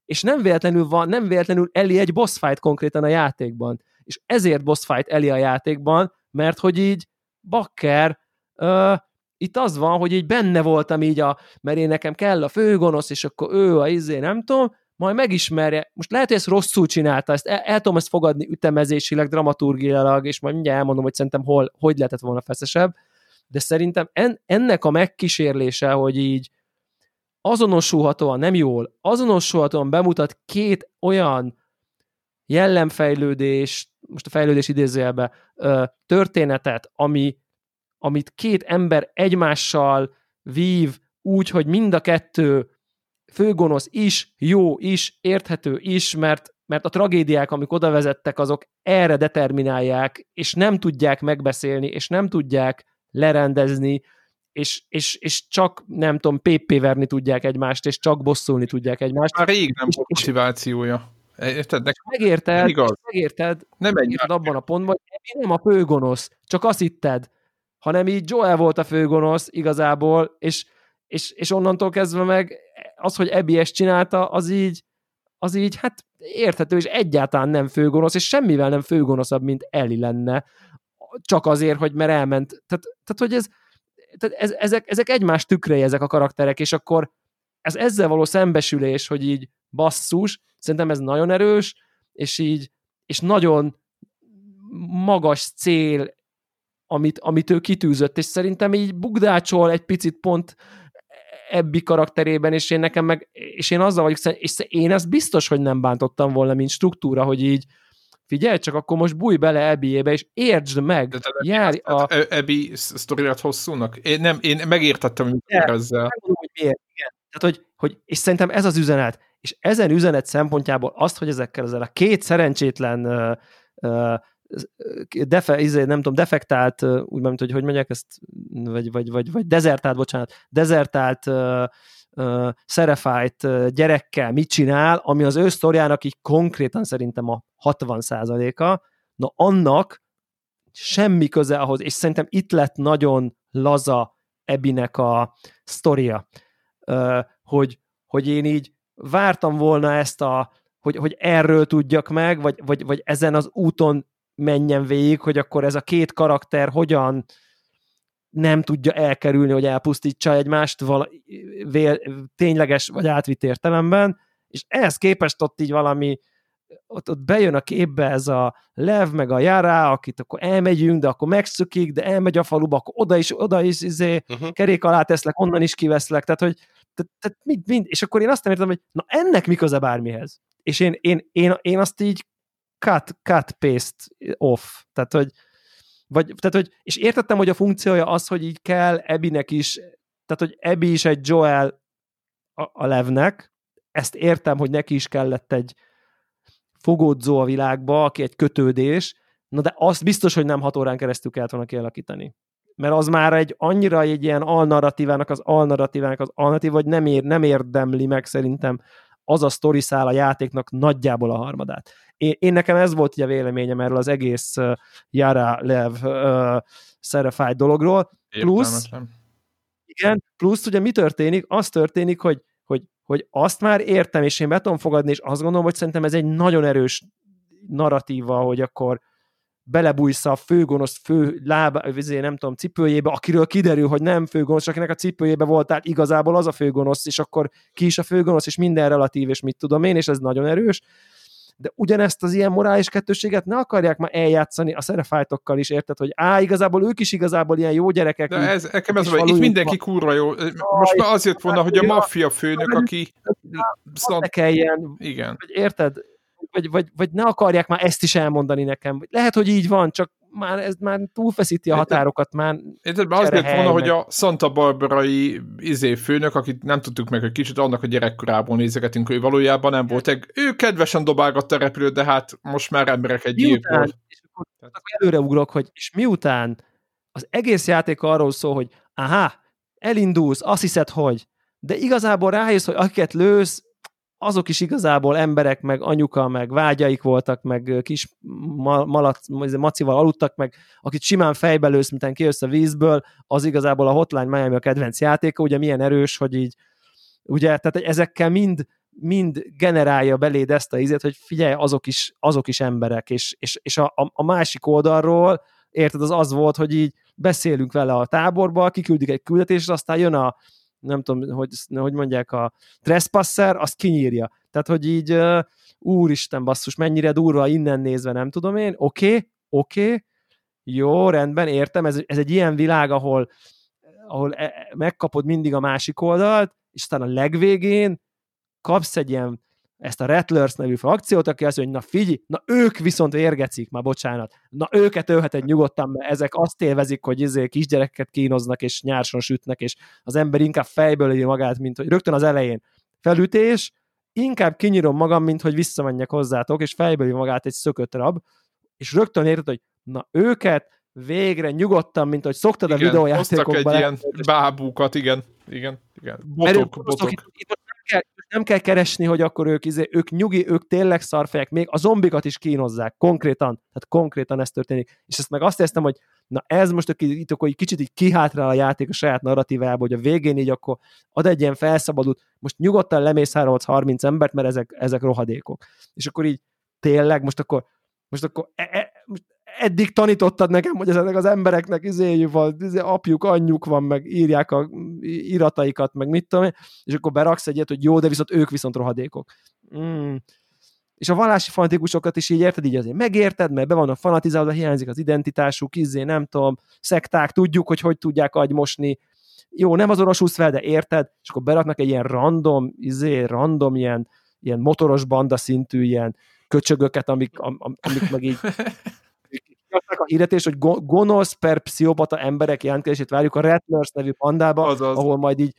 És nem véletlenül van, nem véletlenül Eli egy boss fight konkrétan a játékban. És ezért boss fight Eli a játékban, mert hogy így bakker, ö, itt az van, hogy így benne voltam így a, mert én nekem kell a főgonosz, és akkor ő a izé, nem tudom, majd megismerje. Most lehet, hogy ezt rosszul csinálta, ezt el, el tudom ezt fogadni ütemezésileg, dramaturgiailag, és majd mindjárt elmondom, hogy szerintem hol, hogy lehetett volna feszesebb, de szerintem en, ennek a megkísérlése, hogy így azonosulhatóan, nem jól, azonosulhatóan bemutat két olyan jellemfejlődés, most a fejlődés idézőjelbe, történetet, ami, amit két ember egymással vív úgy, hogy mind a kettő főgonosz is, jó is, érthető is, mert, mert a tragédiák, amik oda vezettek, azok erre determinálják, és nem tudják megbeszélni, és nem tudják lerendezni, és, és, és csak, nem tudom, PP verni tudják egymást, és csak bosszulni tudják egymást. Már rég nem volt motivációja. Érted? Nekem megérted, igaz. megérted, nem megérted abban a pontban, hogy nem a főgonosz, csak azt hitted, hanem így Joel volt a főgonosz igazából, és, és, és onnantól kezdve meg az, hogy Ebi ezt csinálta, az így, az így, hát érthető, és egyáltalán nem főgonosz, és semmivel nem főgonoszabb, mint Eli lenne, csak azért, hogy mert elment. Tehát, tehát hogy ez, tehát ez, ezek, ezek egymás tükrei, ezek a karakterek, és akkor ez ezzel való szembesülés, hogy így basszus, szerintem ez nagyon erős, és így, és nagyon magas cél, amit, amit ő kitűzött, és szerintem így bugdácsol egy picit pont ebbi karakterében, és én nekem meg, és én azzal vagyok, és én ezt biztos, hogy nem bántottam volna, mint struktúra, hogy így, figyelj csak, akkor most bújj bele Ebiébe, és értsd meg, de járj a... Ebi sztoriát hosszúnak? Én, nem, én megértettem, hogy ezzel. hogy miért, igen. Tehát, hogy, hogy, és szerintem ez az üzenet, és ezen üzenet szempontjából azt, hogy ezekkel ezzel a két szerencsétlen uh, uh, defe, izé, nem tudom, defektált, úgy hogy hogy mondják ezt, vagy, vagy, vagy, vagy dezertált, bocsánat, dezertált uh, uh, szerefájt uh, gyerekkel mit csinál, ami az ő sztoriának így konkrétan szerintem a 60%-a, na annak semmi köze ahhoz, és szerintem itt lett nagyon laza Ebinek a sztoria, hogy, hogy én így vártam volna ezt a, hogy, hogy erről tudjak meg, vagy, vagy, vagy ezen az úton menjen végig, hogy akkor ez a két karakter hogyan nem tudja elkerülni, hogy elpusztítsa egymást vala, vél, tényleges vagy átvitt értelemben, és ehhez képest ott így valami, ott, ott bejön a képbe ez a Lev, meg a Jara, akit akkor elmegyünk, de akkor megszökik, de elmegy a faluba, akkor oda is, oda is izé, uh-huh. kerék alá teszlek, onnan is kiveszlek, tehát hogy tehát, tehát mind, mind, és akkor én azt nem értem, hogy na ennek mi köze bármihez? És én, én, én, én azt így cut, cut, paste, off. Tehát, hogy, vagy, tehát, hogy, és értettem, hogy a funkciója az, hogy így kell Ebinek is, tehát, hogy Ebi is egy Joel a, a Levnek, ezt értem, hogy neki is kellett egy fogódzó a világba, aki egy kötődés, na de azt biztos, hogy nem hat órán keresztül kellett volna kialakítani. Mert az már egy annyira egy ilyen alnarratívának az alnarratívának az alnarratív, hogy nem, ér, nem érdemli meg szerintem az a sztori szál a játéknak nagyjából a harmadát én, én nekem ez volt ugye a véleményem erről az egész uh, Yara Lev uh, Serafáj dologról. Plusz, igen, plusz ugye mi történik? Az történik, hogy, hogy, hogy azt már értem, és én be tudom fogadni, és azt gondolom, hogy szerintem ez egy nagyon erős narratíva, hogy akkor belebújsz a főgonosz fő lába, vizé, nem tudom, cipőjébe, akiről kiderül, hogy nem főgonosz, akinek a cipőjébe voltál, igazából az a főgonosz, és akkor ki is a főgonosz, és minden relatív, és mit tudom én, és ez nagyon erős de ugyanezt az ilyen morális kettőséget ne akarják már eljátszani a szerefájtokkal is, érted, hogy á, igazából ők is igazából ilyen jó gyerekek. De ez, nekem ez vagy, itt mindenki kurva jó. Most már az jött volna, hogy a maffia főnök, aki... Ne kelljen, igen. Érted? Vagy, vagy, vagy ne akarják már ezt is elmondani nekem. Lehet, hogy így van, csak már ez már túlfeszíti a határokat, már Érted, az lett volna, meg. hogy a Santa Barbarai izé főnök, akit nem tudtuk meg, hogy kicsit annak a gyerekkorából nézegetünk, hogy valójában nem volt. Ő kedvesen dobálgatta a repülőt, de hát most már emberek egy miután, és akkor, akkor előre ugrok, hogy és miután az egész játék arról szól, hogy aha, elindulsz, azt hiszed, hogy de igazából rájössz, hogy akiket lősz, azok is igazából emberek, meg anyuka, meg vágyaik voltak, meg kis malac, macival aludtak, meg akit simán fejbe lősz, mintán kijössz a vízből, az igazából a Hotline Miami a kedvenc játéka, ugye milyen erős, hogy így, ugye, tehát ezekkel mind, mind generálja beléd ezt a ízét, hogy figyelj, azok is, azok is emberek, és, és, és a, a másik oldalról érted, az az volt, hogy így beszélünk vele a táborba, kiküldik egy küldetésre, aztán jön a, nem tudom, hogy, hogy mondják, a trespasser, azt kinyírja. Tehát, hogy így, úristen basszus, mennyire durva innen nézve, nem tudom én, oké, okay, oké, okay, jó, rendben, értem, ez, ez egy ilyen világ, ahol, ahol e, e, megkapod mindig a másik oldalt, és aztán a legvégén kapsz egy ilyen ezt a Rattlers nevű frakciót, aki azt mondja, hogy na figyelj, na ők viszont érgecik, már bocsánat, na őket ölheted nyugodtan, mert ezek azt élvezik, hogy izé kisgyereket kínoznak, és nyárson sütnek, és az ember inkább fejből éli magát, mint hogy rögtön az elején felütés, inkább kinyírom magam, mint hogy visszamenjek hozzátok, és fejből magát egy szökött rab, és rögtön érted, hogy na őket végre nyugodtan, mint hogy szoktad igen, a videójátékokban. egy ilyen bábúkat, igen, igen, igen. Botok, botok. Itt, itt nem, kell, keresni, hogy akkor ők, izé, ők nyugi, ők tényleg szarfejek, még a zombikat is kínozzák, konkrétan, tehát konkrétan ez történik. És ezt meg azt éreztem, hogy na ez most aki, itt akkor egy kicsit így kihátrál a játék a saját narratívába, hogy a végén így akkor ad egy ilyen felszabadult, most nyugodtan lemész 30 embert, mert ezek, ezek rohadékok. És akkor így tényleg, most akkor most akkor e, e, most eddig tanítottad nekem, hogy ezeknek az embereknek izéjük van, izé, apjuk, anyjuk van, meg írják a irataikat, meg mit tudom én, és akkor beraksz egyet, hogy jó, de viszont ők viszont rohadékok. Mm. És a vallási fanatikusokat is így érted, így azért megérted, mert be vannak fanatizálva, hiányzik az identitásuk, izé, nem tudom, szekták, tudjuk, hogy hogy tudják agymosni, jó, nem azonosulsz fel, de érted, és akkor beraknak egy ilyen random, izé, random ilyen, ilyen motoros banda szintű ilyen köcsögöket, amik, am, amik meg így a hirdetés, hogy gonosz per pszichopata emberek jelentkezését várjuk a Rattlers nevű pandába, Azaz. ahol majd így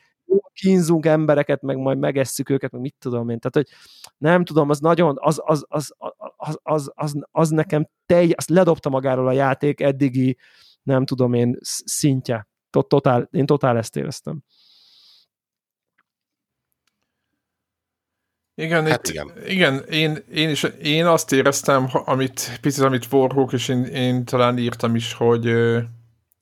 kínzunk embereket, meg majd megesszük őket, meg mit tudom én. Tehát, hogy nem tudom, az nagyon, az, az, az, az, az, az, az nekem tej, azt ledobta magáról a játék eddigi, nem tudom én, szintje. Totál, én totál ezt éreztem. Igen, hát itt, igen. igen én, én, is, én azt éreztem, amit, picit amit Warhawk, és én, én talán írtam is, hogy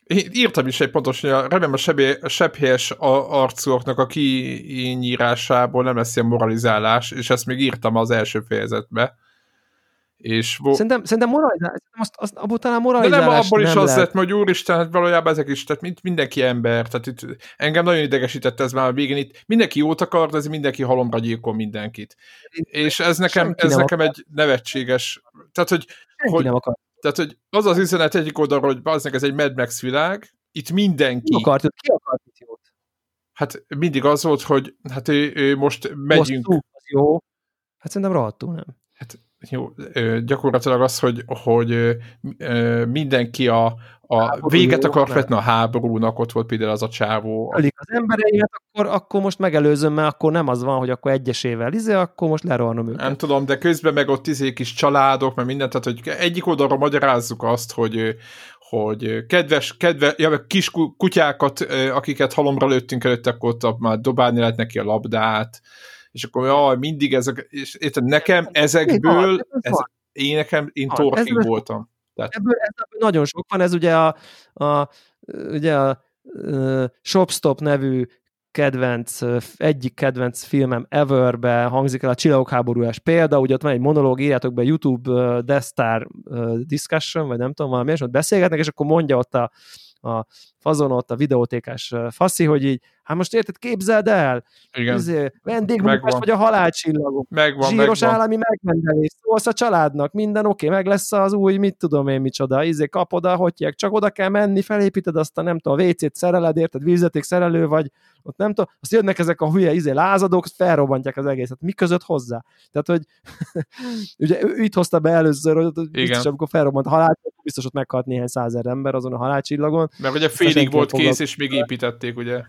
én írtam is egy pontos, hogy a remélem a, sebé, a sebhéjes arcúaknak a kinyírásából nem lesz ilyen moralizálás, és ezt még írtam az első fejezetbe, és vo- szerintem, szerintem moralizálás, azt, azt, abból talán moralizálás De nem, abból is nem az lett, hogy úristen, hát valójában ezek is, tehát mind, mindenki ember, tehát itt engem nagyon idegesített ez már a végén, itt mindenki jót akar, de ez mindenki halomra gyilkol mindenkit. És ez nekem, ez nekem egy nevetséges, tehát hogy, hogy, nem akar. tehát, hogy az az üzenet egyik oldalról, hogy bazd ez egy Mad Max világ, itt mindenki. Ki akart, ki akart itt jót? Hát mindig az volt, hogy hát ő, ő most megyünk. Hosszú, jó. Hát szerintem rohadtul nem. Hát jó, gyakorlatilag az, hogy, hogy mindenki a, a véget akart vetni a háborúnak, ott volt például az a csávó. Ölik az embereimet, akkor, akkor most megelőzöm, mert akkor nem az van, hogy akkor egyesével izé, akkor most lerohanom őket. Nem tudom, de közben meg ott izé kis családok, mert mindent, tehát hogy egyik oldalra magyarázzuk azt, hogy hogy kedves, kedve, ja, kis kutyákat, akiket halomra lőttünk előtte, akkor ott már dobálni lehet neki a labdát, és akkor jaj, mindig ezek, és érted, nekem ezekből, ez, én nekem, én torking voltam. Tehát... Ebből, ebből nagyon sok van, ez ugye a, a, ugye a Shopstop nevű kedvenc, egyik kedvenc filmem Everbe hangzik el a Csillagok háborújás példa, ugye ott van egy monológ, írjátok be YouTube Death Star Discussion, vagy nem tudom, valami, és ott beszélgetnek, és akkor mondja ott a, a fazon ott a videótékás faszi, hogy így, hát most érted, képzeld el, Igen. Izé, vendégmunkás vagy a halálcsillagok. Megvan, Zsíros megvan. állami megrendelés, szólsz a családnak, minden oké, okay, meg lesz az új, mit tudom én micsoda, izé kapod a hotyek, csak oda kell menni, felépíted azt a nem tudom, a WC-t szereled, érted, vízveték szerelő vagy, ott nem tudom, azt jönnek ezek a hülye izé lázadók, felrobbantják az egészet. Mi között hozzá? Tehát, hogy ugye ő itt hozta be először, hogy biztos, amikor felrobbant a halál, biztos ott meghalt néhány százer ember azon a halálcsillagon. Mert ugye félig volt kész, és még építették, ugye?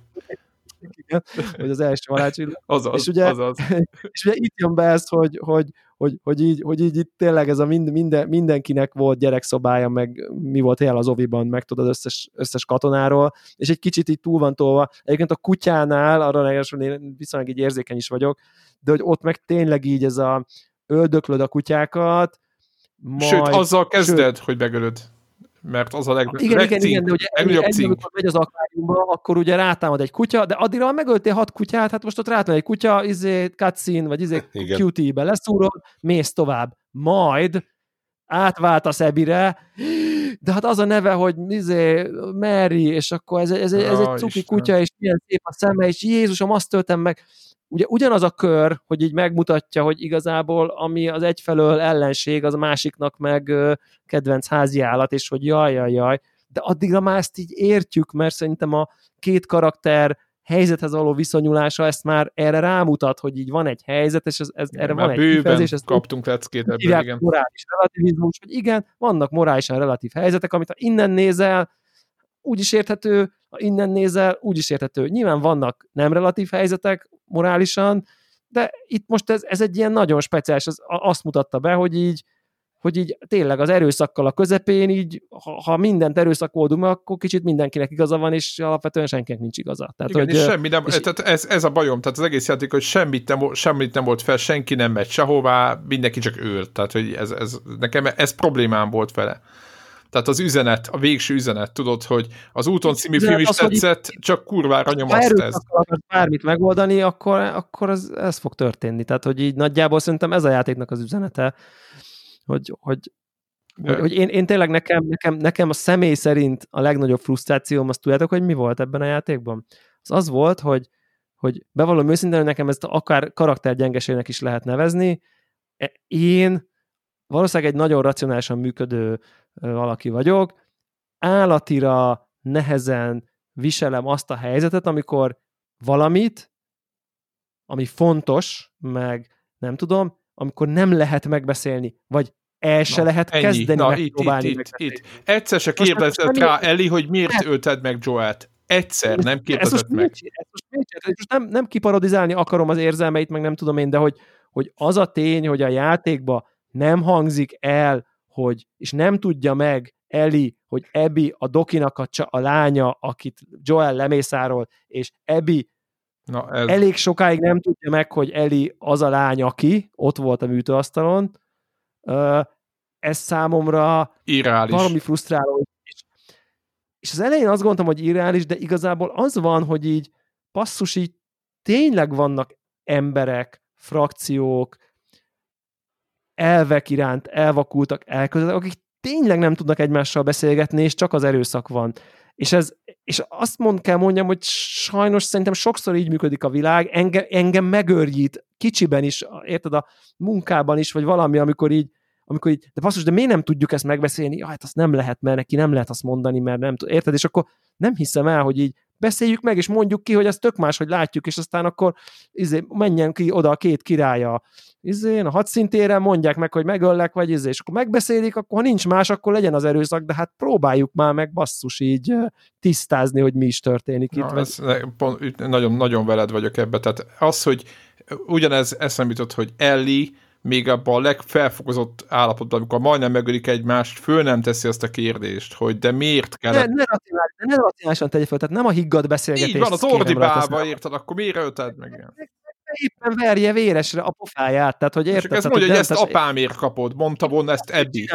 Igen, hogy az első halálcsillag. azaz, és ugye, azaz. És ugye itt jön be ez, hogy, hogy, hogy, hogy, így, hogy így itt tényleg ez a mind, minden, mindenkinek volt gyerekszobája, meg mi volt el az oviban, meg tudod összes, összes katonáról, és egy kicsit így túl van tolva. Egyébként a kutyánál, arra nekem, én viszonylag így érzékeny is vagyok, de hogy ott meg tényleg így ez a öldöklöd a kutyákat, majd, Sőt, azzal kezded, sőt, hogy megölöd mert az a leg, igen, igen, igen, de ugye ennyi, ennyi, amikor megy az akváriumba, akkor ugye rátámad egy kutya, de addigra ha megöltél hat kutyát, hát most ott rátámad egy kutya, izé, cutscene, vagy izé, QT-be leszúrod, mész tovább. Majd átváltasz ebire, de hát az a neve, hogy izé, Mary, és akkor ez, ez, ez, ez egy cuki Istenem. kutya, és milyen szép a szeme, és Jézusom, azt töltem meg. Ugye ugyanaz a kör, hogy így megmutatja, hogy igazából ami az egyfelől ellenség, az a másiknak meg kedvenc házi állat, és hogy jaj, jaj, jaj. De addigra már ezt így értjük, mert szerintem a két karakter helyzethez való viszonyulása ezt már erre rámutat, hogy így van egy helyzet, és ez, ez erre Már van egy kifejezés, ezt kaptunk leckét ebből, hívják igen. morális relativizmus, hogy igen, vannak morálisan relatív helyzetek, amit ha innen nézel, úgy is érthető, ha innen nézel, úgy is érthető. Nyilván vannak nem relatív helyzetek morálisan, de itt most ez, ez egy ilyen nagyon speciális, az, azt mutatta be, hogy így, hogy így tényleg az erőszakkal a közepén, így ha, ha mindent erőszak oldunk meg, akkor kicsit mindenkinek igaza van, és alapvetően senkinek nincs igaza. Tehát, Igen, hogy, és semmi nem, és- tehát ez, ez a bajom, tehát az egész játék, hogy semmit nem, semmit nem volt fel, senki nem megy sehová, mindenki csak őrt, tehát hogy ez, ez, nekem ez problémám volt vele. Tehát az üzenet, a végső üzenet, tudod, hogy az úton című film is az, hogy tetszett, csak kurvára ha nyomaszt ez. akarsz bármit megoldani, akkor, akkor ez, ez fog történni. Tehát, hogy így nagyjából szerintem ez a játéknak az üzenete, hogy, hogy, hogy, hogy én, én tényleg nekem, nekem, nekem a személy szerint a legnagyobb frusztrációm, azt tudjátok, hogy mi volt ebben a játékban? Az az volt, hogy, hogy bevallom őszintén, hogy nekem ezt akár karaktergyengeségnek is lehet nevezni. E- Én valószínűleg egy nagyon racionálisan működő valaki vagyok, állatira nehezen viselem azt a helyzetet, amikor valamit, ami fontos, meg nem tudom, amikor nem lehet megbeszélni, vagy el se Na, lehet ennyi. kezdeni Na, itt, megpróbálni itt, itt, itt. Egyszer se kérdezett rá, nem- Eli, hogy miért ölted meg Joelt. Egyszer nem kérdezett meg. Nincs, ezt most, nincs, ezt most nem, nem kiparodizálni akarom az érzelmeit, meg nem tudom én, de hogy, hogy az a tény, hogy a játékba nem hangzik el, hogy, és nem tudja meg Eli, hogy Ebi a Dokinak a, csa- a lánya, akit Joel lemészárol, és Ebi Na, ez, elég sokáig nem tudja meg, hogy Eli az a lány, aki ott volt a műtőasztalon. Ez számomra irreális. valami frusztráló. És, és az elején azt gondoltam, hogy irreális, de igazából az van, hogy így passzus így tényleg vannak emberek, frakciók, elvek iránt elvakultak, elközelek, akik tényleg nem tudnak egymással beszélgetni, és csak az erőszak van. És, ez, és azt mond, kell mondjam, hogy sajnos szerintem sokszor így működik a világ, engem, engem megőrjít kicsiben is, érted, a munkában is, vagy valami, amikor így, amikor így, de basszus, de miért nem tudjuk ezt megbeszélni? Ja, hát azt nem lehet, mert neki nem lehet azt mondani, mert nem tud, érted? És akkor nem hiszem el, hogy így beszéljük meg, és mondjuk ki, hogy ez tök más, hogy látjuk, és aztán akkor izé, menjen ki oda a két királya izén, a hadszintéren, mondják meg, hogy megöllek, vagy izé, és akkor megbeszélik, akkor ha nincs más, akkor legyen az erőszak, de hát próbáljuk már meg basszus így tisztázni, hogy mi is történik itt. Na, vagy- ez, pont, itt nagyon, nagyon veled vagyok ebbe. Tehát az, hogy ugyanez eszembe jutott, hogy Ellie még abban a legfelfokozott állapotban, amikor majdnem megölik egymást, föl nem teszi azt a kérdést, hogy de miért ne, kellett... ne, ne racionálisan tegye fel, tehát nem a higgadt beszélgetés. Így van, az ordibálva érted, akkor miért ölted meg? Éppen verje véresre a pofáját, tehát hogy érted? akkor ezt mondja, hogy nem- ezt apámért kapod, mondta volna ezt Eddi.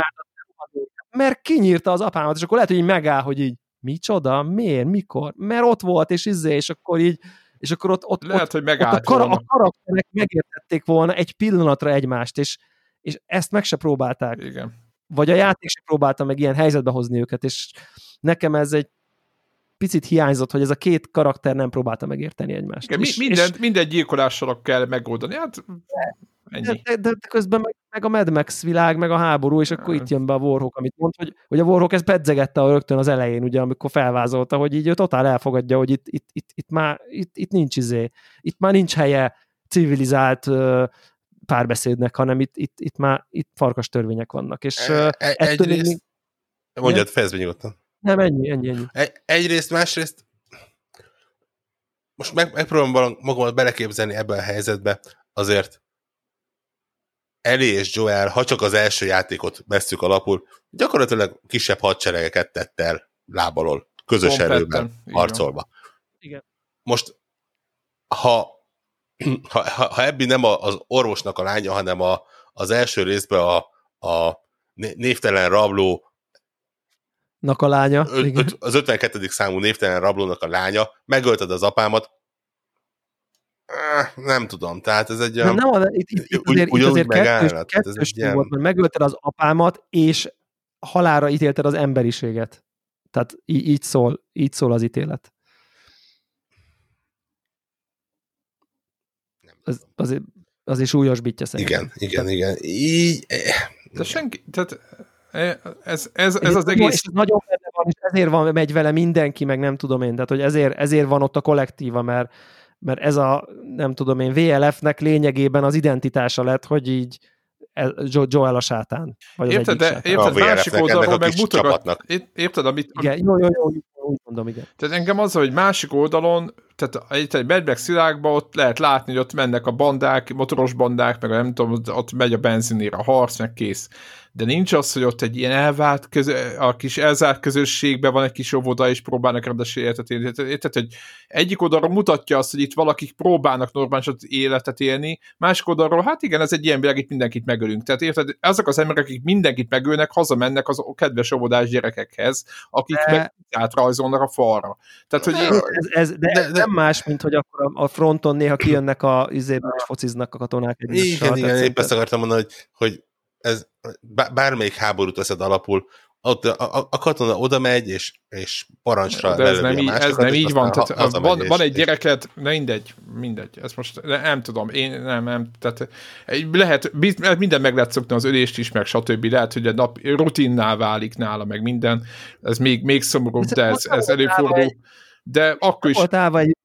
mert kinyírta az apámat, és akkor lehet, hogy így megáll, hogy így micsoda, miért, mikor, mert ott volt, és izé, és akkor így, és akkor ott, ott, Lehet, ott, hogy ott a, volna. a karakterek megértették volna egy pillanatra egymást, és, és ezt meg se próbálták. Igen. Vagy a játék se próbálta meg ilyen helyzetbe hozni őket, és nekem ez egy picit hiányzott, hogy ez a két karakter nem próbálta megérteni egymást. Igen, és, minden, és, minden gyilkolással kell megoldani. Hát ennyi. de, de, de közben meg, meg a Mad Max világ, meg a háború, és akkor itt jön be a Warhawk, amit mond, hogy, hogy a Warhawk ezt pedzegette a rögtön az elején, ugye, amikor felvázolta, hogy így ő totál elfogadja, hogy itt, itt, itt, itt, már, itt, itt nincs izé, itt már nincs helye civilizált párbeszédnek, hanem itt, itt, itt már itt farkas törvények vannak. És ö, E- ettől még, Egyrészt, mondjad, fejezd be nyugodtan. Nem, ennyi, ennyi, ennyi. Egy, egyrészt, másrészt most meg, megpróbálom magamat beleképzelni ebbe a helyzetbe, azért Eli és Joel, ha csak az első játékot vesszük alapul, gyakorlatilag kisebb hadseregeket tett el lábalól, közös Kompletten, erőben harcolva. Igen. Most, ha, ha, ha, ha Ebbi nem a, az orvosnak a lánya, hanem a, az első részben a, a né- névtelen rabló Nak a lánya. Ö, igen. öt, az 52. számú névtelen rablónak a lánya, megölted az apámat, nem tudom, tehát ez egy Nem, olyan... nem, a- itt, itt, itt azért, itt ugyanúgy azért kettős, tehát ez kettős egy ilyen- volt, mert megölted az apámat, és halára ítélted az emberiséget. Tehát í- így szól, így szól az ítélet. Az, azért, azért súlyosbítja szerintem. Igen, igen, igen. Így, eh, De senki, tehát eh, ez, ez, ez Ez az egész... És ez nagyon benne van, és ezért van, megy vele mindenki, meg nem tudom én. Tehát, hogy ezért, ezért van ott a kollektíva, mert, mert ez a, nem tudom én, VLF-nek lényegében az identitása lett, hogy így Jo- Joel a sátán. Vagy Érted, de sátán. érted, A másik oldalról meg mutogat. Érted, amit, Igen, jó, jó, jó, úgy mondom, igen. Tehát engem az, hogy másik oldalon, tehát itt egy Mad Max világban ott lehet látni, hogy ott mennek a bandák, motoros bandák, meg a nem tudom, ott megy a benzinér, a harc, meg kész. De nincs az, hogy ott egy ilyen elvált, közö, a kis elzárt közösségben van egy kis óvoda, és próbálnak rendes életet élni. Tehát, Érted, hogy egyik oldalról mutatja azt, hogy itt valakik próbálnak normális életet élni, másik oldalról, hát igen, ez egy ilyen világ, itt mindenkit megölünk. Tehát érted, azok az emberek, akik mindenkit megölnek, hazamennek az kedves óvodás gyerekekhez, akik De- meg átrajzolnak a falra. Tehát, hogy én, Ez, ez, de, De- de- nem más, mint hogy akkor a, fronton néha kijönnek a izében és fociznak a katonák egymással. Igen, igen, épp ezt akartam mondani, hogy, hogy ez bá- bármelyik háborút veszed alapul, ott a, a, a katona oda megy, és, és parancsra de ez nem, a így, ez nem és így van. Tehát, ha- hazamegy, van, és- van egy és- gyereket, ne mindegy, mindegy. Ezt most nem tudom, én nem, nem. Tehát lehet, minden meg lehet szokni az ölést is, meg stb. Lehet, hogy a nap rutinná válik nála, meg minden. Ez még, még szomorúbb, Ez de ez, ez előfordul. De akkor is, egy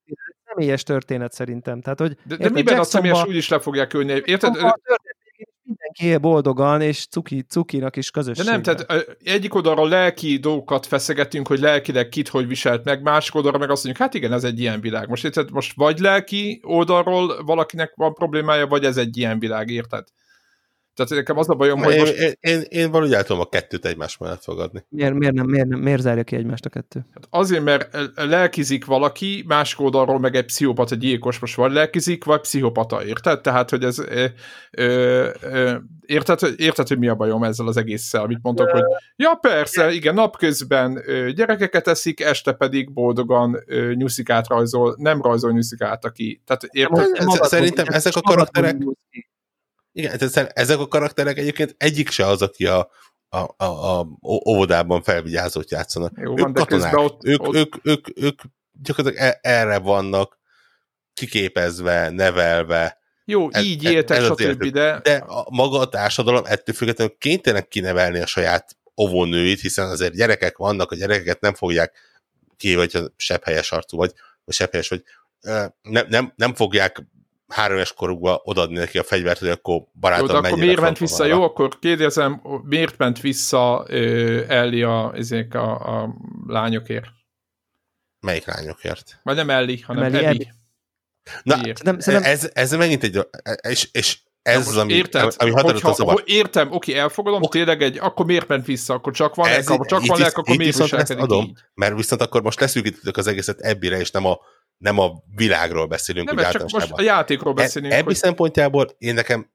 személyes történet szerintem. Tehát, hogy, de, de miben a Jacksonba- személyes úgy is le fogják ölni. Érted? Jacksonba a történet végén Mindenki él boldogan, és cuki, cukinak is De közösségben. nem, tehát egyik oldalról lelki dolgokat feszegetünk, hogy lelkileg kit hogy viselt meg, másik oldalról meg azt mondjuk, hát igen, ez egy ilyen világ. Most érted, most vagy lelki oldalról valakinek van problémája, vagy ez egy ilyen világ, érted? Tehát nekem az a bajom, hogy Én, most én, én, én valahogy el tudom a kettőt egymás mellett fogadni. Miért, miért, nem, miért, nem, miért zárja ki egymást a kettő? azért, mert lelkizik valaki, másik oldalról meg egy pszichopata gyilkos most vagy lelkizik, vagy pszichopata, érted? Tehát, hogy ez ö, ö, ö, érted, hogy- érted, hogy mi a bajom ezzel az egésszel, amit mondtok, hogy ja persze, igen, napközben ö, gyerekeket eszik, este pedig boldogan ö, nyuszikát rajzol, nem rajzol nyuszikát, aki, tehát érted? Ez- magadból- szerintem ezek a karakterek- ki. Igen, szerintem ezek a karakterek egyébként egyik se az, aki a, a, a, a óvodában felvigyázót játszanak. Jó ők van, katonák. ott- ők, ott- ők, ők, ők gyakorlatilag e- erre vannak kiképezve, nevelve, Jó, ez- így ez- éltek, ez az stb., de, de a, maga a társadalom ettől függetlenül kénytelen kinevelni a saját óvónőit, hiszen azért gyerekek vannak, a gyerekeket nem fogják ki, hogyha sepphelyes arcú vagy, vagy sepphelyes vagy, ö, nem, nem, nem fogják három éves korukba odaadni neki a fegyvert, hogy akkor Jó, barátom de akkor miért a ment vissza? Jó, akkor kérdezem, miért ment vissza ö, Ellie a, ezek a, a lányokért? Melyik lányokért? Vagy nem Ellie, hanem Ellie, Abby. Na, Miért? Nem, szerintem, ez, ez megint egy, és, és ez az, ami, Érted? ami a Hogyha, szabad. hogy értem, oké, elfogadom, Oké. tényleg egy, akkor miért ment vissza? Akkor csak van Ez lelk, akkor csak van lelk, akkor miért viselkedik adom, így? mert viszont akkor most leszűkítettük az egészet Ebbire, és nem a, nem a világról beszélünk, Nem, csak most a játékról beszélünk, E- Ebbi hogy szempontjából én nekem,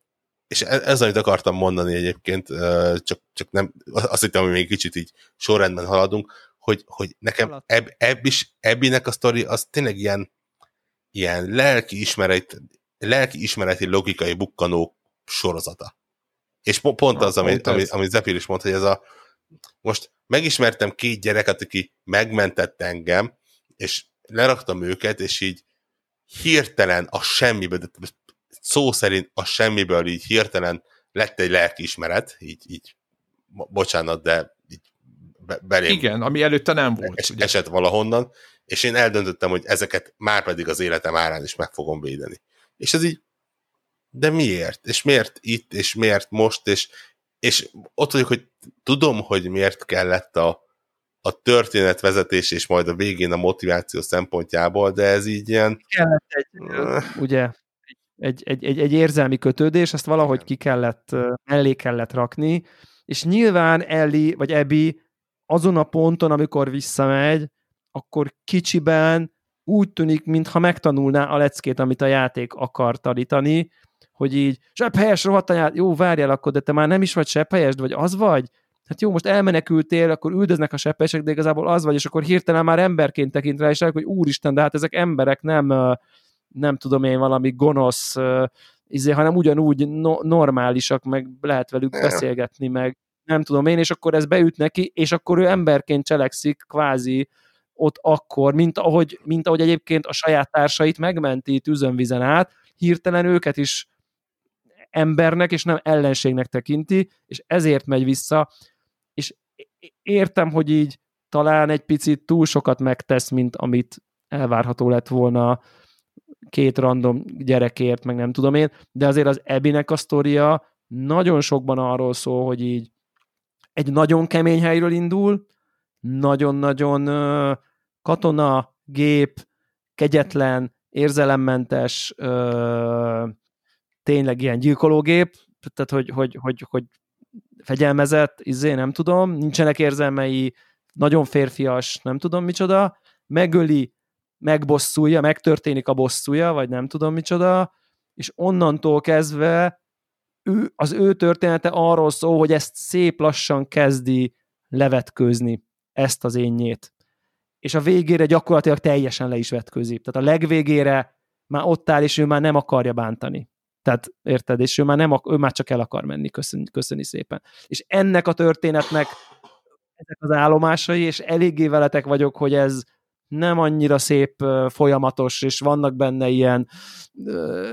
és ez, ez amit akartam mondani egyébként, csak, csak nem, azt hittem, hogy még kicsit így sorrendben haladunk, hogy, hogy nekem ebb, ebb is, Ebbinek a sztori az tényleg ilyen, ilyen lelki ismeret, lelki ismereti logikai bukkanó sorozata. És po- pont az, ami, pont ami, ami Zephyr is mondta, hogy ez a most megismertem két gyereket, aki megmentett engem, és leraktam őket, és így hirtelen a semmiből, de szó szerint a semmiből így hirtelen lett egy lelkiismeret, így, így bo- bocsánat, de így be, belém igen, ami előtte nem volt. es, ugye. esett valahonnan, és én eldöntöttem, hogy ezeket már pedig az életem árán is meg fogom védeni. És ez így, de miért? És miért itt, és miért most, és, és ott vagyok, hogy tudom, hogy miért kellett a, a történetvezetés, és majd a végén a motiváció szempontjából, de ez így ilyen... kellett egy, ö, ugye, egy, egy, egy, egy érzelmi kötődés, ezt valahogy ki kellett, ö, mellé kellett rakni, és nyilván Ellie, vagy Abby azon a ponton, amikor visszamegy, akkor kicsiben úgy tűnik, mintha megtanulná a leckét, amit a játék akar tanítani, hogy így, sepphelyes rohadt anyád, jó, várjál akkor, de te már nem is vagy sepphelyes, vagy az vagy? Hát jó, most elmenekültél, akkor üldöznek a sepphelyesek, de igazából az vagy, és akkor hirtelen már emberként tekint rá, és rájuk, hogy úristen, de hát ezek emberek nem, nem tudom én, valami gonosz, izé, hanem ugyanúgy no, normálisak, meg lehet velük beszélgetni, meg nem tudom én, és akkor ez beüt neki, és akkor ő emberként cselekszik kvázi ott akkor, mint ahogy, mint ahogy egyébként a saját társait megmenti tűzönvizen át, hirtelen őket is embernek és nem ellenségnek tekinti, és ezért megy vissza, értem, hogy így talán egy picit túl sokat megtesz, mint amit elvárható lett volna két random gyerekért, meg nem tudom én, de azért az Ebinek a sztoria nagyon sokban arról szól, hogy így egy nagyon kemény helyről indul, nagyon-nagyon katona, gép, kegyetlen, érzelemmentes, tényleg ilyen gyilkológép, tehát hogy, hogy, hogy, hogy fegyelmezett, izé, nem tudom, nincsenek érzelmei, nagyon férfias, nem tudom micsoda, megöli, megbosszulja, megtörténik a bosszúja, vagy nem tudom micsoda, és onnantól kezdve ő, az ő története arról szól, hogy ezt szép lassan kezdi levetkőzni, ezt az énnyét. És a végére gyakorlatilag teljesen le is vetkőzi. Tehát a legvégére már ott áll, és ő már nem akarja bántani. Tehát érted? És ő már, nem, ő már csak el akar menni, köszöni, köszöni szépen. És ennek a történetnek ezek az állomásai, és eléggé veletek vagyok, hogy ez nem annyira szép folyamatos, és vannak benne ilyen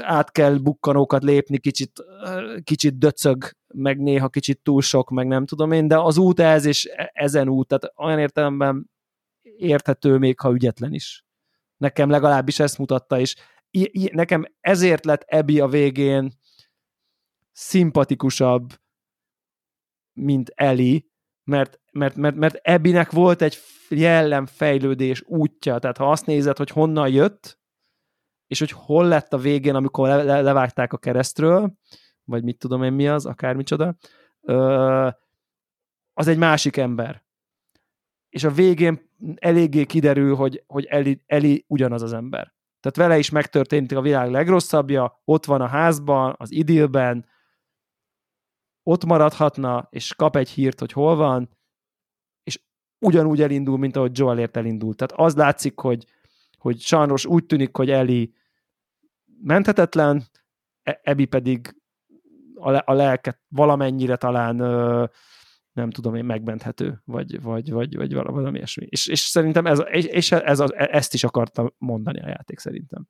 át kell bukkanókat lépni, kicsit, kicsit döcög, meg néha kicsit túl sok, meg nem tudom én, de az út ez, és e, ezen út, tehát olyan értelemben érthető még, ha ügyetlen is. Nekem legalábbis ezt mutatta, és nekem ezért lett Ebi a végén szimpatikusabb, mint Eli, mert, mert, mert, mert Ebinek volt egy jellemfejlődés útja, tehát ha azt nézed, hogy honnan jött, és hogy hol lett a végén, amikor le, le, levágták a keresztről, vagy mit tudom én mi az, akármicsoda, ö, az egy másik ember. És a végén eléggé kiderül, hogy, hogy Eli, Eli ugyanaz az ember. Tehát vele is megtörtént a világ legrosszabbja, ott van a házban, az idilben, ott maradhatna, és kap egy hírt, hogy hol van, és ugyanúgy elindul, mint ahogy Joelért elindult. Tehát az látszik, hogy, hogy sajnos úgy tűnik, hogy Eli menthetetlen, Ebi pedig a, le, a lelket valamennyire talán ö, nem tudom én, megmenthető, vagy, vagy, vagy, vagy valami ilyesmi. És, és szerintem ez, és ez, az, ezt is akarta mondani a játék szerintem.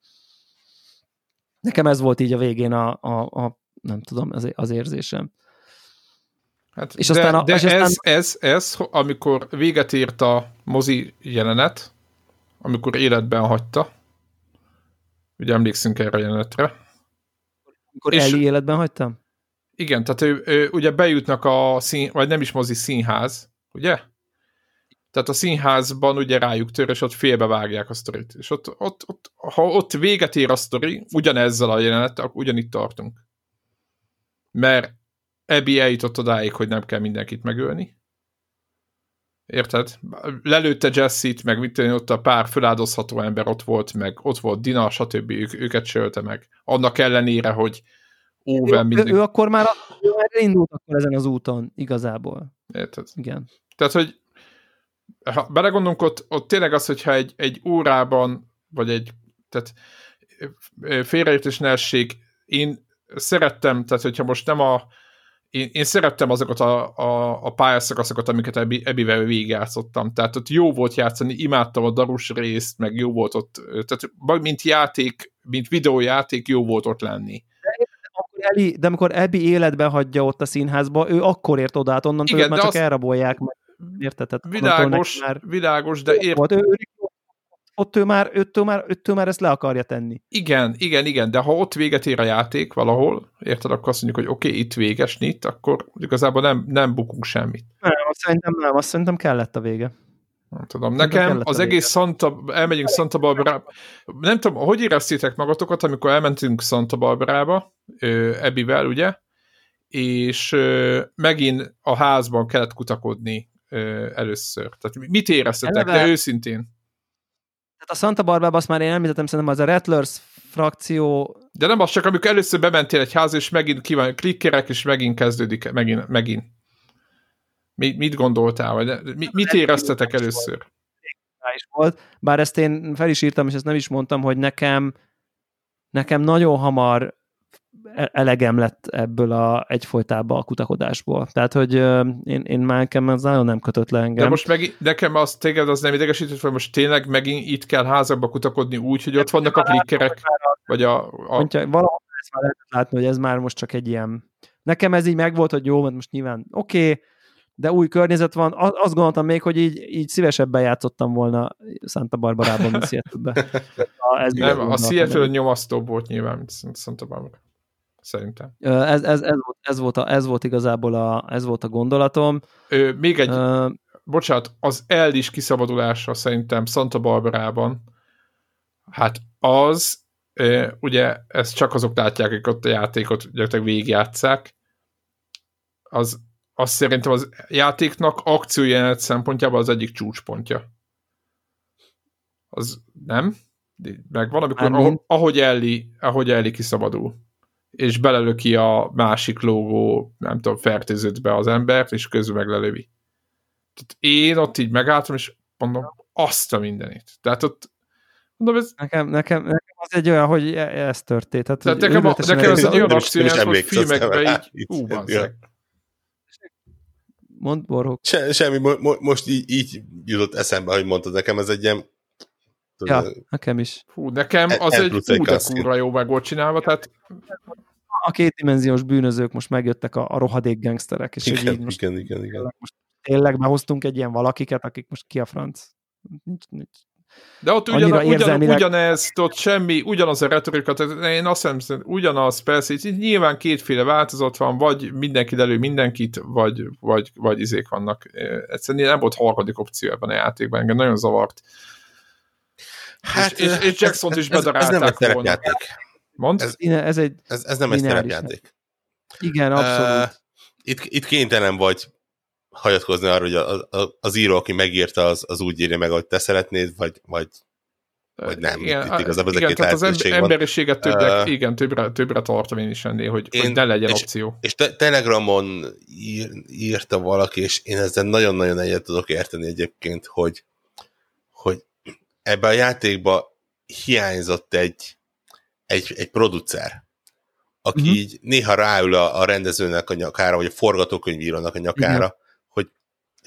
Nekem ez volt így a végén a, a, a nem tudom, az, az érzésem. Hát és de, aztán a, de és aztán... ez, ez, ez, amikor véget ért a mozi jelenet, amikor életben hagyta, ugye emlékszünk erre a jelenetre. Amikor és... Eli életben hagytam? Igen, tehát ő, ő, ugye bejutnak a szín, vagy nem is mozi színház, ugye? Tehát a színházban ugye rájuk tör, és ott félbevágják a sztorit. És ott, ott, ott, ha ott véget ér a sztori, ugyanezzel a jelenet, akkor ugyanitt tartunk. Mert Ebi eljutott odáig, hogy nem kell mindenkit megölni. Érted? Lelőtte Jesse-t, meg mit ott a pár feláldozható ember ott volt, meg ott volt Dina, stb. Ők, őket sölte meg. Annak ellenére, hogy Óven ő, mindig... ő, ő, akkor már, ő már indult akkor ezen az úton, igazából. Érted? Igen. Tehát, hogy ha belegondolunk, ott, ott tényleg az, hogyha egy, egy órában, vagy egy, tehát félreértés ne essék, én szerettem, tehát hogyha most nem a én, én szerettem azokat a, a, a pályaszakaszokat, amiket Ebi, Ebivel végigjátszottam. Tehát ott jó volt játszani, imádtam a darus részt, meg jó volt ott, tehát mint játék, mint videójáték jó volt ott lenni. Eli, de amikor Ebi életben hagyja ott a színházba, ő akkor ért oda, hát onnan Igen, már csak az... elrabolják. Meg, érted? Tehát világos, már... világos, de ért... Volt, ő, ő, ott ő már, őtől már, őtől már ezt le akarja tenni. Igen, igen, igen, de ha ott véget ér a játék valahol, érted, akkor azt mondjuk, hogy oké, okay, itt véges nyit, akkor igazából nem, nem bukunk semmit. Nem, azt szerintem nem, azt szerintem kellett a vége. Nem tudom, nekem az egész Santa, elmegyünk Santa Barbara, nem tudom, hogy éreztétek magatokat, amikor elmentünk Santa Barbara, Ebivel, ugye, és megint a házban kellett kutakodni először. Tehát mit éreztetek, Eleve, de őszintén? Tehát a Santa Barbara azt már én említettem, szerintem az a Rattlers frakció... De nem az csak, amikor először bementél egy ház, és megint kíván, klikkerek, és megint kezdődik, megint, megint. Mit, mit gondoltál? Vagy mit, mit éreztetek először? Is volt, bár ezt én fel is írtam, és ezt nem is mondtam, hogy nekem nekem nagyon hamar e- elegem lett ebből a egyfolytában a kutakodásból. Tehát, hogy én, én már nekem ez nagyon nem kötött le engem. De most meg, nekem az téged az nem idegesített, hogy most tényleg megint itt kell házakba kutakodni úgy, hogy ott vannak a klikkerek, vagy a... a... Mondja, valahol ezt már lehet látni, hogy ez már most csak egy ilyen... Nekem ez így megvolt, hogy jó, mert most nyilván oké, okay, de új környezet van. Azt gondoltam még, hogy így, így szívesebben játszottam volna Santa Barbarában, mint seattle Ez nem, a Seattle nyomasztóbb volt nyilván, mint Santa Barbara. Szerintem. Ez, ez, ez, volt, ez, volt, a, ez volt igazából a, ez volt a gondolatom. Ö, még egy, uh, bocsánat, az el is kiszabadulása szerintem Santa Barbarában, hát az, ugye ezt csak azok látják, akik ott a játékot gyakorlatilag végigjátszák, az azt szerintem az játéknak akciójelenet szempontjában az egyik csúcspontja. Az nem? Meg van, amikor ahogy, ahogy Ellie, ahogy Ellie kiszabadul, és belelöki a másik logó, nem tudom, fertőzött az embert, és közül meg lelövi. Tehát én ott így megálltam, és mondom, azt a mindenit. Tehát ott mondom, ez... Nekem, nekem, nekem az egy olyan, hogy e- ez történt. Tehát, Tehát nekem, a, nekem ez egy olyan akció, hogy filmekben így, ú, Mond, Borhok. Se, semmi, mo, mo, most így, így jutott eszembe, hogy mondtad nekem, ez egy ilyen Ja, nekem is. Fú, nekem az egy hú, de kurva jó meg volt csinálva, tehát a kétdimenziós bűnözők most megjöttek a, a rohadék gangsterek, és igen, így most, igen, igen, igen. most tényleg behoztunk egy ilyen valakiket, akik most ki a franc. Nincs, nincs, de ott ugyan, ugyan, érzelmileg... ugyanez, ott semmi, ugyanaz a retorika, tehát én azt hiszem, ugyanaz, persze, itt nyilván kétféle változat van, vagy mindenki elő mindenkit, vagy, vagy, vagy izék vannak. Egyszerűen nem volt harmadik opció ebben a játékban, engem nagyon zavart. Hát, és, és, és jackson is bedarálták ez, ez nem egy terepjáték. Mond? Ez, ez, egy ez, ez nem egy terepjáték. Igen, abszolút. Uh, itt, itt kénytelen vagy hagyatkozni arra, hogy a, a, az író, aki megírta, az, az úgy írja meg, ahogy te szeretnéd, vagy, vagy, vagy nem. Igen, itt igazából igen, a tehát az emberiséget többre, uh, igen, többre, többre tartom én is ennél, hogy, én, hogy ne legyen és, opció. És te, Telegramon ír, írta valaki, és én ezzel nagyon-nagyon egyet tudok érteni egyébként, hogy, hogy ebbe a játékba hiányzott egy, egy, egy producer, aki uh-huh. így néha ráül a, a rendezőnek a nyakára, vagy a forgatókönyvírónak a nyakára, uh-huh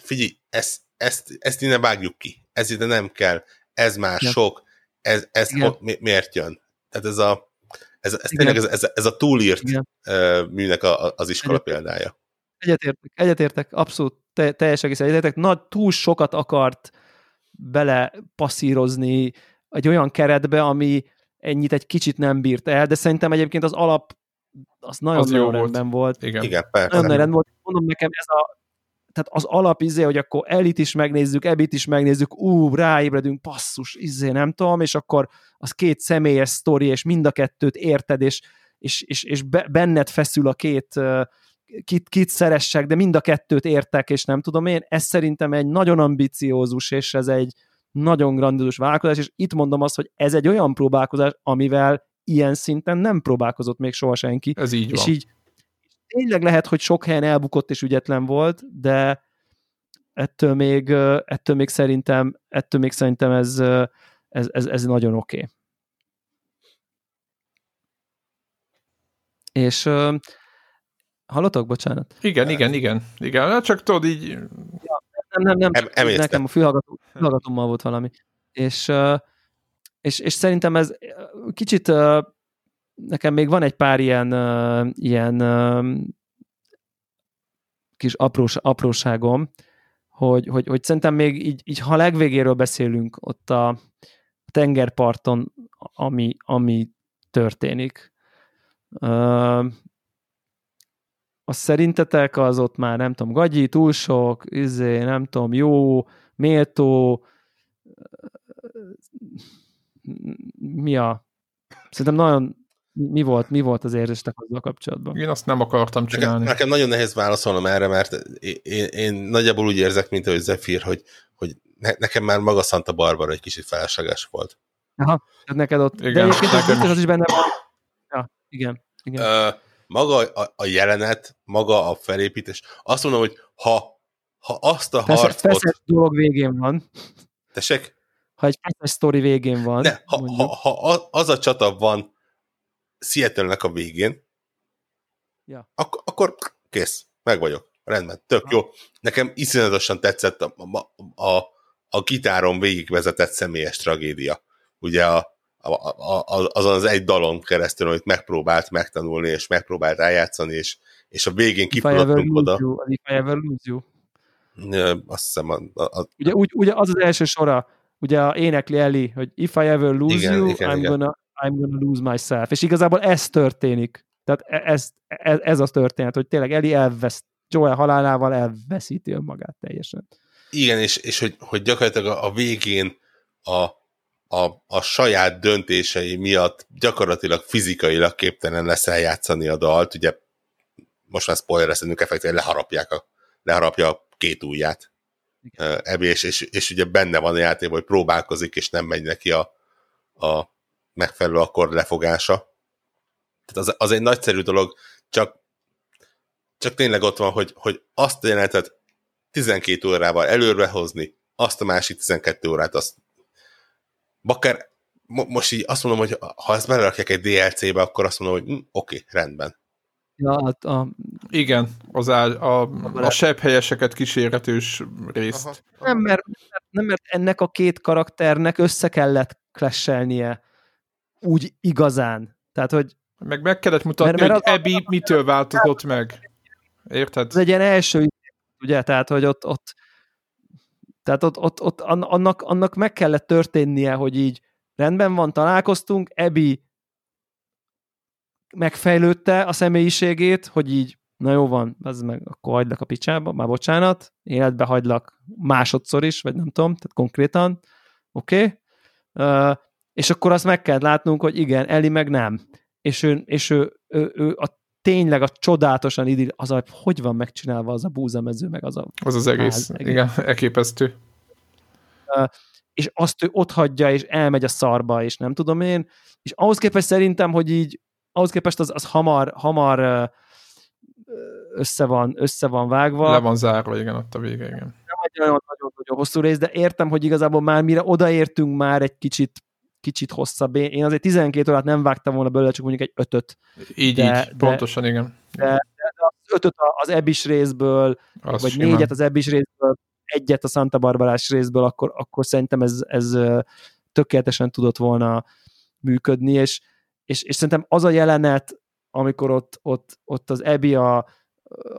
figyelj, ezt, ezt, ezt innen vágjuk ki, ez ide nem kell, ez már Igen. sok, ez, ez mi, miért jön? Tehát ez a, ez, ez tényleg ez, ez, ez a túlírt Igen. műnek a, az iskola Egyetértek. példája. Egyetértek, egyetértek, abszolút te, teljes egész egyetértek. Nagy, túl sokat akart bele passzírozni egy olyan keretbe, ami ennyit egy kicsit nem bírt el, de szerintem egyébként az alap az nagyon, az nagyon rendben volt. volt. Igen, Igen persze. Nagyon rendben volt. Mondom nekem, ez a tehát az alap izé, hogy akkor elit is megnézzük, ebit is megnézzük, ú, ráébredünk, passzus, izé, nem tudom, és akkor az két személyes sztori, és mind a kettőt érted, és, és, és, és benned feszül a két kit, kit szeressek, de mind a kettőt értek, és nem tudom én, ez szerintem egy nagyon ambiciózus, és ez egy nagyon grandiózus vállalkozás, és itt mondom azt, hogy ez egy olyan próbálkozás, amivel ilyen szinten nem próbálkozott még soha senki. Ez így és van. így tényleg lehet, hogy sok helyen elbukott és ügyetlen volt, de ettől még, ettől még szerintem, ettől még szerintem ez, ez, ez, ez nagyon oké. Okay. És hallotok, bocsánat? Igen, igen, igen, igen, hát csak tudod így... Ja, nem, nem, nem, em, nekem a fülhallgató, fülhallgatómmal volt valami. És, és, és szerintem ez kicsit nekem még van egy pár ilyen, uh, ilyen uh, kis aprós, apróságom, hogy, hogy, hogy szerintem még így, így, ha legvégéről beszélünk ott a tengerparton, ami, ami történik, uh, az szerintetek az ott már nem tudom, gagyi, túl sok, izé, nem tudom, jó, méltó, mi a... Szerintem nagyon mi volt, mi volt az érzéstek azzal kapcsolatban? Én azt nem akartam csinálni. Nekem, nekem nagyon nehéz válaszolnom erre, mert én, én nagyjából úgy érzek, mint ahogy Zephyr, hogy, hogy ne, nekem már maga Santa Barbara egy kicsit felesleges volt. Aha, tehát neked ott. Igen, De egyébként az, az is benne van. Ja, igen. igen. Uh, maga a, a jelenet, maga a felépítés. Azt mondom, hogy ha, ha azt a Fesz, harcot... Feszes dolog végén van. Tessék? Ha egy feszes sztori végén van. Ne, ha, ha, ha az a csata van Seattle-nek a végén, Ja. Ak- akkor kész, meg vagyok. Rendben, tök jó. Nekem iszonyatosan tetszett a, a, a, a gitáron végigvezetett személyes tragédia. Ugye a, a, a, a, azon az egy dalon keresztül, amit megpróbált megtanulni, és megpróbált eljátszani, és, és a végén lose oda. you, If I ever lose you. Azt hiszem, a, a, a, Ugye, úgy, ugye az az első sora, ugye a énekli Eli, hogy if I ever lose Igen, you, igen, I'm, igen. Gonna, I'm gonna lose myself. És igazából ez történik. Tehát e- ez, ez, ez az történet, hogy tényleg Eli elvesz, Joel halálával elveszíti önmagát teljesen. Igen, és, és hogy, hogy gyakorlatilag a, a végén a, a, a saját döntései miatt gyakorlatilag fizikailag képtelen lesz eljátszani a dalt, ugye most már spoiler szedünk effektíven leharapják a, leharapja a két ujját. Ebi, és, és, és, ugye benne van a játékban, hogy próbálkozik, és nem megy neki a, a megfelelő akkord lefogása. Tehát az, az egy nagyszerű dolog, csak, csak tényleg ott van, hogy, hogy azt a jelenetet 12 órával előre hozni, azt a másik 12 órát, azt bakár, mo- most így azt mondom, hogy ha ezt belerakják egy DLC-be, akkor azt mondom, hogy hm, oké, rendben. Ja, hát a, Igen, az áll, a, a le- sebb helyeseket kísérletős részt. Aha. nem, mert, nem, mert ennek a két karakternek össze kellett clashelnie úgy igazán. Tehát, hogy Meg meg kellett mutatni, Mert- mert hogy Ebi mitől változott meg. Érted? ez egy ilyen első, ugye, tehát, hogy ott, ott tehát ott, ott, ott an- annak, annak meg kellett történnie, hogy így rendben van, találkoztunk, Ebi megfejlődte a személyiségét, hogy így, na jó van, az meg, akkor hagylak a picsába, már bocsánat, életbe hagylak másodszor is, vagy nem tudom, tehát konkrétan, oké, okay. uh, és akkor azt meg kell látnunk, hogy igen, Eli meg nem. És ő, és ő, ő, ő a tényleg a csodálatosan idill, az a, hogy van megcsinálva az a búzamező, meg az a Az az egész. Ház, egész. Igen, elképesztő. és azt ő ott hagyja, és elmegy a szarba, és nem tudom én, és ahhoz képest szerintem, hogy így, ahhoz képest az, az hamar, hamar össze van, össze van vágva. Le van zárva, igen, ott a vége, igen. nem egy olyan nagyon-nagyon hosszú rész, de értem, hogy igazából már mire odaértünk, már egy kicsit kicsit hosszabb. Én azért 12 órát nem vágtam volna belőle, csak mondjuk egy ötöt. Így, De- így, de- pontosan, igen. Az ötöt az ebis részből, Az vagy simán. négyet az ebis részből, egyet a Santa Barbarás részből, akkor, akkor szerintem ez, ez tökéletesen tudott volna működni, és, és, és szerintem az a jelenet, amikor ott, ott, ott az Ebi a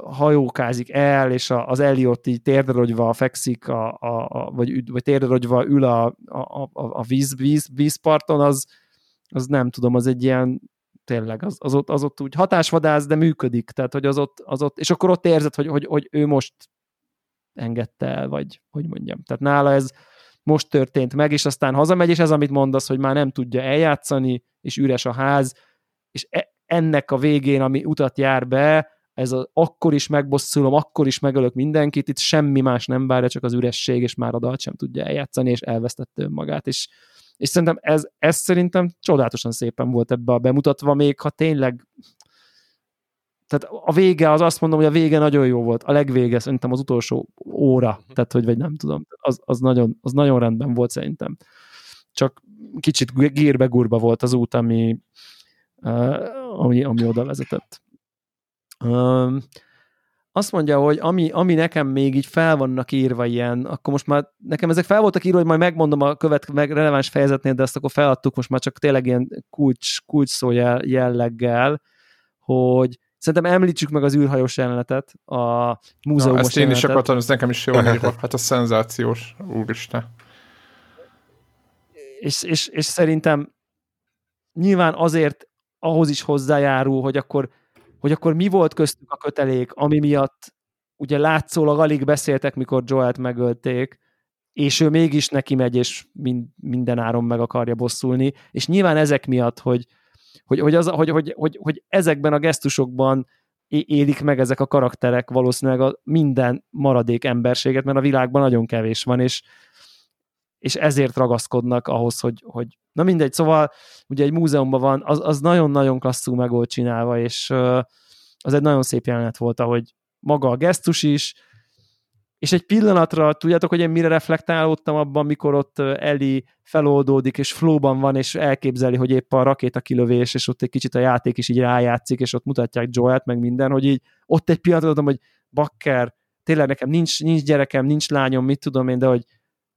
hajókázik el, és az Eli ott így térderogyva fekszik, a, a, a, vagy, vagy térderogyva ül a, a, a, a víz, víz, vízparton, az, az nem tudom, az egy ilyen tényleg, az, az, ott, az ott úgy hatásvadász, de működik, tehát hogy az ott, az ott és akkor ott érzed, hogy, hogy, hogy ő most engedte el, vagy hogy mondjam. Tehát nála ez most történt meg, és aztán hazamegy, és ez, amit mondasz, hogy már nem tudja eljátszani, és üres a ház, és e- ennek a végén, ami utat jár be, ez az akkor is megbosszulom, akkor is megölök mindenkit, itt semmi más nem várja, csak az üresség, és már a dalt sem tudja eljátszani, és elvesztette önmagát, és, és szerintem ez, ez szerintem csodálatosan szépen volt ebbe a bemutatva, még ha tényleg tehát a vége, az azt mondom, hogy a vége nagyon jó volt. A legvége szerintem az utolsó óra, tehát hogy vagy nem tudom, az, az, nagyon, az nagyon rendben volt szerintem. Csak kicsit gírbe-gurba volt az út, ami, uh, ami, ami oda vezetett. Um, azt mondja, hogy ami, ami nekem még így fel vannak írva ilyen, akkor most már nekem ezek fel voltak írva, hogy majd megmondom a követ meg releváns fejezetnél, de ezt akkor feladtuk most már csak tényleg ilyen kulcs, kulcs szó jell- jelleggel, hogy szerintem említsük meg az űrhajós jelenetet, a múzeumos Na, ezt én is akartam, ez nekem is jó van írva. Hát a szenzációs, úristen. és, és, és szerintem nyilván azért ahhoz is hozzájárul, hogy akkor, hogy akkor mi volt köztük a kötelék, ami miatt ugye látszólag alig beszéltek, mikor Joelt megölték, és ő mégis neki megy, és mind, minden áron meg akarja bosszulni, és nyilván ezek miatt, hogy, hogy, hogy, az, hogy, hogy, hogy, hogy ezekben a gesztusokban élik meg ezek a karakterek valószínűleg a minden maradék emberséget, mert a világban nagyon kevés van, és, és ezért ragaszkodnak ahhoz, hogy, hogy na mindegy, szóval ugye egy múzeumban van, az, az nagyon-nagyon klasszul meg volt csinálva, és az egy nagyon szép jelenet volt, ahogy maga a gesztus is, és egy pillanatra, tudjátok, hogy én mire reflektálódtam abban, mikor ott Eli feloldódik, és flóban van, és elképzeli, hogy épp a rakéta kilövés, és ott egy kicsit a játék is így rájátszik, és ott mutatják Joel-t, meg minden, hogy így ott egy pillanatra hogy bakker, tényleg nekem nincs, nincs gyerekem, nincs lányom, mit tudom én, de hogy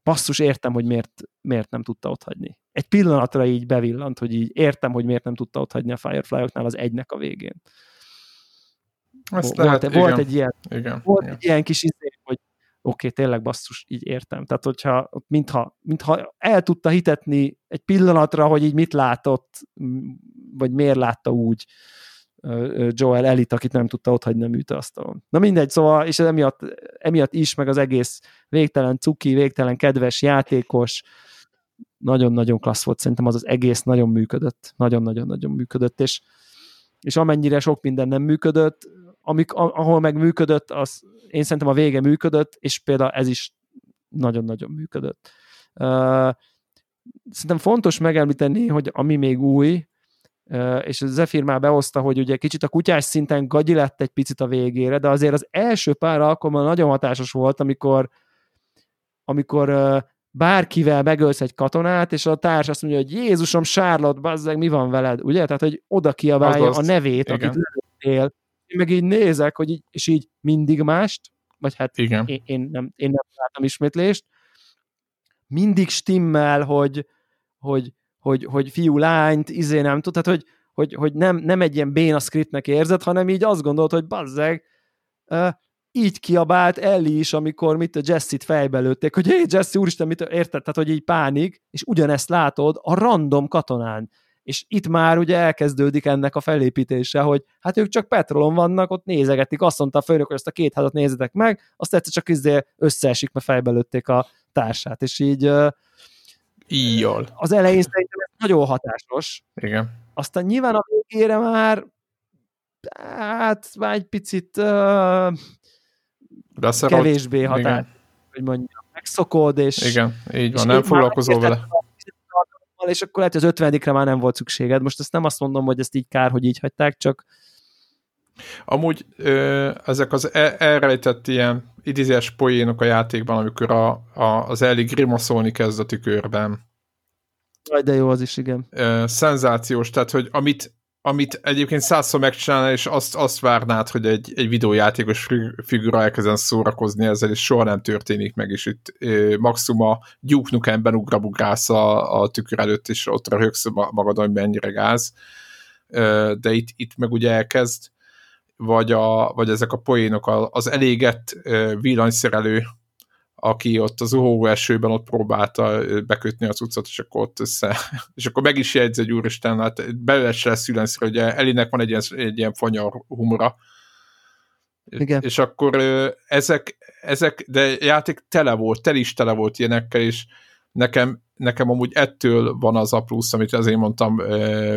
basszus, értem, hogy miért, miért nem tudta ott hagyni. Egy pillanatra így bevillant, hogy így értem, hogy miért nem tudta ott hagyni a Firefly-oknál az egynek a végén. Ezt volt, lehet, volt igen, egy ilyen, igen, volt igen. egy ilyen kis izé, hogy oké, okay, tényleg basszus, így értem. Tehát, hogyha mintha, mintha el tudta hitetni egy pillanatra, hogy így mit látott, vagy miért látta úgy Joel Elit, akit nem tudta otthagyni a műtőasztalon. Na mindegy, szóval, és emiatt, emiatt is, meg az egész végtelen cuki, végtelen kedves játékos, nagyon-nagyon klassz volt, szerintem az az egész nagyon működött, nagyon-nagyon-nagyon működött, és, és amennyire sok minden nem működött, amik, ahol meg működött, az én szerintem a vége működött, és például ez is nagyon-nagyon működött. Uh, szerintem fontos megemlíteni, hogy ami még új, és Zephyr már behozta, hogy ugye kicsit a kutyás szinten gagyi lett egy picit a végére, de azért az első pár alkalommal nagyon hatásos volt, amikor amikor bárkivel megölsz egy katonát, és a társ azt mondja, hogy Jézusom, Charlotte, bazzeg, mi van veled? Ugye? Tehát, hogy oda kiabálja Azaz. a nevét, Igen. akit lelőttél. Én meg így nézek, hogy így, és így mindig mást, vagy hát Igen. én, én, nem, én nem láttam ismétlést, mindig stimmel, hogy, hogy, hogy, hogy fiú, lányt, izé nem tud, tehát hogy, hogy, hogy nem, nem egy ilyen béna scriptnek érzed, hanem így azt gondolod, hogy bazzeg, uh, így kiabált Ellie is, amikor mit a Jesse-t fejbe lőtték, hogy hé, Jesse, úristen, mit érted? Tehát, hogy így pánik, és ugyanezt látod a random katonán. És itt már ugye elkezdődik ennek a felépítése, hogy hát ők csak petrolon vannak, ott nézegetik, azt mondta a főnök, hogy ezt a két házat nézzetek meg, azt egyszer csak izé összeesik, mert fejbe lőtték a társát, és így uh, Íjjal. az elején szerintem ez nagyon hatásos, Igen. aztán nyilván a végére már hát már egy picit uh, Beszarod. kevésbé hatás, Igen. hogy mondjam, megszokod, és, Igen, így és van, nem így foglalkozol vele. és akkor lehet, hogy az 50 már nem volt szükséged. Most ezt nem azt mondom, hogy ezt így kár, hogy így hagyták, csak Amúgy ö, ezek az e- elrejtett ilyen idézés poénok a játékban, amikor a, a, az Ellie grimaszolni kezd a tükörben. Jaj, de jó az is, igen. Ö, szenzációs, tehát hogy amit, amit egyébként százszor megcsinálna, és azt, azt várnád, hogy egy, egy videójátékos fi- figura elkezden szórakozni ezzel, és soha nem történik meg, és itt ö, maximum a Duke Nukemben ugrabugrász a, a tükör előtt, és ott röhögsz ma- magadon, hogy mennyire gáz. Ö, de itt, itt meg ugye elkezd, vagy, a, vagy ezek a poénok, az elégett villanyszerelő, aki ott az uhó esőben ott próbálta bekötni az utcát, és akkor ott össze, és akkor meg is jegyzi, hogy úristen, hát belőle se lesz villanyszerelő, ugye Elinek van egy ilyen, egy ilyen fanyar humora, Igen. és akkor ezek, ezek, de játék tele volt, tel is tele volt ilyenekkel, és nekem, nekem amúgy ettől van az a plusz, amit azért mondtam,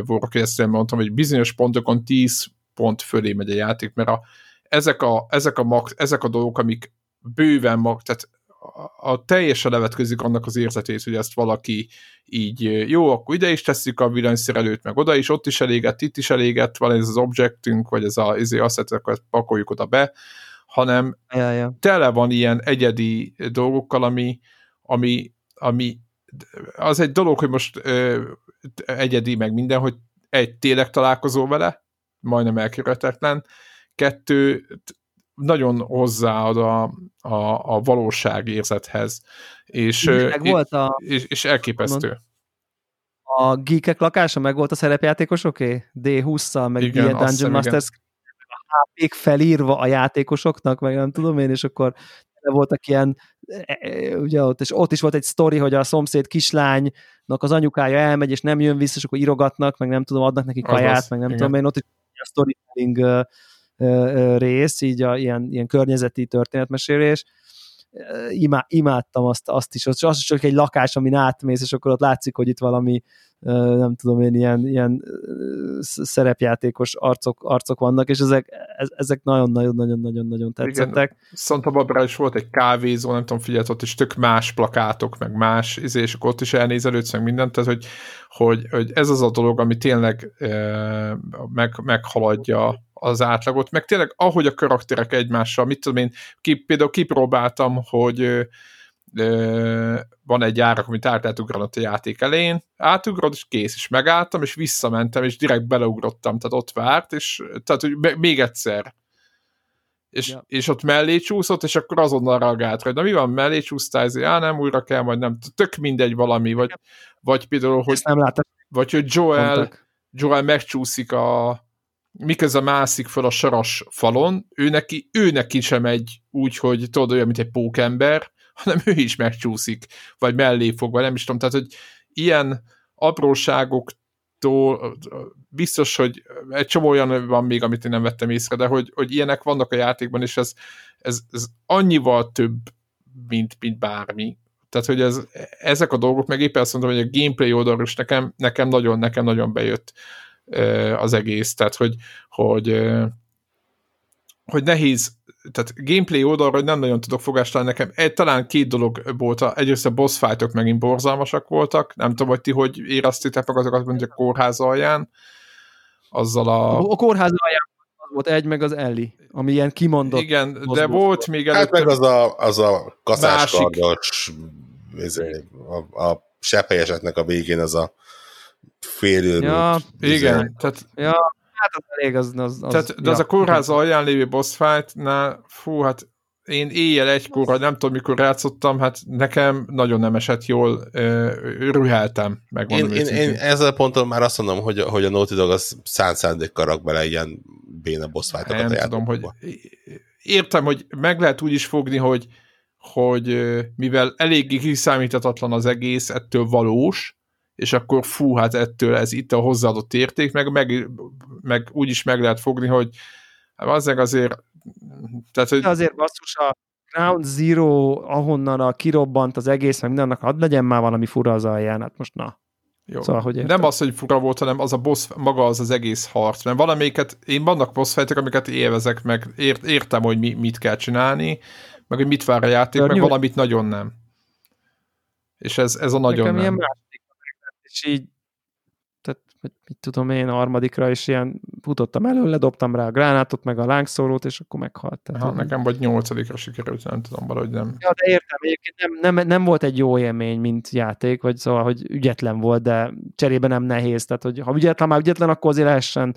Warcraft mondtam, hogy bizonyos pontokon 10 pont fölé megy a játék, mert a, ezek, a, ezek, a max, ezek a dolgok, amik bőven mag, tehát a, a teljesen levetközik annak az érzetét, hogy ezt valaki így, jó, akkor ide is tesszük a villanyszerelőt, meg oda is, ott is elégett, itt is elégett, van ez az objectünk, vagy ez a izé, azt akkor ezt pakoljuk oda be, hanem Ja, ja. tele van ilyen egyedi dolgokkal, ami, ami, ami az egy dolog, hogy most ö, egyedi meg minden, hogy egy tényleg találkozol vele, majdnem elkerülhetetlen, kettő nagyon hozzáad a, a, a valóság érzethez, és, Meg volt a, és, és elképesztő. a geekek lakása, meg volt a szerepjátékosoké? D20-szal, meg Igen, ilyen azt hiszem, Dungeon Masters a HP felírva a játékosoknak, meg nem tudom én, és akkor voltak ilyen, e, e, ugye ott, és ott is volt egy sztori, hogy a szomszéd kislánynak az anyukája elmegy, és nem jön vissza, és akkor írogatnak, meg nem tudom, adnak neki kaját, meg nem igen. tudom én, ott is a storytelling rész, így a, ilyen, ilyen környezeti történetmesélés. Imá, imádtam azt, azt is, az, az is csak egy lakás, amin átmész, és akkor ott látszik, hogy itt valami nem tudom én, ilyen, ilyen szerepjátékos arcok, arcok vannak, és ezek, ez- ezek nagyon-nagyon-nagyon-nagyon tetszettek. Santa Barbara is volt egy kávézó, nem tudom, figyelt, ott is tök más plakátok, meg más, izé, és akkor ott is elnézelődsz, meg mindent, tehát hogy, hogy, hogy ez az a dolog, ami tényleg meg, meghaladja az átlagot, meg tényleg ahogy a karakterek egymással, mit tudom én, ki, például kipróbáltam, hogy ö, ö, van egy árak, amit át lehet ugranod a játék elején, átugrod, és kész, és megálltam, és visszamentem, és direkt beleugrottam, tehát ott várt, és tehát, hogy még egyszer, és, ja. és ott mellé csúszott, és akkor azonnal reagált, hogy na mi van, mellé csúsztál, ez, á, nem, újra kell, majd nem, tök mindegy valami, vagy, vagy például, hogy, nem láttam. vagy hogy Joel, Joel megcsúszik a miközben mászik fel a saras falon, ő neki, ő neki sem egy úgy, hogy tudod, olyan, mint egy pókember, hanem ő is megcsúszik, vagy mellé fog, vagy nem is tudom, tehát, hogy ilyen apróságok biztos, hogy egy csomó olyan van még, amit én nem vettem észre, de hogy, hogy ilyenek vannak a játékban, és ez, ez, ez annyival több, mint, mint bármi. Tehát, hogy ez, ezek a dolgok, meg éppen azt mondom, hogy a gameplay oldalról is nekem, nekem nagyon, nekem nagyon bejött az egész, tehát, hogy, hogy, hogy nehéz tehát gameplay oldalra, hogy nem nagyon tudok fogást találni nekem. Egy, talán két dolog volt. Egyrészt a boss fightok megint borzalmasak voltak. Nem tudom, hogy ti hogy éreztétek meg azokat, mint a kórház alján. Azzal a... A kórház alján volt egy, meg az Ellie, ami ilyen kimondott. Igen, de volt még előtt... Hát meg az a, az a kaszáskardos izé, a, a sephelyesetnek a végén az a félő. Ja, igen. Tehát, ja, hát az elég, az... az, az Tehát, de ja. az a kórház alján lévő boss fight, na, fú, hát én éjjel egykor, nem tudom, mikor játszottam, hát nekem nagyon nem esett jól, rüheltem, megmondom én, én, én, ezzel a ponton már azt mondom, hogy, hogy a Naughty Dog az szánt szándékkal rak bele ilyen béna boss fight-okat Nem tudom, hogy értem, hogy meg lehet úgy is fogni, hogy, hogy mivel eléggé kiszámíthatatlan az egész, ettől valós, és akkor fú, hát ettől ez itt a hozzáadott érték, meg, meg, meg úgy is meg lehet fogni, hogy hát azért azért tehát, hogy... Azért basszus a Ground Zero, ahonnan a kirobbant az egész, meg mindennek, hadd legyen már valami fura az alján, hát most na. Jó. Szóval, hogy nem az, hogy fura volt, hanem az a boss, maga az az egész harc. Mert valamelyiket, én vannak boss fejtek, amiket élvezek, meg ért, értem, hogy mi, mit kell csinálni, meg hogy mit vár a játék, Törnyű. meg valamit nagyon nem. És ez, ez a nagyon Nekem nem. Ilyen és így tehát mit tudom én, a harmadikra is ilyen futottam elő, ledobtam rá a gránátot, meg a lángszórót, és akkor meghalt. Tehát ha, nekem vagy nyolcadikra sikerült, nem tudom, valahogy nem. Ja, de értem, egyébként nem, nem, nem, volt egy jó élmény, mint játék, vagy szóval, hogy ügyetlen volt, de cserébe nem nehéz, tehát hogy ha ügyetlen, már ügyetlen, akkor azért lehessen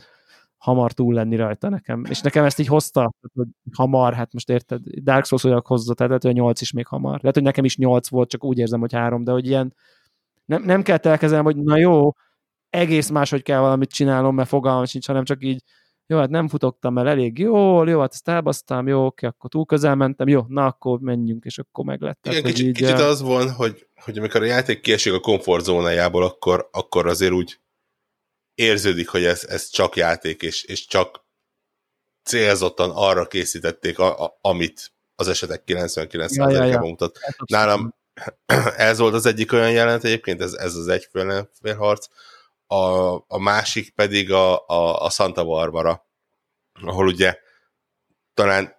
hamar túl lenni rajta nekem. És nekem ezt így hozta, hogy hamar, hát most érted, Dark Souls olyan hozza, tehát lehet, hogy a 8 is még hamar. Lehet, hogy nekem is 8 volt, csak úgy érzem, hogy három, de hogy ilyen nem, nem kell elkezdeni, hogy na jó, egész máshogy kell valamit csinálnom, mert fogalmam sincs, hanem csak így, jó, hát nem futottam el elég jól, jó, hát ezt elbasztam, jó, oké, akkor túl közel mentem, jó, na akkor menjünk, és akkor meg lett. Igen, kicsit, így, kicsit az van, hogy, hogy amikor a játék kiesik a komfortzónájából, akkor, akkor azért úgy érződik, hogy ez, ez csak játék, és, és csak célzottan arra készítették, a, a, amit az esetek 99%-ában ja, ja, ja. mutat. Nálam ez volt az egyik olyan jelent egyébként, ez, ez az egyféle harc, a, a másik pedig a, a, a Santa Barbara, ahol ugye talán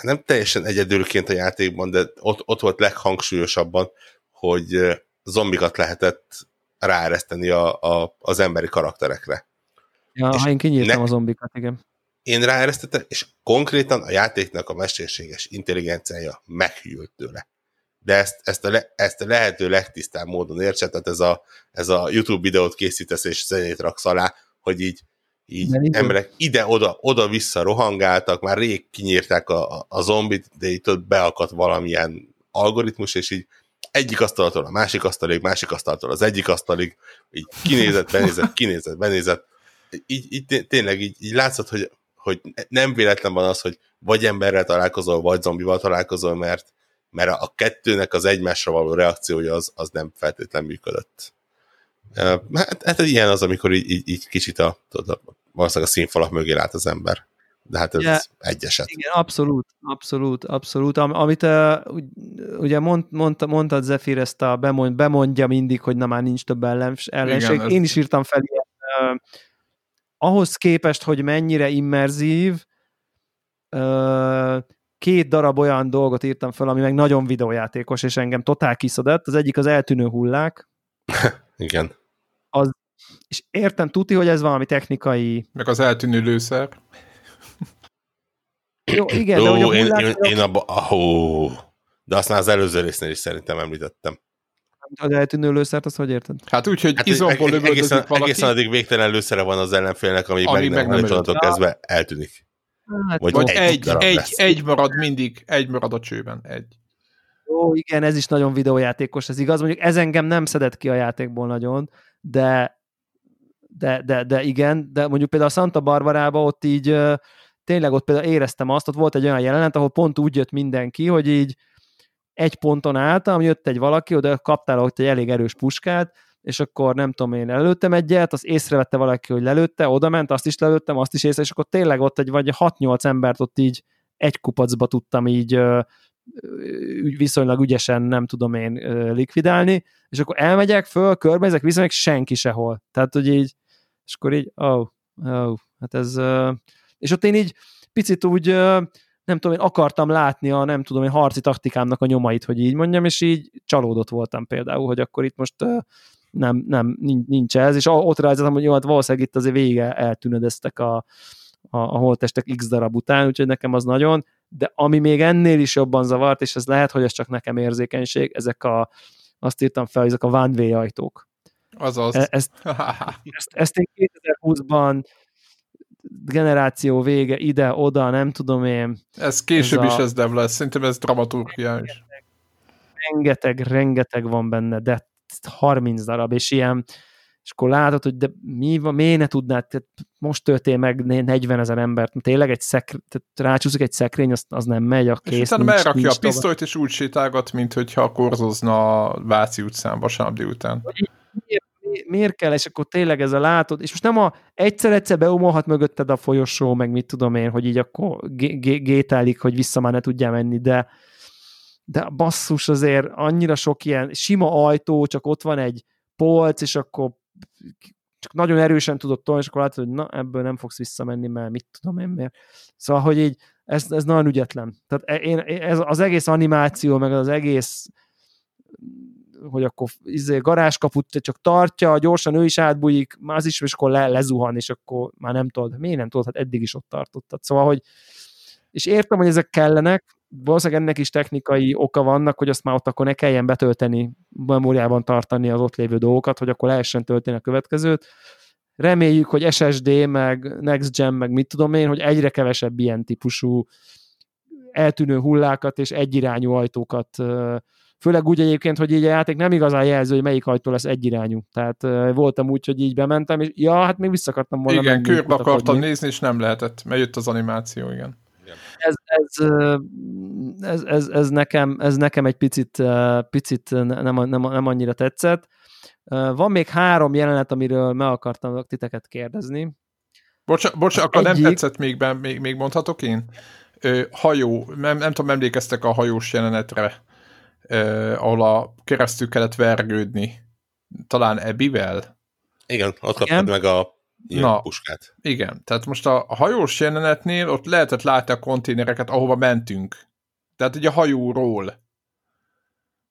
nem teljesen egyedülként a játékban, de ott, ott volt leghangsúlyosabban, hogy zombikat lehetett ráereszteni a, a, az emberi karakterekre. Ja, és ha én kinyírtam ne, a zombikat, igen. Én ráeresztettem, és konkrétan a játéknak a mesterséges intelligenciája meghűlt tőle de ezt, ezt, a, le, ezt a lehető legtisztább módon értse, tehát ez a, ez a YouTube videót készítesz és zenét raksz alá, hogy így, így emberek ide-oda, oda-vissza rohangáltak, már rég kinyírták a, a zombit, de itt ott beakadt valamilyen algoritmus, és így egyik asztaltól a másik asztalig, másik asztaltól az egyik asztalig, így kinézett, benézett, kinézett, benézett. Így, így tényleg így, így látszott, hogy, hogy nem véletlen van az, hogy vagy emberrel találkozol, vagy zombival találkozol, mert, mert a kettőnek az egymásra való reakciója az, az nem feltétlenül működött. Hát, hát ilyen az, amikor így, így, így kicsit a, tudod, valószínűleg a színfalak mögé lát az ember. De hát ez yeah. egy eset. Igen, abszolút, abszolút, abszolút. Am, amit uh, ugye mond, mondta, mondtad Zephyr ezt a bemond, bemondja mindig, hogy na már nincs több ellens, ellenség. Igen, Én is írtam fel ilyen, uh, ahhoz képest, hogy mennyire immerzív, uh, két darab olyan dolgot írtam fel, ami meg nagyon videójátékos, és engem totál kiszedett. Az egyik az eltűnő hullák. Igen. Az, és értem tuti, hogy ez valami technikai... Meg az eltűnő lőszer. Jó, igen, de hogy a Ó, én, én, én abba, ahó, de azt már az előző résznél is szerintem említettem. az eltűnő lőszert, azt hogy érted? Hát úgy, hogy Hát izomból eg- egészen, valaki. egészen addig végtelen lőszere van az ellenfélnek, ami, Ami meg meg nem, nem nem kezdve eltűnik. Hát, Vagy-. Vagy egy egy, egy, lesz. egy marad mindig, egy marad a csőben, egy. Jó, igen, ez is nagyon videójátékos, ez igaz. Mondjuk ez engem nem szedett ki a játékból nagyon, de de, de, de igen, de mondjuk például a Santa Barbarába ott így tényleg ott például éreztem azt, ott volt egy olyan jelenet, ahol pont úgy jött mindenki, hogy így egy ponton álltam, jött egy valaki, oda kaptál ott egy elég erős puskát, és akkor nem tudom én, lelőttem egyet, az észrevette valaki, hogy lelőtte, oda ment, azt is lelőttem, azt is észre, és akkor tényleg ott egy vagy 6-8 embert ott így egy kupacba tudtam így viszonylag ügyesen, nem tudom én, likvidálni, és akkor elmegyek föl, körbenézek, visszamegyek, senki sehol. Tehát, hogy így, és akkor így, oh, oh, hát ez, és ott én így picit úgy, nem tudom, én akartam látni a, nem tudom, én harci taktikámnak a nyomait, hogy így mondjam, és így csalódott voltam például, hogy akkor itt most nem, nem, nincs, ez, és ott rajzoltam, hogy jó, hát valószínűleg itt azért vége eltűnödeztek a, a, a holtestek x darab után, úgyhogy nekem az nagyon, de ami még ennél is jobban zavart, és ez lehet, hogy ez csak nekem érzékenység, ezek a, azt írtam fel, ezek a one way ajtók. Azaz. E- Ezt, ezt, ezt én 2020-ban generáció vége, ide, oda, nem tudom én, ez később ez is a- ez dev lesz, szerintem ez dramaturgia is. rengeteg, rengeteg van benne, de 30 darab, és ilyen, és akkor látod, hogy de mi van, miért ne tudnád, tehát most töltél meg 40 ezer embert, tényleg egy szekr, tehát rácsúszik egy szekrény, az, az nem megy, a És kész, utána nincs, megrakja a pisztolyt, és úgy sétálgat, mint hogyha korzozna a Váci utcán vasárnap délután. miért, mi- miért kell, és akkor tényleg ez a látod, és most nem a egyszer-egyszer beumolhat mögötted a folyosó, meg mit tudom én, hogy így akkor gé- gé- gételik, hogy vissza már ne tudjál menni, de de basszus azért annyira sok ilyen sima ajtó, csak ott van egy polc, és akkor csak nagyon erősen tudod tolni, és akkor látod, hogy na, ebből nem fogsz visszamenni, mert mit tudom én miért. Szóval, hogy így ez, ez nagyon ügyetlen. Tehát e- én, ez az egész animáció, meg az egész hogy akkor izé, garázskaput csak tartja, gyorsan ő is átbújik, az is, és akkor le, lezuhan, és akkor már nem tudod. Miért nem tudod? Hát eddig is ott tartottad. Szóval, hogy és értem, hogy ezek kellenek, valószínűleg ennek is technikai oka vannak, hogy azt már ott akkor ne kelljen betölteni, memóriában tartani az ott lévő dolgokat, hogy akkor lehessen tölteni a következőt. Reméljük, hogy SSD, meg Next Gen, meg mit tudom én, hogy egyre kevesebb ilyen típusú eltűnő hullákat és egyirányú ajtókat Főleg úgy egyébként, hogy így a játék nem igazán jelző, hogy melyik ajtó lesz egyirányú. Tehát voltam úgy, hogy így bementem, és ja, hát még vissza akartam volna Igen, körbe akartam nézni, és nem lehetett, mert jött az animáció, igen. Ez, ez, ez, ez, nekem, ez nekem egy picit, picit nem, nem, nem annyira tetszett. Van még három jelenet, amiről meg akartam titeket kérdezni. Bocs, bocs akkor nem egyik- tetszett még, ben, még, még mondhatok én? Ö, hajó, nem, nem tudom, emlékeztek a hajós jelenetre, ö, ahol a keresztül kellett vergődni. Talán Ebivel? Igen, ott Igen. kaptad meg a Na. puskát. Igen, tehát most a, hajós jelenetnél ott lehetett látni a konténereket, ahova mentünk. Tehát ugye a hajóról.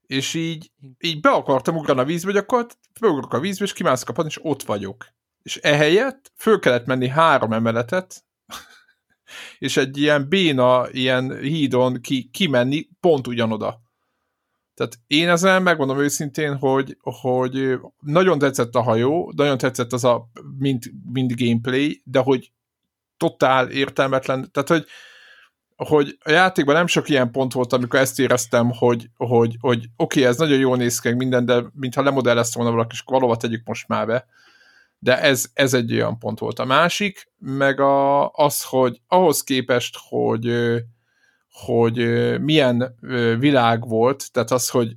És így, így be akartam ugrani a vízbe, hogy akkor beugrok a vízbe, és kimászok a padon, és ott vagyok. És ehelyett föl kellett menni három emeletet, és egy ilyen béna, ilyen hídon ki, kimenni pont ugyanoda. Tehát én ezzel megmondom őszintén, hogy, hogy nagyon tetszett a hajó, nagyon tetszett az a mind, mind gameplay, de hogy totál értelmetlen, tehát hogy hogy a játékban nem sok ilyen pont volt, amikor ezt éreztem, hogy, hogy, hogy oké, okay, ez nagyon jól néz ki minden, de mintha lemodellezte volna valaki, és valóban tegyük most már be. De ez, ez egy olyan pont volt. A másik, meg a, az, hogy ahhoz képest, hogy, hogy milyen világ volt, tehát az, hogy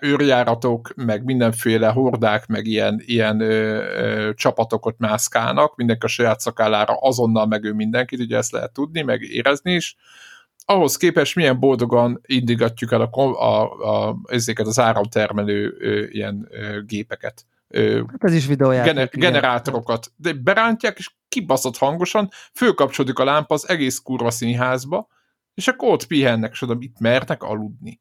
őrjáratok, meg mindenféle hordák, meg ilyen, ilyen ö, ö, csapatok ott mászkálnak, mindenki a saját szakállára azonnal megő mindenkit, ugye ezt lehet tudni, meg érezni is. Ahhoz képest milyen boldogan indigatjuk el a, a, a, ezeket az áramtermelő ö, ilyen ö, gépeket. Ö, Hát ez is videójáték. gener- generátorokat. De berántják, és kibaszott hangosan, fölkapcsolódik a lámpa az egész kurva színházba, és akkor ott pihennek, és oda itt mernek aludni.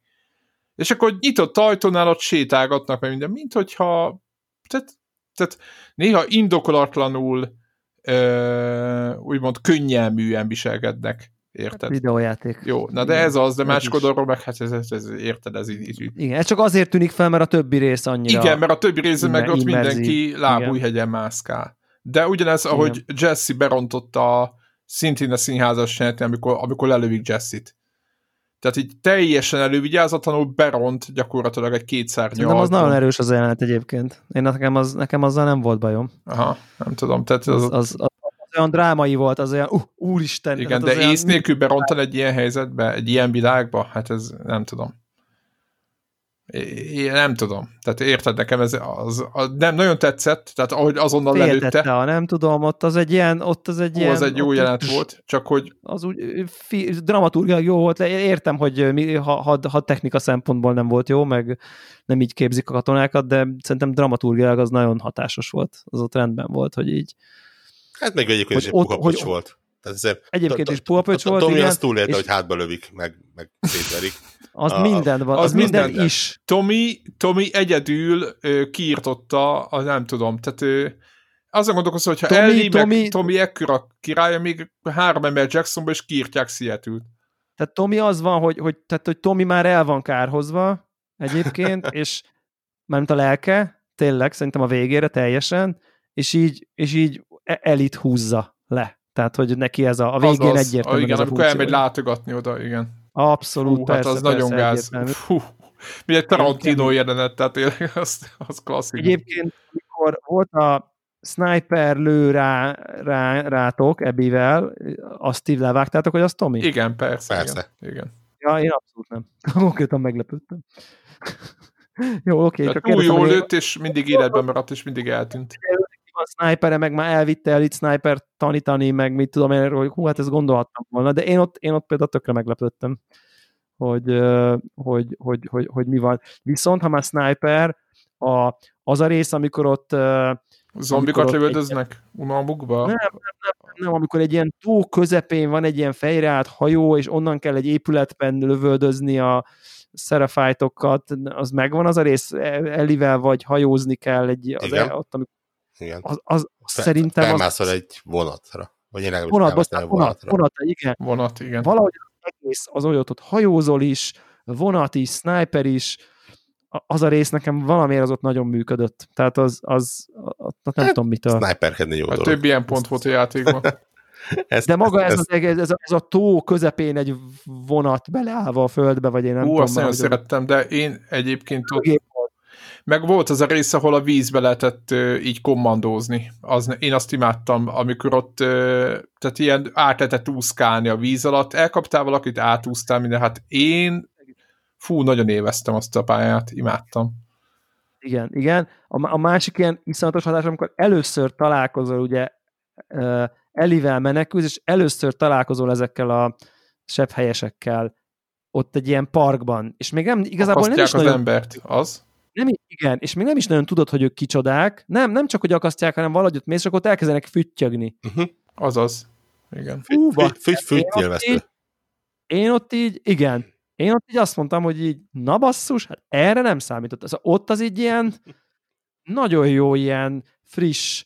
És akkor nyitott ajtónál ott sétálgatnak, meg minden, mint hogyha tehát, tehát néha indokolatlanul ö, úgymond könnyelműen viselkednek. Érted? Videójáték. Jó, na de Igen, ez az, de másik oldalról meg, hát ez, ez, ez érted, ez így, így. Igen, ez csak azért tűnik fel, mert a többi rész annyira... Igen, mert a többi része meg Immer- ott mindenki lábújhegyen mászkál. De ugyanez, Igen. ahogy Jesse berontotta a, szintén a színházas jelenetén, amikor, amikor lelövik Jesse-t. Tehát így teljesen elővigyázatlanul beront gyakorlatilag egy kétszer Szerintem az nagyon erős az jelenet egyébként. Én nekem, az, nekem azzal nem volt bajom. Aha, nem tudom, tehát Az, az, az, az, az olyan drámai volt, az olyan, uh, úristen. igen, de ész nélkül berontani egy ilyen helyzetbe, egy ilyen világba, hát ez nem tudom. Én nem tudom. Tehát érted, nekem ez az, az nem nagyon tetszett, tehát ahogy azonnal Féltette, lelőtte, ha nem tudom, ott az egy ilyen, ott az egy Hú, ilyen... az egy jó ott- jelenet volt, csak hogy Az úgy fi, dramaturgilag jó volt, értem, hogy mi, ha, ha, ha technika szempontból nem volt jó, meg nem így képzik a katonákat, de szerintem dramaturgilag az nagyon hatásos volt, az ott rendben volt, hogy így. Hát meg egyébként Hogy is egy ott- hogy- volt. Tehát ezért, Egyébként is to- puha pöcs to- volt, Tomi igen, azt túlélte, hogy hátba lövik, meg, meg szétverik. Az A- minden van, az az, minden, minden- is. Tomi, Tomi egyedül ö, kiirtotta, a, nem tudom, tehát ő, azon gondolkozom, hogy ha Tomi- Ellie meg Tomi- Tomi ekkora királya, még három ember Jacksonba, és kiírtják seattle Tehát Tomi az van, hogy, hogy, tehát, hogy Tomi már el van kárhozva egyébként, és mármint a lelke, tényleg, szerintem a végére teljesen, és így, és így e- elit húzza le. Tehát, hogy neki ez a, a végén Azaz, egyértelmű. igen, ez a amikor funkció. elmegy látogatni oda, igen. Abszolút, Fú, persze, hát az persze, nagyon gáz. Fú, mi egy Tarantino jelenet, tehát tényleg az, az klasszik. Egyébként, amikor volt a sniper lő rá, rá, rátok Ebivel, azt így levágtátok, hogy az Tomi? Igen, persze. Persze. Igen. igen. Ja, én abszolút nem. Konkrétan meglepődtem. Jó, oké. Tehát csak túl jól lőtt, és mindig életben maradt, és mindig eltűnt. A meg már elvitte elit sniper tanítani, meg mit tudom én, hogy hú, hát ezt gondolhattam volna, de én ott, én ott például tökre meglepődtem, hogy, hogy, hogy, hogy, hogy mi van. Viszont, ha már sniper, a, az a rész, amikor ott Zombikat lövöldöznek unalmukba? nem, nem, nem, nem, amikor egy ilyen tó közepén van egy ilyen fejreállt hajó, és onnan kell egy épületben lövöldözni a szerafájtokat, az megvan az a rész, Elivel vagy hajózni kell egy, az Igen. ott, amikor Igen. az, az, az Fe- szerintem az, Felmászol egy vonatra. Vagy én legalábbis vonat, bocsánat, vonat, vonatra. vonat, igen. Vonat, igen. Valahogy az egész az olyan, ott hajózol is, vonat is, sniper is, a- az a rész nekem valamiért az ott nagyon működött. Tehát az, az, az nem Hát, tudom mitől. Sniperkedni jó Hát dolog. több ilyen pont volt a játékban. Ezt, De maga ez, ezt, az, egész- ez, a, ez a tó közepén egy vonat beleállva a földbe, vagy én nem Hú, tudom. azt nagyon szerettem, de én egyébként ott. Meg volt az a rész, ahol a vízbe lehetett ö, így kommandózni. Az, én azt imádtam, amikor ott, ö, tehát ilyen át lehetett úszkálni a víz alatt, elkaptál valakit, átúsztál minden, hát én fú, nagyon élveztem azt a pályát, imádtam. Igen, igen. A, a másik ilyen iszonyatos hatás, amikor először találkozol, ugye Elivel menekülsz, és először találkozol ezekkel a sebhelyesekkel ott egy ilyen parkban, és még nem, igazából nem Akasztják is az nagyon, embert, az? Nem, igen, és még nem is nagyon tudod, hogy ők kicsodák, nem, nem csak, hogy akasztják, hanem valahogy ott mész, és akkor ott elkezdenek füttyögni. Azaz. Igen. Hú, Fügy, fügy, fügy, Én ott nyilvesztő. így- Én ott így, igen, én ott így azt mondtam, hogy így, na basszus, hát erre nem számított. Az, ott az így ilyen nagyon jó ilyen friss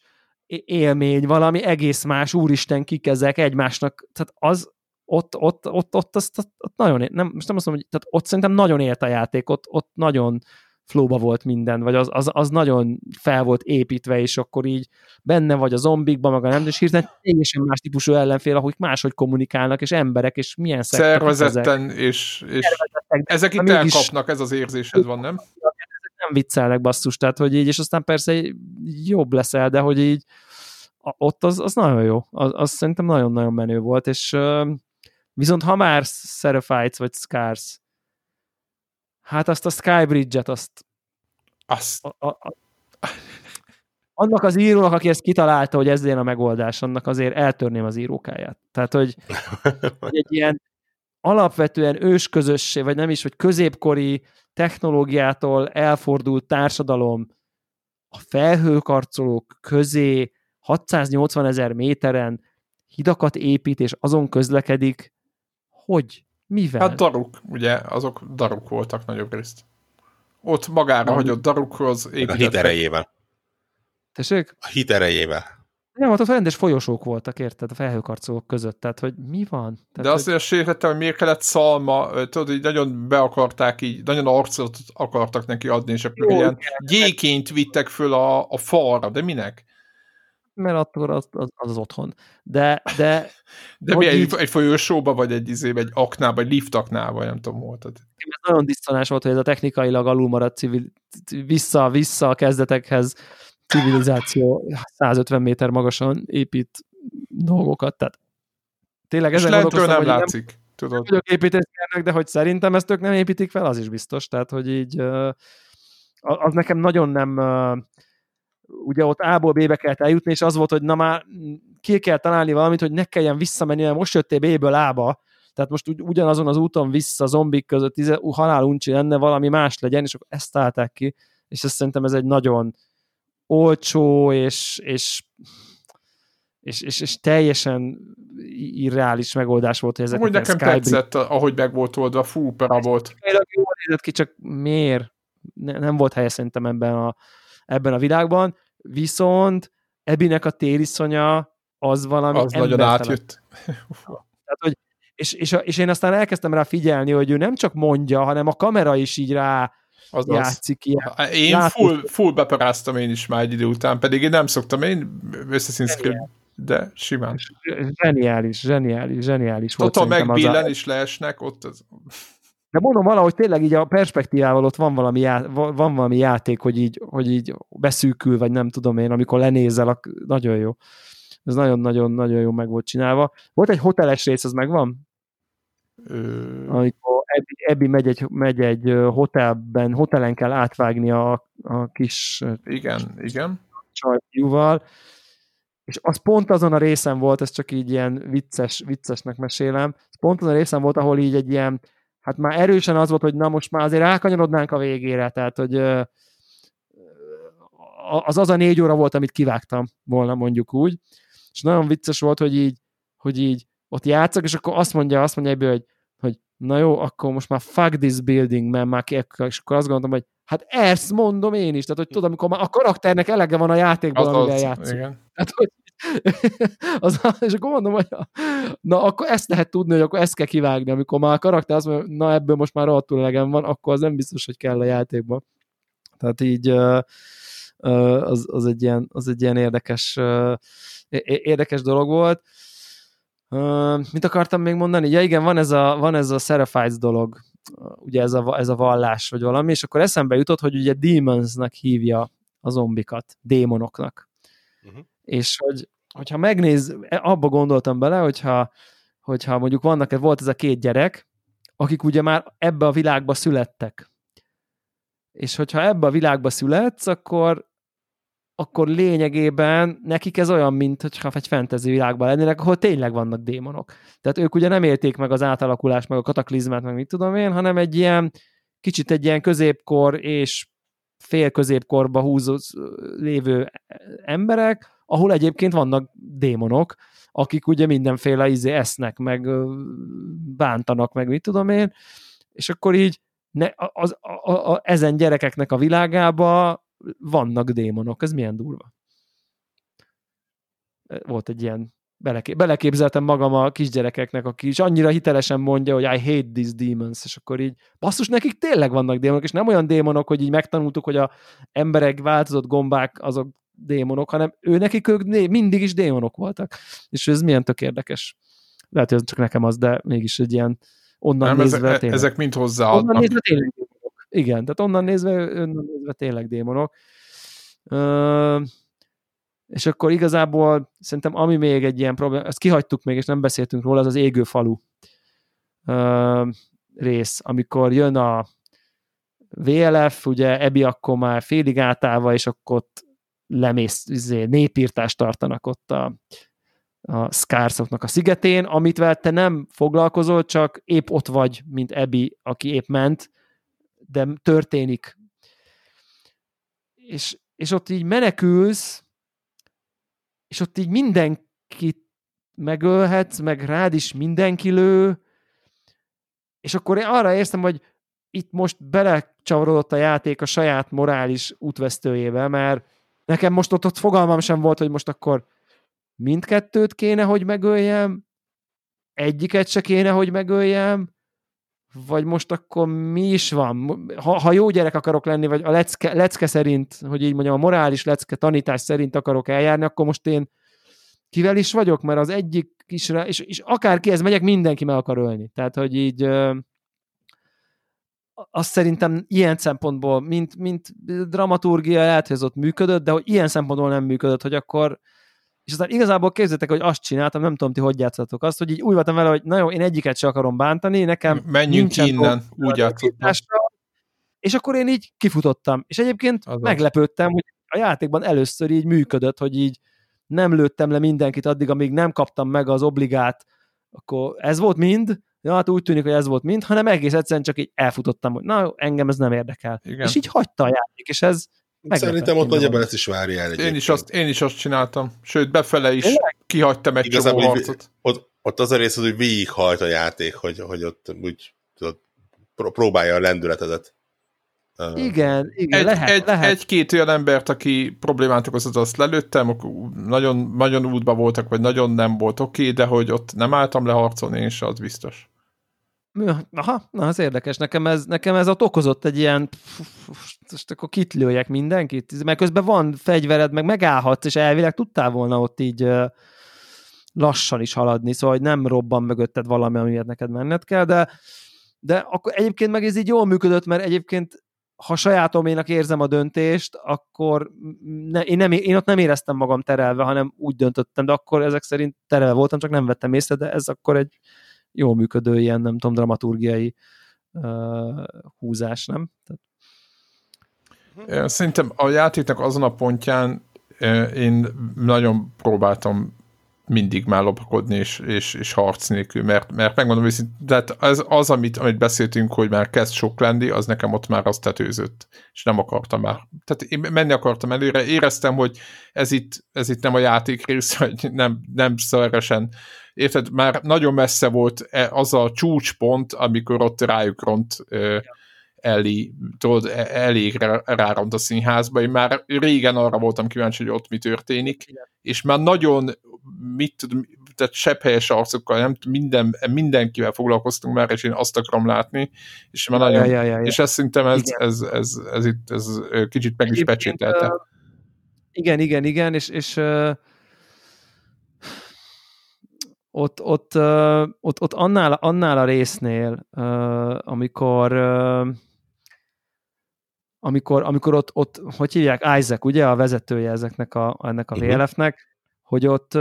élmény, valami egész más, úristen, kik ezek egymásnak, tehát az ott, ott, ott, ott, azt, ott, ott nagyon, nem, most nem azt mondom, hogy tehát ott szerintem nagyon élt a játék, ott, ott nagyon flóba volt minden, vagy az, az, az nagyon fel volt építve, és akkor így benne vagy a zombikba, meg a nem, és hirtelen teljesen más típusú ellenfél, akik máshogy kommunikálnak, és emberek, és milyen ezek. Szervezetten, és, és ezek itt elkapnak, ez az érzésed van, nem? nem viccelnek basszus, tehát hogy így, és aztán persze jobb leszel, de hogy így ott az, az nagyon jó, az, az szerintem nagyon-nagyon menő volt, és viszont ha már Seraphites vagy Scars, hát azt a Skybridge-et, azt Azt. a, a, a, annak az írónak, aki ezt kitalálta, hogy ez legyen a megoldás, annak azért eltörném az írókáját. Tehát, hogy, hogy egy ilyen alapvetően ősközösség, vagy nem is, hogy középkori technológiától elfordult társadalom a felhőkarcolók közé 680 ezer méteren hidakat épít, és azon közlekedik, hogy? Mivel? Hát daruk, ugye, azok daruk voltak nagyobb részt. Ott magára hagyott darukhoz Meg a hit építettek. erejével. Tessék? A hit erejével. Nem, ott, ott rendes folyosók voltak, érted, a felhőkarcolók között, tehát hogy mi van? Tehát, De azt hogy... sértettem, hogy miért kellett szalma, tudod, így nagyon be akarták, így nagyon arcot akartak neki adni, és akkor Jó, ilyen gyéként vittek föl a, a falra, de minek? Mert attól az az, az otthon. De, de, de mi így... egy, egy folyosóba, vagy egy, izé, egy aknába, egy lift aknába, nem tudom, volt. Ez nagyon disztonás volt, hogy ez a technikailag alul maradt civil, vissza, vissza a kezdetekhez civilizáció 150 méter magasan épít dolgokat, tehát tényleg ezen gondolkoztam, nem hogy látszik. Nem, tudod. Vagyok építészmérnök, de hogy szerintem ezt ők nem építik fel, az is biztos. Tehát, hogy így az nekem nagyon nem ugye ott A-ból B-be kellett eljutni, és az volt, hogy na már ki kell találni valamit, hogy ne kelljen visszamenni, mert most jöttél B-ből A-ba, tehát most ugy, ugyanazon az úton vissza zombik között tize, halál uncsi lenne, valami más legyen, és akkor ezt találták ki, és ezt szerintem ez egy nagyon olcsó, és, és és, és, és teljesen irreális megoldás volt, hogy ezek Úgy nekem Skype tetszett, ahogy meg volt oldva, fú, pera volt. Jól nézett ki, csak miért? Ne, nem volt helye szerintem ebben a, ebben a világban, viszont Ebinek a tériszonya az valami Az nagyon átjött. Tehát, hogy, és, és, és én aztán elkezdtem rá figyelni, hogy ő nem csak mondja, hanem a kamera is így rá az játszik ilyen. Én full, full beparáztam én is már egy idő után, pedig én nem szoktam, én összeszínszkrip, de simán. Zseniális, zseniális, zseniális volt. Ott, a megbillen is leesnek, ott az... De mondom valahogy tényleg így a perspektívával ott van valami, já, van valami játék, hogy így, hogy így beszűkül, vagy nem tudom én, amikor lenézel, nagyon jó. Ez nagyon-nagyon-nagyon jó meg volt csinálva. Volt egy hoteles rész, az megvan? Ö... Amikor Ebbi, Ebbi megy, egy, megy egy hotelben, hotelen kell átvágni a, a kis igen, igen. csajjúval, és az pont azon a részen volt, ez csak így ilyen vicces, viccesnek mesélem, pont azon a részen volt, ahol így egy ilyen hát már erősen az volt, hogy na most már azért elkanyarodnánk a végére, tehát hogy az az a négy óra volt, amit kivágtam volna mondjuk úgy, és nagyon vicces volt, hogy így, hogy így ott játszok, és akkor azt mondja, azt mondja ebből, hogy, hogy na jó, akkor most már fuck this building, mert már ki, és akkor azt gondolom, hogy hát ezt mondom én is, tehát hogy tudom, amikor már a karakternek elege van a játékban, az amivel játszik. Igen. Tehát, hogy az, és akkor mondom, hogy na, akkor ezt lehet tudni, hogy akkor ezt kell kivágni, amikor már a karakter azt mondja, na ebből most már rohadtul elegem van, akkor az nem biztos, hogy kell a játékban. Tehát így az, az, egy, ilyen, az egy ilyen érdekes, érdekes dolog volt. Mit akartam még mondani? Ja igen, van ez a, van ez a Seraphites dolog, ugye ez a, ez a vallás, vagy valami, és akkor eszembe jutott, hogy ugye demonsnak hívja a zombikat, démonoknak. Uh-huh. És hogy, hogyha megnéz, abba gondoltam bele, hogyha, hogyha mondjuk vannak, volt ez a két gyerek, akik ugye már ebbe a világba születtek. És hogyha ebbe a világba születsz, akkor akkor lényegében nekik ez olyan, mint hogyha egy fantasy világban lennének, ahol tényleg vannak démonok. Tehát ők ugye nem élték meg az átalakulást, meg a kataklizmát, meg mit tudom én, hanem egy ilyen, kicsit egy ilyen középkor és fél középkorba húzó lévő emberek, ahol egyébként vannak démonok, akik ugye mindenféle izé esznek, meg bántanak, meg mit tudom én, és akkor így ne, az, a, a, a, ezen gyerekeknek a világába vannak démonok, ez milyen durva. Volt egy ilyen, belekép, beleképzeltem magam a kisgyerekeknek, aki is annyira hitelesen mondja, hogy I hate these demons, és akkor így, basszus, nekik tényleg vannak démonok, és nem olyan démonok, hogy így megtanultuk, hogy a emberek változott gombák, azok démonok, hanem ő nekik ők mindig is démonok voltak. És ez milyen tök érdekes. Lehet, hogy ez csak nekem az, de mégis egy ilyen onnan Nem, nézve ezek, tényleg. ezek mind hozzáadnak. Onnan nézve tényleg démonok. Igen, tehát onnan nézve, onnan nézve tényleg démonok. Ö, és akkor igazából szerintem ami még egy ilyen probléma, ezt kihagytuk még, és nem beszéltünk róla, az az égő falu ö, rész, amikor jön a VLF, ugye Ebi akkor már félig átálva, és akkor ott lemész, izé, népírtást tartanak ott a, a Scarsoknak a szigetén, amit vel te nem foglalkozol, csak épp ott vagy, mint Ebi, aki épp ment, de történik. És, és ott így menekülsz, és ott így mindenkit megölhetsz, meg rád is mindenki lő, és akkor én arra érztem, hogy itt most belecsavarodott a játék a saját morális útvesztőjébe, mert nekem most ott, ott fogalmam sem volt, hogy most akkor mindkettőt kéne, hogy megöljem, egyiket se kéne, hogy megöljem, vagy most akkor mi is van? Ha, ha jó gyerek akarok lenni, vagy a lecke, lecke szerint, hogy így mondjam, a morális lecke tanítás szerint akarok eljárni, akkor most én kivel is vagyok, mert az egyik is, és, és akárki ez megyek, mindenki meg akar ölni. Tehát, hogy így azt szerintem ilyen szempontból, mint, mint dramaturgia lehet, hogy ez ott működött, de hogy ilyen szempontból nem működött, hogy akkor és aztán igazából képzeljétek, hogy azt csináltam, nem tudom, ti hogy játszatok azt, hogy így úgy voltam vele, hogy na jó, én egyiket sem akarom bántani, nekem Menjünk innen, úgy játszottam. És akkor én így kifutottam. És egyébként Azaz. meglepődtem, hogy a játékban először így működött, hogy így nem lőttem le mindenkit addig, amíg nem kaptam meg az obligát, akkor ez volt mind, ja, hát úgy tűnik, hogy ez volt mind, hanem egész egyszerűen csak így elfutottam, hogy na, engem ez nem érdekel. Igen. És így hagyta a játék, és ez Szerintem ott nagyjából ezt is várja el Én is, azt, én is azt csináltam. Sőt, befele is Tényleg? kihagytam egy Igazából, csomó harcot. Ott, ott az a rész, hogy végighalt a játék, hogy, hogy ott úgy tudod, próbálja a lendületedet. Igen, igen, egy, lehet, egy, lehet. Egy-két olyan embert, aki problémát okozott, azt lelőttem, nagyon, nagyon útba voltak, vagy nagyon nem volt oké, okay, de hogy ott nem álltam le harcolni, és az biztos. Aha, na az érdekes, nekem ez, nekem ez ott okozott egy ilyen, most akkor kitlőjek mindenkit, mert közben van fegyvered, meg megállhatsz, és elvileg tudtál volna ott így lassan is haladni, szóval hogy nem robban mögötted valami, amiért neked menned kell, de, de akkor egyébként meg ez így jól működött, mert egyébként ha sajátoménak érzem a döntést, akkor ne, én, nem, én ott nem éreztem magam terelve, hanem úgy döntöttem, de akkor ezek szerint terelve voltam, csak nem vettem észre, de ez akkor egy jól működő ilyen, nem tudom, dramaturgiai uh, húzás, nem? Tehát... Szerintem a játéknak azon a pontján én nagyon próbáltam mindig már lopakodni és, és, és harc nélkül, mert, mert megmondom őszintén, tehát az, az amit, amit beszéltünk, hogy már kezd sok lenni, az nekem ott már azt tetőzött, és nem akartam már. Tehát én menni akartam előre, éreztem, hogy ez itt, ez itt nem a játék rész, hogy nem, nem szeresen, érted, már nagyon messze volt e, az a csúcspont, amikor ott rájuk ront ja. Eli, tudod, e, elég ráront a színházba. Én már régen arra voltam kíváncsi, hogy ott mi történik, Igen. és már nagyon mit tudom, tehát sepphelyes arcokkal, nem minden, mindenkivel foglalkoztunk már, és én azt akarom látni, és már nagyon, ja, ja, ja, ja. és ezt szerintem ez, ez, ez, ez, ez, itt, ez kicsit meg is pecsételte. Uh, igen, igen, igen, és, és uh, ott, ott, uh, ott, ott annál, annál a résznél, uh, amikor uh, amikor, amikor ott, ott, hogy hívják, Isaac, ugye, a vezetője ezeknek a, ennek a VLF-nek, hogy ott,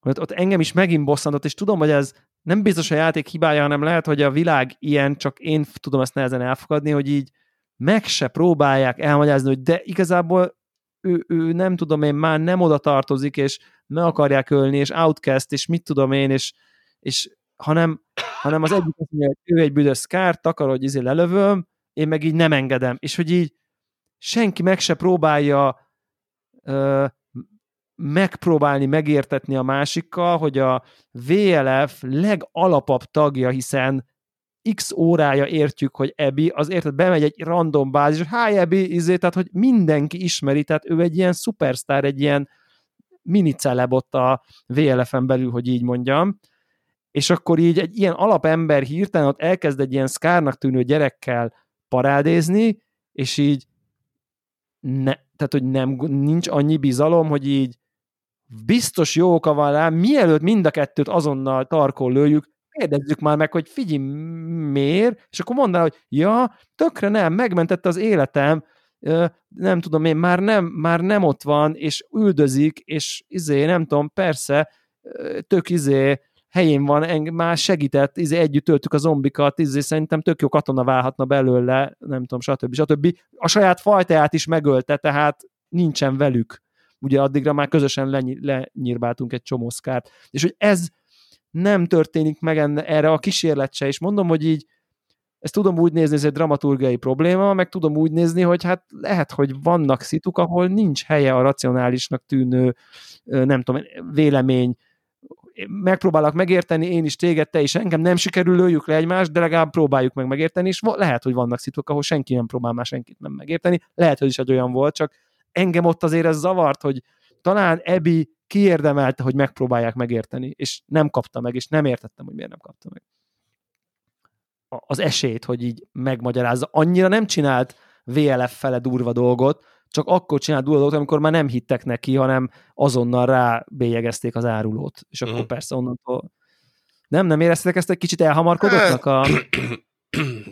hogy ott engem is megint bosszantott, és tudom, hogy ez nem biztos a játék hibája, hanem lehet, hogy a világ ilyen, csak én tudom ezt nehezen elfogadni, hogy így meg se próbálják elmagyarázni, hogy de igazából ő, ő nem tudom én, már nem oda tartozik, és me akarják ölni, és outcast, és mit tudom én, és, és hanem, hanem az egyik hogy ő egy büdös kárt, akar, hogy izé lelövöm, én meg így nem engedem. És hogy így senki meg se próbálja ö, megpróbálni megértetni a másikkal, hogy a VLF legalapabb tagja, hiszen x órája értjük, hogy Ebi, az érted, bemegy egy random bázis, hi Ebi, izé, tehát hogy mindenki ismeri, tehát ő egy ilyen szupersztár, egy ilyen mini celeb ott a VLF-en belül, hogy így mondjam, és akkor így egy ilyen alapember hirtelen ott elkezd egy ilyen szkárnak tűnő gyerekkel parádézni, és így ne, tehát, hogy nem, nincs annyi bizalom, hogy így biztos jó oka van rá, mielőtt mind a kettőt azonnal tarkol lőjük, kérdezzük már meg, hogy figyelj, miért? És akkor mondaná, hogy ja, tökre nem, megmentette az életem, nem tudom én, már nem, már nem ott van, és üldözik, és izé, nem tudom, persze, tök izé, helyén van, eng- már segített, izé, együtt töltük a zombikat, izé, szerintem tök jó katona válhatna belőle, nem tudom, stb. stb. A saját fajtáját is megölte, tehát nincsen velük ugye addigra már közösen leny- lenyírbáltunk egy csomó szkárt, és hogy ez nem történik meg enne, erre a kísérlet se, és mondom, hogy így ezt tudom úgy nézni, ez egy dramaturgiai probléma, meg tudom úgy nézni, hogy hát lehet, hogy vannak szituk, ahol nincs helye a racionálisnak tűnő, nem tudom, vélemény, megpróbálok megérteni, én is téged, te is engem, nem sikerül lőjük le egymást, de legalább próbáljuk meg megérteni, és lehet, hogy vannak szituk, ahol senki nem próbál már senkit nem megérteni, lehet, hogy is egy olyan volt, csak engem ott azért ez zavart, hogy talán Ebi kiérdemelte, hogy megpróbálják megérteni, és nem kapta meg, és nem értettem, hogy miért nem kapta meg az esélyt, hogy így megmagyarázza. Annyira nem csinált VLF fele durva dolgot, csak akkor csinált durva dolgot, amikor már nem hittek neki, hanem azonnal rá bélyegezték az árulót. És akkor uh-huh. persze onnantól... Nem, nem éreztetek ezt egy kicsit elhamarkodottnak a...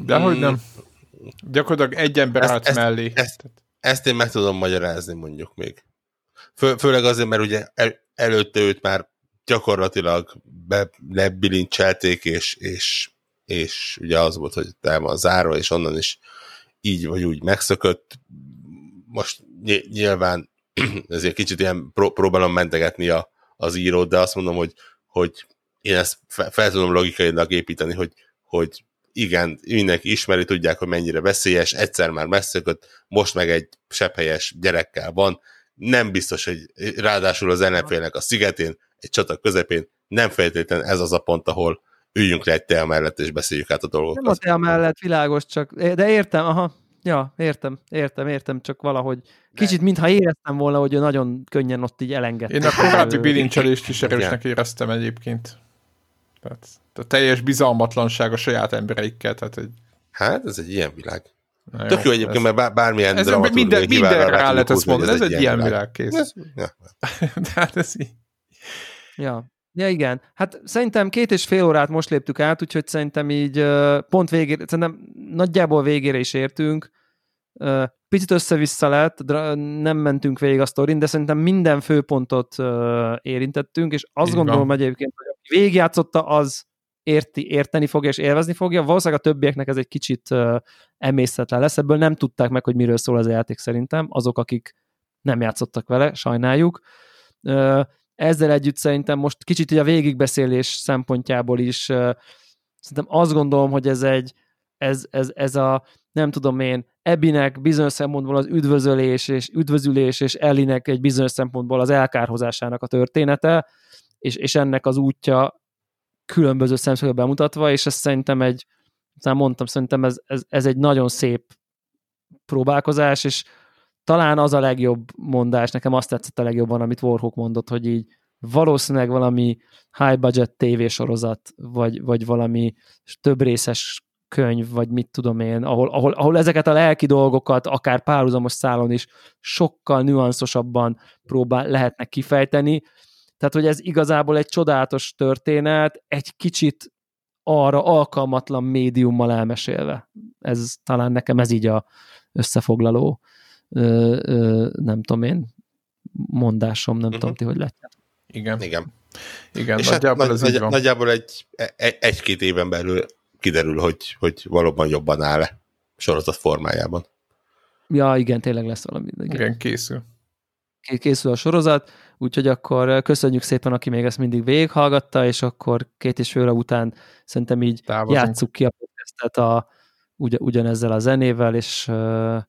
Dehogy nem. Gyakorlatilag egy ember Ezt- állt ezt- mellé. ezt- Ezt én meg tudom magyarázni mondjuk még. Fő, főleg azért, mert ugye el, előtte őt már gyakorlatilag be, lebilincselték, és, és, és ugye az volt, hogy el van zárva, és onnan is így vagy úgy megszökött. Most ny- nyilván ezért kicsit ilyen pró- próbálom mentegetni a, az írót, de azt mondom, hogy, hogy én ezt fe, fel tudom logikailag építeni, hogy, hogy igen, mindenki ismeri, tudják, hogy mennyire veszélyes, egyszer már megszökött, most meg egy sepphelyes gyerekkel van, nem biztos, hogy ráadásul az NFL-nek a szigetén, egy csata közepén, nem feltétlenül ez az a pont, ahol üljünk le egy tea mellett, és beszéljük át a Nem a dolgokat. te mellett világos, csak, de értem, aha, ja, értem, értem, értem, csak valahogy kicsit, mintha éreztem volna, hogy ő nagyon könnyen ott így elengedte. Én a korábbi bilincselést is erősnek éreztem egyébként. Tehát a teljes bizalmatlanság a saját embereikkel, tehát egy Hát, ez egy ilyen világ. na Tök jó ez- egyébként, mert bár- bármilyen ez minden, minden rá tudjuk lehet ezt mondani, ez egy ilyen világ, Ez- kész. Ja. Tehát ez így. Ja. Ja, igen. Hát szerintem két és fél órát most léptük át, úgyhogy szerintem így pont végére, szerintem nagyjából végére is értünk. Picit össze-vissza lett, nem mentünk végig a sztorin, de szerintem minden főpontot érintettünk, és azt Így gondolom van. egyébként, hogy aki végigjátszotta, az érti, érteni fogja és élvezni fogja. Valószínűleg a többieknek ez egy kicsit ö, emészhetlen lesz, ebből nem tudták meg, hogy miről szól az játék szerintem, azok, akik nem játszottak vele, sajnáljuk. Ezzel együtt szerintem most kicsit így a végigbeszélés szempontjából is szerintem azt gondolom, hogy ez egy ez, ez, ez a nem tudom én, Ebinek bizonyos szempontból az üdvözölés és üdvözülés, és Ellinek egy bizonyos szempontból az elkárhozásának a története, és, és ennek az útja különböző szemszögből bemutatva, és ez szerintem egy, már mondtam, szerintem ez, ez, ez egy nagyon szép próbálkozás, és talán az a legjobb mondás, nekem azt tetszett a legjobban, amit Warhawk mondott, hogy így valószínűleg valami high budget tévésorozat, vagy, vagy valami több részes könyv, vagy mit tudom én, ahol, ahol, ahol ezeket a lelki dolgokat, akár párhuzamos szálon is sokkal nüanszosabban próbál, lehetnek kifejteni. Tehát, hogy ez igazából egy csodálatos történet, egy kicsit arra alkalmatlan médiummal elmesélve. Ez talán nekem ez így a összefoglaló ö, ö, nem tudom én, mondásom, nem uh-huh. tudom ti, hogy lett. Igen. Igen. Igen, És hát nagyjából nagy, ez így nagy, van. nagyjából egy, egy, egy-két éven belül kiderül, hogy, hogy valóban jobban áll-e sorozat formájában. Ja, igen, tényleg lesz valami. Igen. Igen, készül. Ké- Készül a sorozat, úgyhogy akkor köszönjük szépen, aki még ezt mindig végighallgatta, és akkor két és fél óra után szerintem így Távozunk. játsszuk ki a podcastet a, ugy, ugyanezzel a zenével, és uh,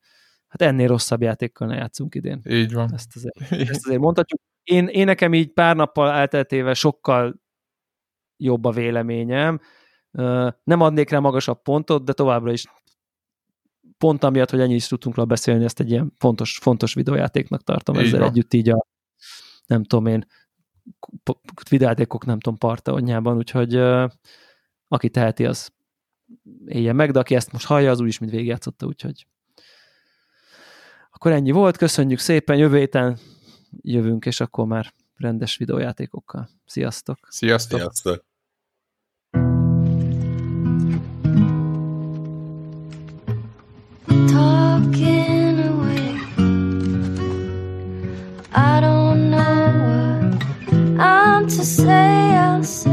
hát ennél rosszabb játékkal ne játszunk idén. Így van. Ezt azért, ezt azért mondhatjuk. Én, én nekem így pár nappal elteltével sokkal jobb a véleményem. Nem adnék rá magasabb pontot, de továbbra is pont amiatt, hogy ennyi is tudtunk róla beszélni, ezt egy ilyen fontos, fontos videójátéknak tartom Így ezzel van. együtt így a nem tudom én videójátékok nem tudom partaonyában, úgyhogy aki teheti, az éljen meg, de aki ezt most hallja, az úgyis, mint végigjátszotta, úgyhogy akkor ennyi volt, köszönjük szépen, jövő héten jövünk, és akkor már rendes videójátékokkal. Sziasztok! Sziasztok. Sziasztok! talking away. I don't know what I'm to say, I'll say